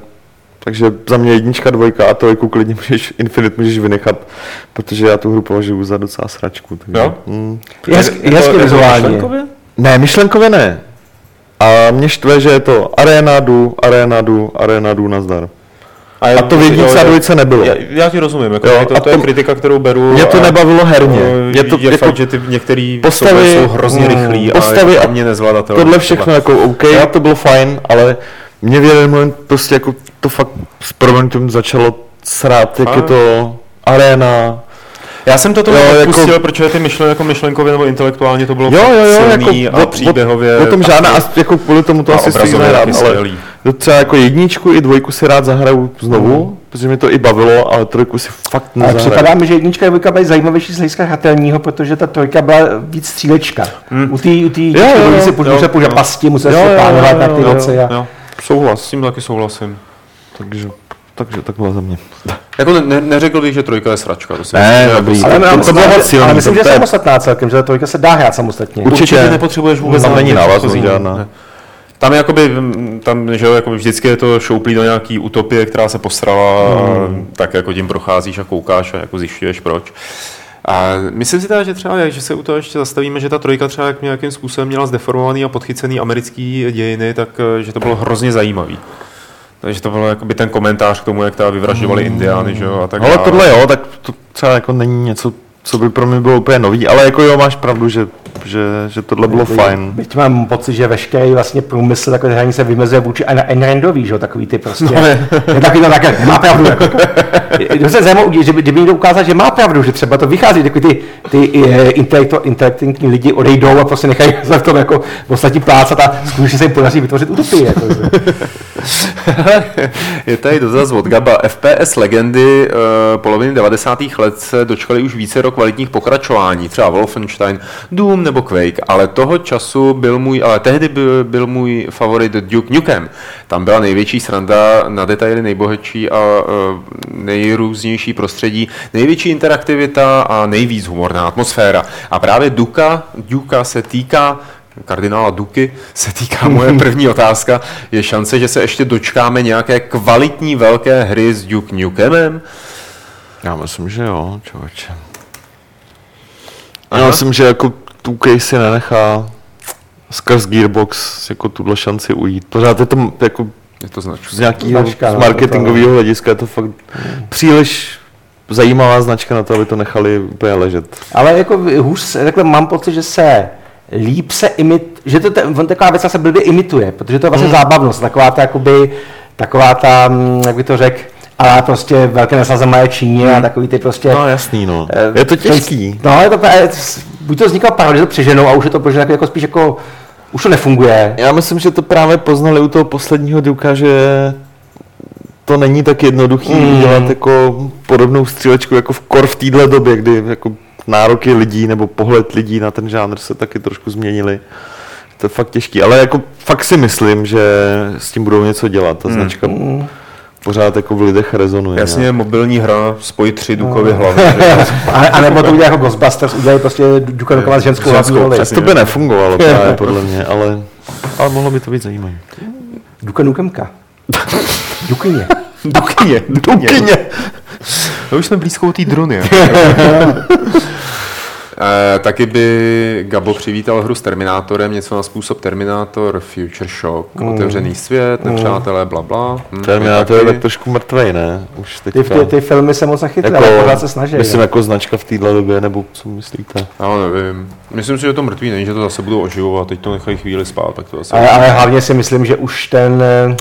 Takže za mě jednička, dvojka a trojku klidně můžeš, Infinite můžeš vynechat, protože já tu hru považuji za docela sračku. Takže, Jo? Mm. Je hezky, je hezky vizuálně. myšlenkově? Ne, myšlenkově ne. A mě štve, že je to arena, du, arena, du, arena, du, nazdar. A to v jedničce a dvojce nebylo. Já, já ti rozumím, jako Jo, to, a to je to- kritika, kterou beru. Mě to a- nebavilo herně. No, Mě to je jako fakt, že ty některé postavy- jsou hrozně mm, rychlý postavy a a mě nezvladatelné. Tohle všechno jako OK, to bylo fajn, ale mě v jeden moment prostě jako to fakt s proměnutím začalo srát, jak A? je to arena. Já jsem to tomu Jo, jako- protože ty myšlen, jako myšlenkově nebo intelektuálně to bylo Jo, jo, jo, silný jako a o- o- příběhově. O tom taky- žádná, a jako kvůli tomu to asi hrát, taky ale třeba jako jedničku i dvojku si rád zahraju znovu, protože mi to i bavilo, ale trojku si fakt Ale nezahraju. připadá mi, že jednička a dvojka byly zajímavější z hlediska hratelního, protože ta trojka byla víc střílečka. U té u té. Jo, jo, jedničky jo, se jo, musel použít jo. pasti, musel Jo, se jo, plánovat jo, na jo, ty jo, věci. A... Jo, Souhlas, s tím taky souhlasím. takže, takže takhle za mě. Jako ne, ne, neřekl bych, že trojka je sračka. To si Ne, myslím, dobrý. jako- Ale, To- ale, to bylo moc silný, ale myslím, že to je samostatná celkem, že ta trojka se dá hrát samostatně. Určitě. Určitě nepotřebuješ vůbec Tam není návaznost předchozího. žádná. Tam je jakoby, tam, že jo, jako vždycky je to šouplí do nějaký utopie, která se posrala, hmm. tak jako tím procházíš a koukáš a jako zjišťuješ proč. A myslím si teda, že třeba, že se u toho ještě zastavíme, že ta trojka třeba jak nějakým způsobem měla zdeformovaný a podchycený americký dějiny, tak eh, že to bylo hrozně zajímavý. Takže to bylo jakoby ten komentář k tomu, jak teda vyvražďovali indiány, že jo, a tak Ale dále. tohle jo, tak to třeba jako není něco, co by pro mě bylo úplně nový, ale jako jo, máš pravdu, že, že, že tohle bylo fajn. Byť mám pocit, že veškerý vlastně průmysl takové hraní se vymezuje vůči Ayn Ayn Randový, že jo, takový ty prostě. No, je. takový to také, nemá pravdu. Jako. To se zajímavé, že by, kdyby někdo ukázal, že má pravdu, že třeba to vychází, takový ty, ty eh, inteligentní lidi odejdou a prostě nechají se v tom jako v ostatní plácat a skutečně se jim podaří vytvořit utopii. Jako. (laughs) Je tady dotaz od Gaba. FPS legendy uh, poloviny 90. let se dočkali už více rok kvalitních pokračování, třeba Wolfenstein, Doom nebo Quake, ale toho času byl můj, ale tehdy byl, byl můj favorit Duke Nukem. Tam byla největší sranda na detaily, nejbohatší a uh, nejrůznější prostředí, největší interaktivita a nejvíc humorná atmosféra. A právě Duka, Duka se týká kardinála Duky se týká (laughs) moje první otázka. Je šance, že se ještě dočkáme nějaké kvalitní velké hry s Duke Nukemem? Já myslím, že jo, člověče. Já myslím, že jako 2K si nenechá skrz Gearbox jako tuhle šanci ujít. Pořád je to jako Je to značka. z nějakého Značka, z no, marketingového hlediska je to fakt příliš zajímavá značka na to, aby to nechali úplně ležet. Ale jako hůř, takhle mám pocit, že se líp se imit, že to te, on taková věc se blbě imituje, protože to je vlastně Hmm. zábavnost, taková ta jakoby, taková ta, mm, jak by to řekl, ale prostě velké nesazené Číně a takový ty prostě... Hmm. No jasný, no. eh, Je to těžký. No, je to, buď to vzniká parodie, to přeženou a už je to protože jako, spíš jako, už to nefunguje. Já myslím, že to právě poznali u toho posledního Duka, že to není tak jednoduchý Mm. mm. dělat jako podobnou střílečku jako v kor v téhle době, kdy jako nároky lidí nebo pohled lidí na ten žánr se taky trošku změnily. To je fakt těžký, ale jako fakt si myslím, že s tím budou něco dělat. Ta značka Mm. Pořád jako v lidech rezonuje. Jasně, mobilní hra, spojit tři No. Dukovy hlavy. (laughs) A, a nebo to udělají jako Ghostbusters, udělají prostě Duka s ženskou Ženskou, hlavní roli. To by nefungovalo (laughs) právě podle mě, ale, ale mohlo by to být zajímavé. Duka Nukemka. (laughs) Dukyně. Dukyně, Dukyně. No už jsme blízko té druny. Eh, taky by Gabo přivítal hru s Terminátorem, něco na způsob Terminator, Future Shock, otevřený svět, nepřátelé, bla bla. Hm, Terminátor je taky. tak trošku mrtvej, ne? Už Ty, teďka. ty, ty filmy se moc nechytly, ale pořád se snaží. Myslím jako značka v téhle době, nebo co myslíte? Já nevím. Myslím si, že to mrtvý není, že to zase budou oživovat, teď to nechají chvíli spát, tak to zase... Ale, ale hlavně si myslím, že už ten, eh,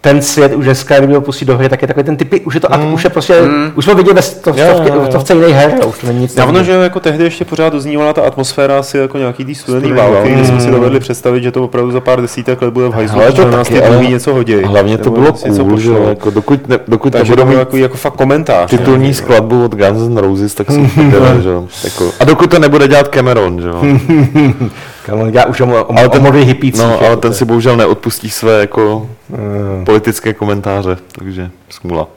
ten svět už dneska, kdyby ho pustit do hry, tak je takový ten typy, už je to, mm. už je prostě, mm. už jsme viděli ve to, to, Jo, to, jo, jo. to, v jiné hře, už to není nic. Já ono, nového. že jako tehdy ještě pořád doznívala ta atmosféra asi jako nějaký tý studený války, války. kdy jsme si dovedli představit, že to opravdu za pár desítek let bude v hajzlu, Ale to že na nás taky, ty ale druhý něco hodí. Hlavně to bylo něco cool, že jako dokud, ne, dokud Takže to nebudou bylo mít jako, jako fakt komentář. titulní skladbu od Guns N' Roses, tak jsem (laughs) že jo. Jako, a dokud to nebude dělat Cameron, že jo. (laughs) On dělá už o, o, Ale o ten- mluvě hippících. No, jako ale to ten si bohužel neodpustí své jako Eh, politické komentáře, takže smula.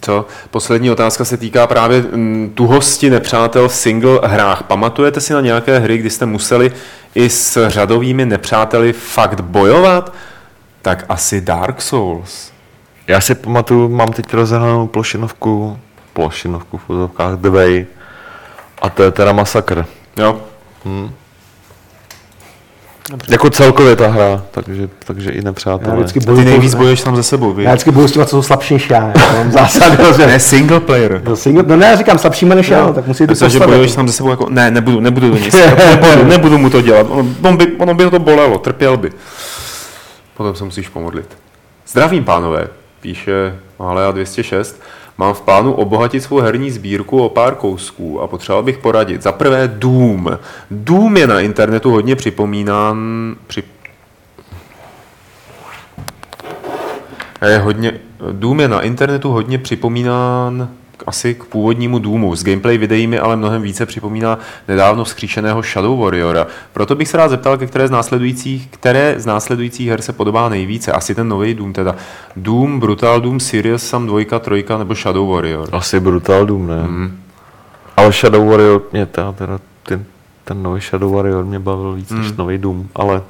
Co? Poslední otázka se týká právě mm, tuhosti nepřátel v single hrách. Pamatujete si na nějaké hry, kdy jste museli i s řadovými nepřáteli fakt bojovat? Tak asi Dark Souls. Já si pamatuju, mám teď rozehranou plošinovku, plošinovku v The Way, a to je teda masakr. Jo? Jako celkově ta hra, takže, takže i nepřátelé. Já vždycky Ty bojuju, nejvíc bojuješ tam ze sebou, víš? já vždycky bojuju s těma, co jsou slabší než já. jako že... Ne, single player. No, single, no ne, já říkám slabšíma než já, no, tak musí to Myslím, že bojuješ tam ze sebou jako, ne, nebudu, nebudu do nic, (laughs) nebudu, nebudu mu to dělat, ono, on by, ono by ho to bolelo, trpěl by. Potom se musíš pomodlit. Zdravím, pánové, píše Alea 206. Mám v plánu obohatit svou herní sbírku o pár kousků a potřeboval bych poradit. Za prvé Doom. Doom je na internetu hodně připomínán... Při... Je hodně, Doom je na internetu hodně připomínán asi k původnímu Doomu. S gameplay videí mi ale mnohem více připomíná nedávno vzkříšeného Shadow Warriora. Proto bych se rád zeptal, ke které z následujících, které z následujících her se podobá nejvíce. Asi ten nový Doom teda. Doom, Brutal Doom, Serious Sam 2, 3 nebo Shadow Warrior. Asi Brutal Doom, ne? Hmm. Ale Shadow Warrior, mě teda, teda ten, ten nový Shadow Warrior mě bavil víc než nový Doom, ale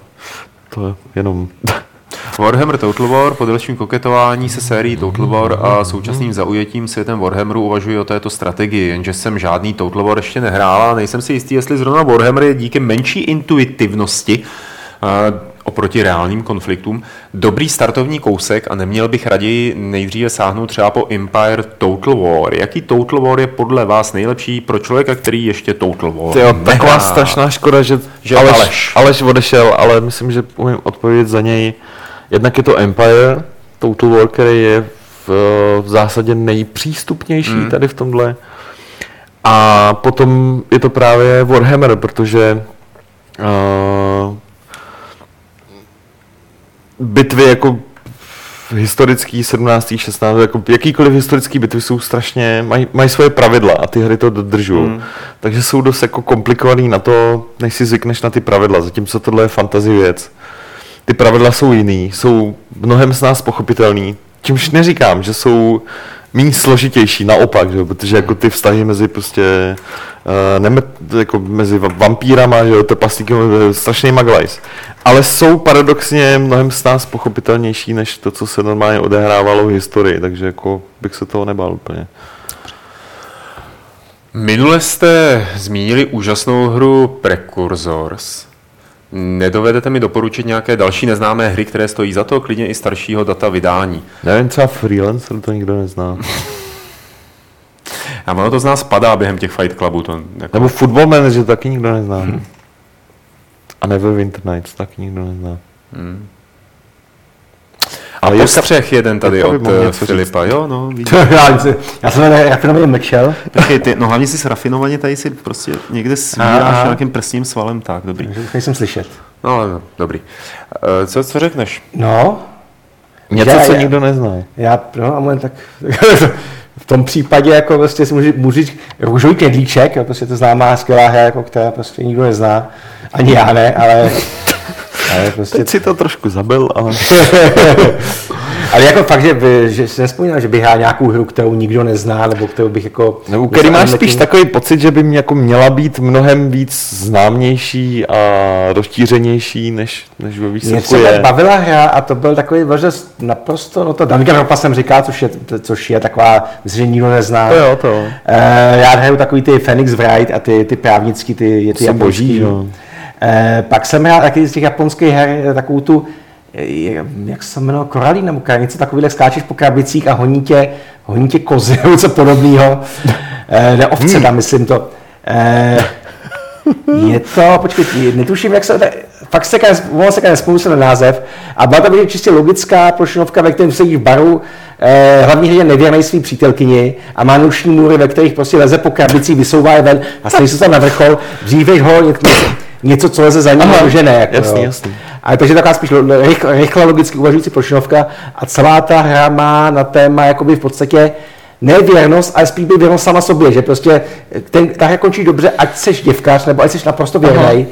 to je jenom... (laughs) Warhammer Total War po delším koketování se sérií Total War a současným zaujetím světem Warhammeru uvažuji o této strategii, jenže jsem žádný Total War ještě nehrál a nejsem si jistý, jestli zrovna Warhammer je díky menší intuitivnosti a oproti reálným konfliktům dobrý startovní kousek a neměl bych raději nejdříve sáhnout třeba po Empire Total War. Jaký Total War je podle vás nejlepší pro člověka, který ještě Total War Tyjo, taková strašná škoda, že, Že Aleš, Aleš. Aleš odešel, ale myslím, že umím odpovědět za něj. Jednak je to Empire, Total War, který je v, v zásadě nejpřístupnější Hmm. tady v tomhle. A potom je to právě Warhammer, protože uh, bitvy jako historický 17. 16. jako jakýkoliv historický bitvy jsou strašně, mají, mají svoje pravidla a ty hry to dodržují. Hmm. Takže jsou dost jako komplikovaný na to, než si zvykneš na ty pravidla, zatímco tohle je fantasy věc. Ty pravidla jsou jiný, jsou mnohem s nás pochopitelný, čímž neříkám, že jsou méně složitější, naopak, že? protože jako ty vztahy mezi prostě uh, neme, jako mezi va- vampírama, že jo, trpaslíkem, eh, strašný maglajs. Ale jsou paradoxně mnohem s nás pochopitelnější, než to, co se normálně odehrávalo v historii, takže jako bych se toho nebál úplně. Minule jste zmínili úžasnou hru Precursors. Nedovedete mi doporučit nějaké další neznámé hry, které stojí za to, klidně i staršího data vydání. Nevím, třeba Freelancer, to nikdo nezná. (laughs) A ono to z nás padá během těch Fight Clubů. To jako... Nebo Football Manager taky nikdo nezná. Hmm. A Neverwinter Nights taky nikdo nezná. Hmm. Ale A Jirka- postřeh jeden tady od eh. Filipa. Jo, no, (laughs) já, jsem- já jsem rafinovaně mlčel, Počkej, ty, no hlavně jsi rafinovaně tady si prostě někde svíráš nějakým prsním svalem, tak, dobrý. nejsem slyšet. No, ale no, dobrý. Eh, Co, co řekneš? No, Něco, Já- co já- nikdo nezná. já, no, a můj, tak (laughs) v tom případě jako prostě si můžu, můžu říct Růžový knedlíček, jo, prostě to známá skvělá hra, jako, která prostě nikdo nezná, ani já ne, ale, ale (laughs) prostě Teď si to trošku zabil, ale... (laughs) Ale jako fakt, že, by, že si nespomínal, že bych hrál nějakou hru, kterou nikdo nezná, nebo kterou bych jako... Nebo který máš spíš tím- takový pocit, že by mě jako měla být mnohem víc známější a rozšířenější, než, než ve výsledku je. bavila hra a to byl takový že naprosto, no to Danganronpa jsem říkal, což je, což je taková, myslím, že nikdo nezná. To jo, to. Eh, já hraju takový ty Phoenix Wright a ty, ty právnický, ty, ty japonský. boží, jo. Eh, pak jsem hrál taky z těch japonských her eh, takovou tu, eh, jak se jmenuje, koralí nebo něco takového, skáčeš po krabicích a honí tě, honí tě kozy (laughs) nebo něco podobného. Eh, ne ovce, tam myslím to. Eh, je to, počkej, netuším, jak se, fakt se ono se nespomínám se na název, a byla to čistě logická plošinovka, ve kterém sedí v baru, eh, hlavní hrdina nevěrnej svý přítelkyni a má noční můry, ve kterých prostě leze po krabicích, vysouvá je ven a stojí se tam na vrchol, dříve ho něco, něco, co leze za ním, Aha, že ne. Jako, jasný, jo. jasný. Ale takže taková spíš rychle, rychle logicky uvažující plošinovka a celá ta hra má na téma jakoby v podstatě ne věrnost, ale spíš by věrnost sama sobě, že prostě ten, ta hra končí dobře, ať seš děvkář, nebo ať seš naprosto věrnej,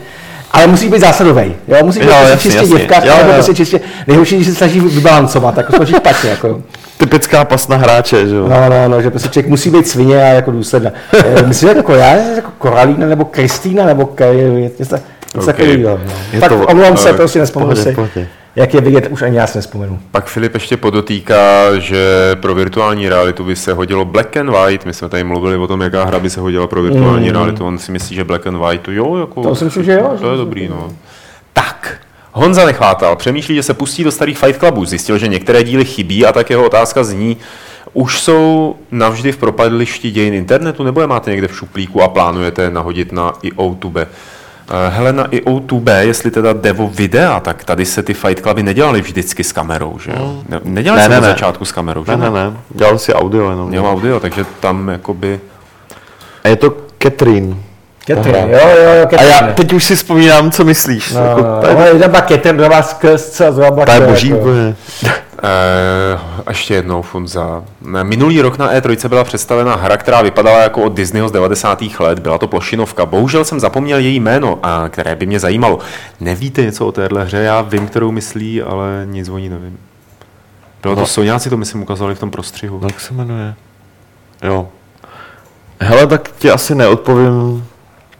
ale musí být zásadový. Jo? Musí být Jo, prostě jasně, čistě jasně. děvkář, Jo, nebo prostě čistě nejhorší, když se snaží vybalancovat, tak to špatně. Jako. Typická pasna hráče, že jo. No, no, no, že prostě člověk musí být svině a jako důsledná. Eh, Myslím, jako já, jako Koralína nebo Kristýna, nebo K- je- něco takového. no. Tak omlouvám se, eh, prostě nespomenu si. Jak je vidět, už ani já si nespomenu. Pak Filip ještě podotýká, že pro virtuální realitu by se hodilo Black and White. My jsme tady mluvili o tom, jaká hra by se hodila pro virtuální Mm. realitu. On si myslí, že Black and White, jo, jako... To si myslím, že jo, To je dobrý, no. Tak, Honza nechvátal, přemýšlí, že se pustí do starých Fight Clubů. Zjistil, že některé díly chybí a tak jeho otázka zní, už jsou navždy v propadlišti dějin internetu, nebo je máte někde v šuplíku a plánujete je nahodit na IO2? Eh, Hele, na IO2, jestli teda jde o videa, tak tady se ty Fight Cluby nedělaly vždycky s kamerou, že jo? Ne, nedělali Ne, se ne, od ne. začátku s kamerou, že Ne, ne, ne. Dělal si audio jenom. Jo, audio, takže tam jakoby... A je to Catherine. Aha. jo, jo, jo, A Catherine. já teď už si vzpomínám, co myslíš. No, jako, no, to je- no, jedna byla Catherine, druhá byla skrz, a druhá byla to je boží jako. úplně. Eh, ještě jednou, Funza. Minulý rok na E3 byla představena hra, která vypadala jako od Disneyho z 90. let. Byla to plošinovka. Bohužel jsem zapomněl její jméno, a které by mě zajímalo. Nevíte něco o téhle hře? Já vím, kterou myslí, ale nic o ní nevím. Bylo to No. Soňáci, to myslím ukazovali v tom prostřihu. Jak se jmenuje? Jo. Hele, tak ti asi neodpovím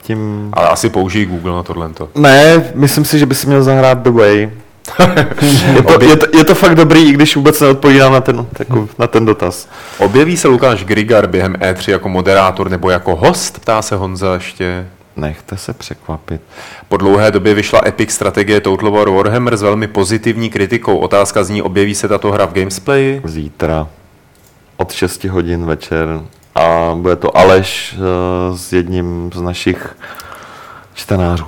tím... Ale asi použij Google na tohle. Ne, myslím si, že by si měl zahrát The Way. (laughs) Je to, je, to, je to fakt dobrý, i když vůbec neodpovídám na ten, jako, na ten dotaz. Objeví se Lukáš Grigar během E3 jako moderátor nebo jako host, ptá se Honza ještě. Nechte se překvapit. Po dlouhé době vyšla Epic strategie Total War Warhammer s velmi pozitivní kritikou. Otázka zní, objeví se tato hra v Gamesplay? Zítra od 6 hodin večer a bude to Aleš uh, s jedním z našich čtenářů.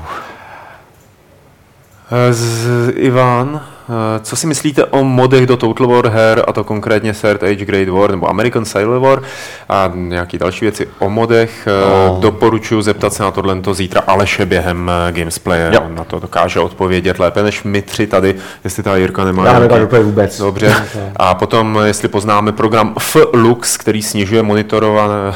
Z Ivan, eh, co si myslíte o modech do Total War her, a to konkrétně Third Age Great War nebo American Civil War a nějaký další věci o modech? No. Doporučuji zeptat se na tohle zítra Aleše během eh, Gamesplaye. Jo. On na to dokáže odpovědět lépe než my tři tady, jestli ta Jirka nemá. Já nějaký- úplně vůbec. Dobře. (laughs) A potom, jestli poznáme program Flux, který snižuje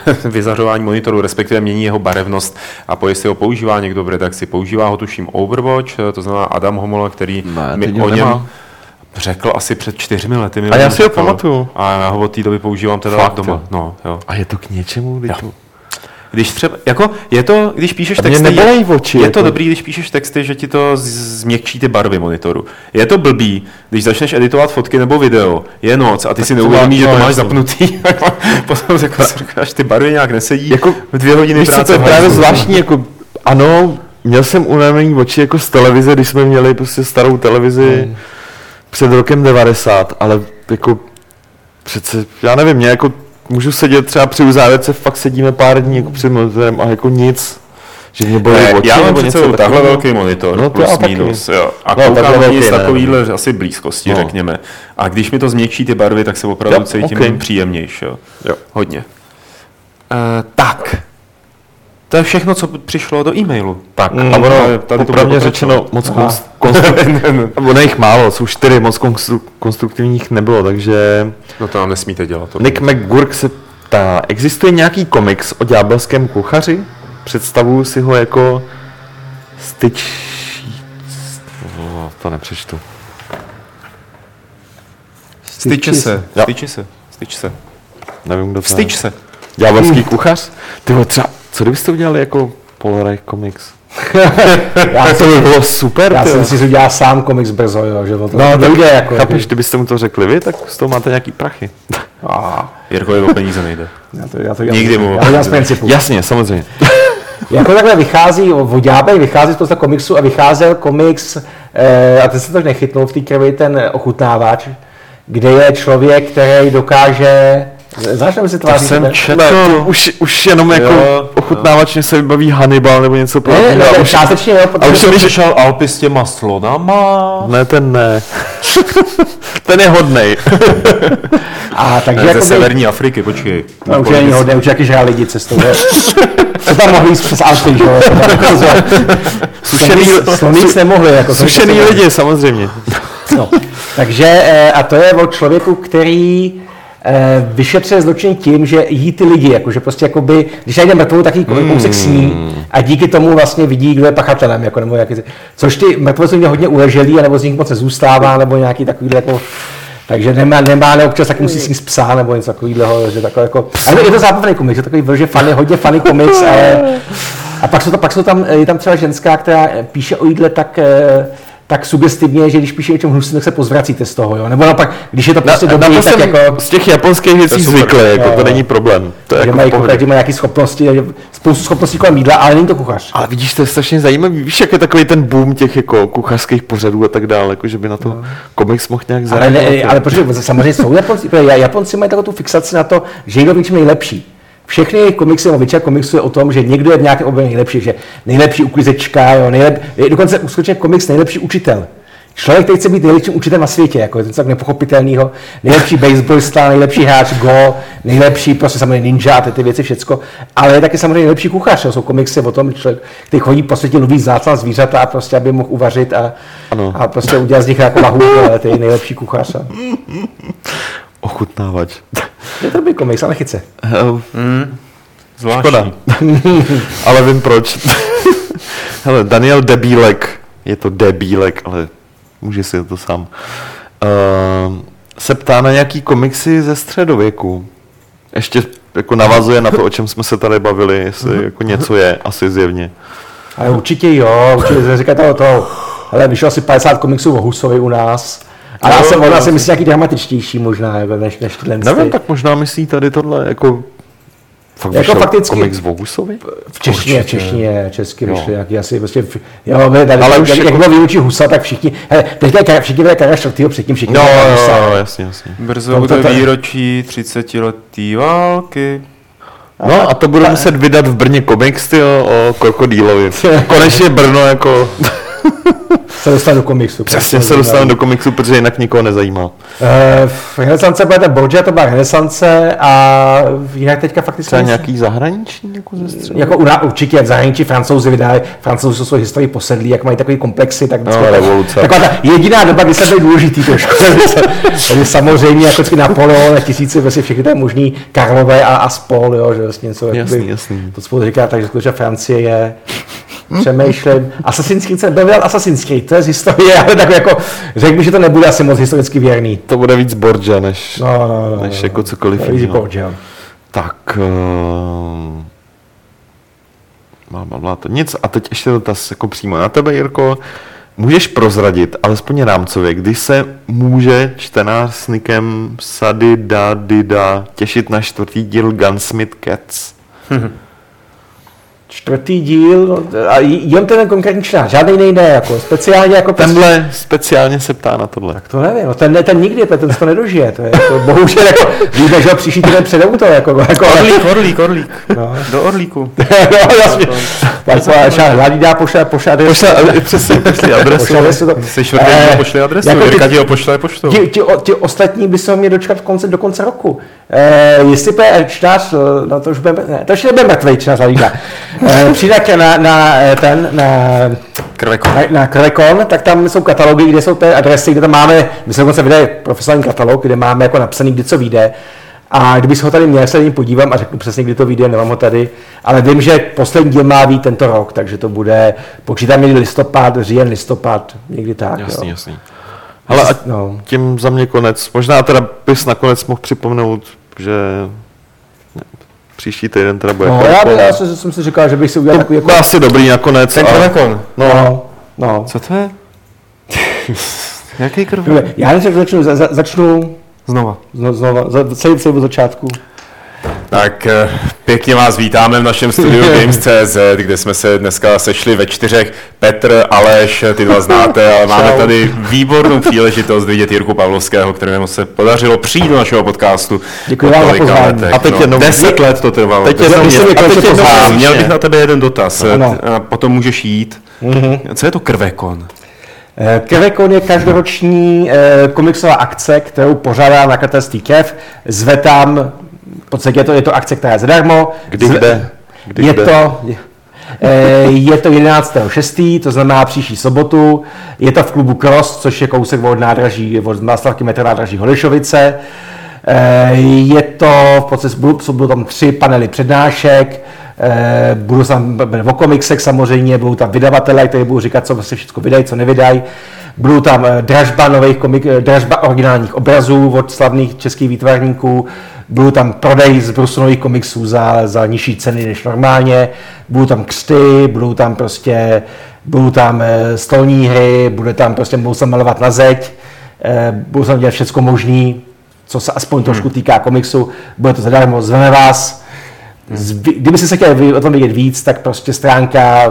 (laughs) vyzařování monitoru, respektive mění jeho barevnost a po jestli ho používá někdo v redakci, používá ho tuším Overwatch, to znamená Adam Homola, který Ne, ho o něm nemá. Řekl asi před čtyřmi lety. A já si ho pamatuju. A já ho od té doby používám teda Fakt, doma. jo. No, jo. A je to k něčemu? Jo. To... Když třeba, jako, je to, když píšeš texty, je, oči, je to jako. dobrý, když píšeš texty, že ti to změkčí ty barvy monitoru. Je to blbý, když začneš editovat fotky nebo video, je noc a ty si to neuvědomíš, že to no, máš zapnutý. (laughs) Potom jako si říkáš, ty barvy nějak nesedí, Jako, v dvě hodiny práce to je právě zvláštní, jako, ano, měl jsem unavený oči jako z televize, když jsme měli prostě starou televizi Hmm. Před rokem 90, ale jako přece, já nevím, mě jako můžu sedět třeba při uzávěrce, fakt sedíme pár dní jako před monitorem a jako nic, že mě bolí Ne, oči já mám nebo před něco sebou takhle takového. velký monitor, No, plus taky. minus, jo. A No, koukám velký z ne, takovýhle asi blízkosti, No. řekněme. A když mi to změkčí ty barvy, tak se opravdu Jo, cítím ok. příjemnější, jo. Jo. Hodně. Uh, tak. To je všechno, co přišlo do e-mailu. Tak, Mm, a ono, tady to popravdě řečeno, moc konst- (laughs) konstru- ono jich málo, jsou čtyři, moc konstru- konstruktivních nebylo, takže No to nám nesmíte dělat. To Nick McGurk se ptá, existuje nějaký komiks o ďábelském kuchaři? Představuju si ho jako styč... Oh, to nepřečtu. Styče se. Styče se. Styč se. Nevím, kdo to Styč je. se. Ďábelský kuchař? Ty vole, třeba, co kdybyste udělali jako Polaroid komiks? (laughs) Já, To by bylo super, já jsem si, udělá sám komiks brzo, jo, že to No, tak nejde, jako, chápeš, kdybyste mu to řekli vy, tak z toho máte nějaký prachy. A, Jirkovi o peníze nejde. já to, já to dělám, Nikdy mu- Já to dělám z principu. Jasně, samozřejmě. (laughs) Jako takhle vychází, o Ďábel vychází spousta komiksů a vycházel komiks, eh, a ten se to nechytnul v té krvi, ten ochutnávač, kde je člověk, který dokáže, znáš, nebo se tváří? jsem četl. Ne, už, už jenom jako Jo, ochutnávač se vybaví Hannibal nebo něco Ne, ne, podobného. ne, už, částečně jo, a protože už jsem přišel Alpy s těma slonama. Ne, ten ne. (laughs) ten je hodnej. (laughs) a takže Ne, ze jako severní Afriky, počkej. No, už není hodně, už jaký žrá lidi cestou, že? (laughs) Co tam mohli jít přes Alpy, že jo? Sušený, Slon nic nemohli, jako sušený lidi, samozřejmě. No. Takže, eh, a to je o člověku, který vyšetřuje zločin tím, že jí ty lidi, jakože prostě jakoby, když najde mrtvou, tak jí Hmm. kousek sní a díky tomu vlastně vidí, kdo je pachatelem, jako, nebo jaký, což ty mrtvé jsou někde hodně uleželý, nebo z nich moc nezůstává, nebo nějaký takový jako, takže nemá, nemá, ne, občas taky musí sníst psa, nebo něco takového, že takové jako, ale je to zábavný komiks, je to takový vlže funny, hodně funny komiks, ale, a pak jsou, to, pak jsou tam, je tam třeba ženská, která píše o jídle tak, eh, tak sugestivně, že když píše o něčem hnusným, tak se pozvracíte z toho, jo? Nebo naopak, když je to prostě Na, dobrý, na to tak jsem jako... z těch japonských věcí zvyklý, jako to není problém. To je že jako mají kuchaři, mají nějaké schopnosti, spoustu schopností kolem jídla, ale není to kuchař. Ale vidíš, to je strašně zajímavý. Víš, jak je takový ten boom těch jako kuchařských pořadů a tak dále, jako že by na to komiks mohl nějak No. Ale, zareagovat. ne, ale protože samozřejmě jsou Japonci, protože Japonci mají takovou tu fixaci na to, že někdo v něčem nejlepší. Všechny komiksy, nebo většina komiksů je o tom, že někdo je v nějakém oboru nejlepší, že nejlepší uklizečka, jo, nejlep, je dokonce uskutečně komiks nejlepší učitel. Člověk, který chce být nejlepším učitelem na světě, jako je to tak nepochopitelného, nejlepší baseballista, nejlepší hráč go, nejlepší prostě samozřejmě ninja a ty, ty věci všecko, ale je taky samozřejmě nejlepší kuchař, jo. jsou komiksy o tom, že člověk, který chodí po světě, loví záclá zvířata a prostě, aby mohl uvařit a, Ano. a prostě udělat z nich jako lahůdku, ale ty nejlepší kuchař. A... Ochutnávač. Je to dobrý komiks, ale chyce. Zvláštní. Škoda. (laughs) ale vím proč. (laughs) Hele, Daniel Debílek, je to Debílek, ale může si to sám, uh, se ptá na nějaký komiksy ze středověku. Ještě jako navazuje na to, o čem jsme se tady bavili, jestli jako něco je, asi zjevně. Ale určitě jo, určitě říká to, to hele, vyšlo asi 50 komiksů o Husovi u nás. A já jsem, ona si jo. myslí nějaký dramatičtější možná, jako než, než tyhle. Nevím, ty. tak možná myslí tady tohle jako... Fakt Jako fakticky- komiks o Husovi? V češtině, v češtině, česky Jo. vyšly nějaký asi prostě, v- jo, my tady, Ale Ale už jak, jako- jak bylo výučí Husa, tak všichni, hele, teďka je všichni byli Karla Čtvrtýho, předtím všichni No, jo, Husa. jo, jasně, jasně. Brzo No, bude výročí 30 letý války. No a to budu muset vydat v Brně komiks, tyjo, o krokodýlovi. (laughs) Konečně Brno jako... Se dostal do komiksu. Přesně se dostanu do komiksu, protože jinak nikoho nezajímá. Eh, V Renesance bude ten Borgia, to byla Renesance a jinak teďka fakticky... Třeba nějaký zahraniční jako ze středu? Jako u nás určitě v zahraničí francouzi vydali, francouzi jsou svou historii posedlí, jak mají takový komplexy, tak No, revoluce. Taková ta jediná doba, kdy se byli důležitý trošku. Takže samozřejmě jako vždycky Napoleon a tisíci, vlastně všechny ty možný Karlové a, a spol, jo, že vlastně něco Jasný, jakoby- jasný. To spolu říká, takže skutečně Francie je přemýšlím. Assassin's Creed jsem byl vydat Assassin's Creed, to je z historie, (laughs) ale tak jako řekl bych, že to nebude asi moc historicky věrný. To bude víc Borgia, než, No, no, no, než no. jako cokoliv Easy jiného. Borgia. Tak... Uh, mám, mám to nic. A teď ještě dotaz jako přímo na tebe, Jirko. Můžeš prozradit, alespoň rámcově, kdy se může čtenář s nikem Sady Da Dida těšit na čtvrtý díl Gunsmith Cats? (laughs) Čtvrtý díl, no, a jen ten konkrétní článek, žádný jiný ne, jako speciálně jako Tenhle speciálně se ptá na tohle. To nevím, no ten, ten nikdy, ten, se to nedožije, to je jako, bohužel jako, víme, že ho příští týden předou to, jako, jako, Orlík, orlík, orlík. no, Do orlíku. (laughs) no, jasně, tak to hladí dá pošle, pošle adresu, Pošle, ale (laughs) přesně, pošli adresu. pošle adresu, to, Jsi čtvrtý, Eh, pošli adresu. jako ty- Jirka ti ho pošle poštou. Ti, ti, ti ostatní by se měli dočkat v konce, do konce roku. Eh, jestli bude čtenář, eh, no to už bude, ne, to ještě nebude mrtvej čtenář přijde na, na, eh, ten, na, Krveko. na, na Krvekon, tak tam jsou katalogy, kde jsou ty adresy, kde tam máme, my jsme dokonce vydali profesionální katalog, kde máme jako napsaný, kdy co vyjde. A kdyby se ho tady měl, se něj podívám a řeknu přesně, kdy to vyjde, nemám ho tady. Ale vím, že poslední díl má být tento rok, takže to bude, počítám někdy listopad, říjen, listopad, někdy tak. Jasný, jo. jasný. Ale a No. tím za mě konec. Možná teda bys nakonec mohl připomenout, že příští týden teda bude No, já, Krvekon. já jsem, jsem si říkal, že bych si udělal takový jako... Asi dobrý nakonec. Ten a- krvekon. No, no. Co to je? (laughs) Jaký? Dobře, Já než začnu, za, za, začnu Znova. zno- znova, za, celý, celý od začátku. Tak eh, pěkně vás vítáme v našem studiu (laughs) Games.cz, kde jsme se dneska sešli ve čtyřech. Petr, Aleš, ty dva znáte, ale máme tady výbornou příležitost vidět Jirku Pavlovského, kterému se podařilo přijít do našeho podcastu. Děkuji vám za pozvání. letech. A teď no, jenom- Deset let to trvalo. Teď jenom mě a teď jenom-. A měl bych na tebe jeden dotaz, eh, Ano. a potom můžeš jít. Co je to krvekon? Eh, Krvekon je každoroční eh, komiksová akce, kterou pořádá nakladatelství Kev. Zve tam, v podstatě je to, je to akce, která je zadarmo. Kdy, Zve- kde? Kdy, je kde? to, eh, je to 11.6., to znamená příští sobotu. Je to v klubu Cross, což je kousek od nádraží, od nástavky metro nádraží Holešovice. Eh, Je to, v podstatě budou, tam tři panely přednášek, budou tam o komiksech samozřejmě, budou tam vydavatelé, kteří budou říkat, co se všechno vydají, co nevydají. Budou tam eh, dražba nových komik, eh, dražba originálních obrazů od slavných českých výtvarníků, budou tam prodej z Brusunových komiksů za, za nižší ceny než normálně, budou tam křty, budou tam prostě, budou tam eh, stolní hry, bude tam prostě, budou se malovat na zeď, eh, budou tam dělat všechno možný, co se aspoň trošku týká komiksu, bude to zadarmo, zveme vás. Zvi- Kdyby si se chtěl o tom vědět víc, tak prostě stránka,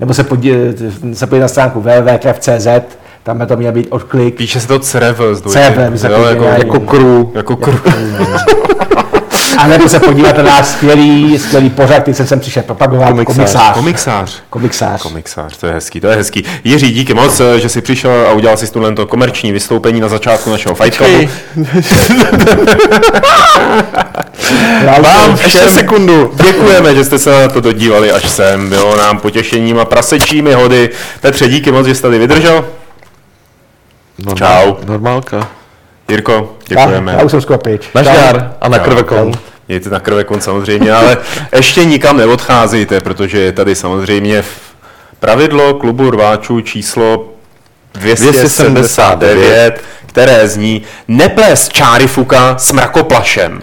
nebo se podívat, se podívat na stránku www.cz, tam by to měl být odklik. Píše se to CRV z. CRV, Jo, to jako, dělá. jako, Crew. jako kru. (laughs) A nebo se podívat na náš skvělý, skvělý pořad, který jsem sem přišel propagovat, Komiksář. komiksář. Komiksář. Komiksář. Komiksář, to je hezký, to je hezký. Jiří, díky moc, že jsi přišel a udělal si tuhle to komerční vystoupení na začátku našeho Fight Clubu. Vám všem sekundu děkujeme, že jste se na to dodívali až sem. Bylo nám potěšením a prasečími hody. Petře, díky moc, že jste tady vydržel. Normál- Čau. Normálka. Jirko, já, děkujeme. já už jsem skoro pryč. Nažár a na krvekon. Mějte na krvekon samozřejmě, ale (laughs) ještě nikam neodcházejte, protože je tady samozřejmě v pravidlo klubu rváčů číslo 279, které zní neplést čáry fuka s mrakoplašem.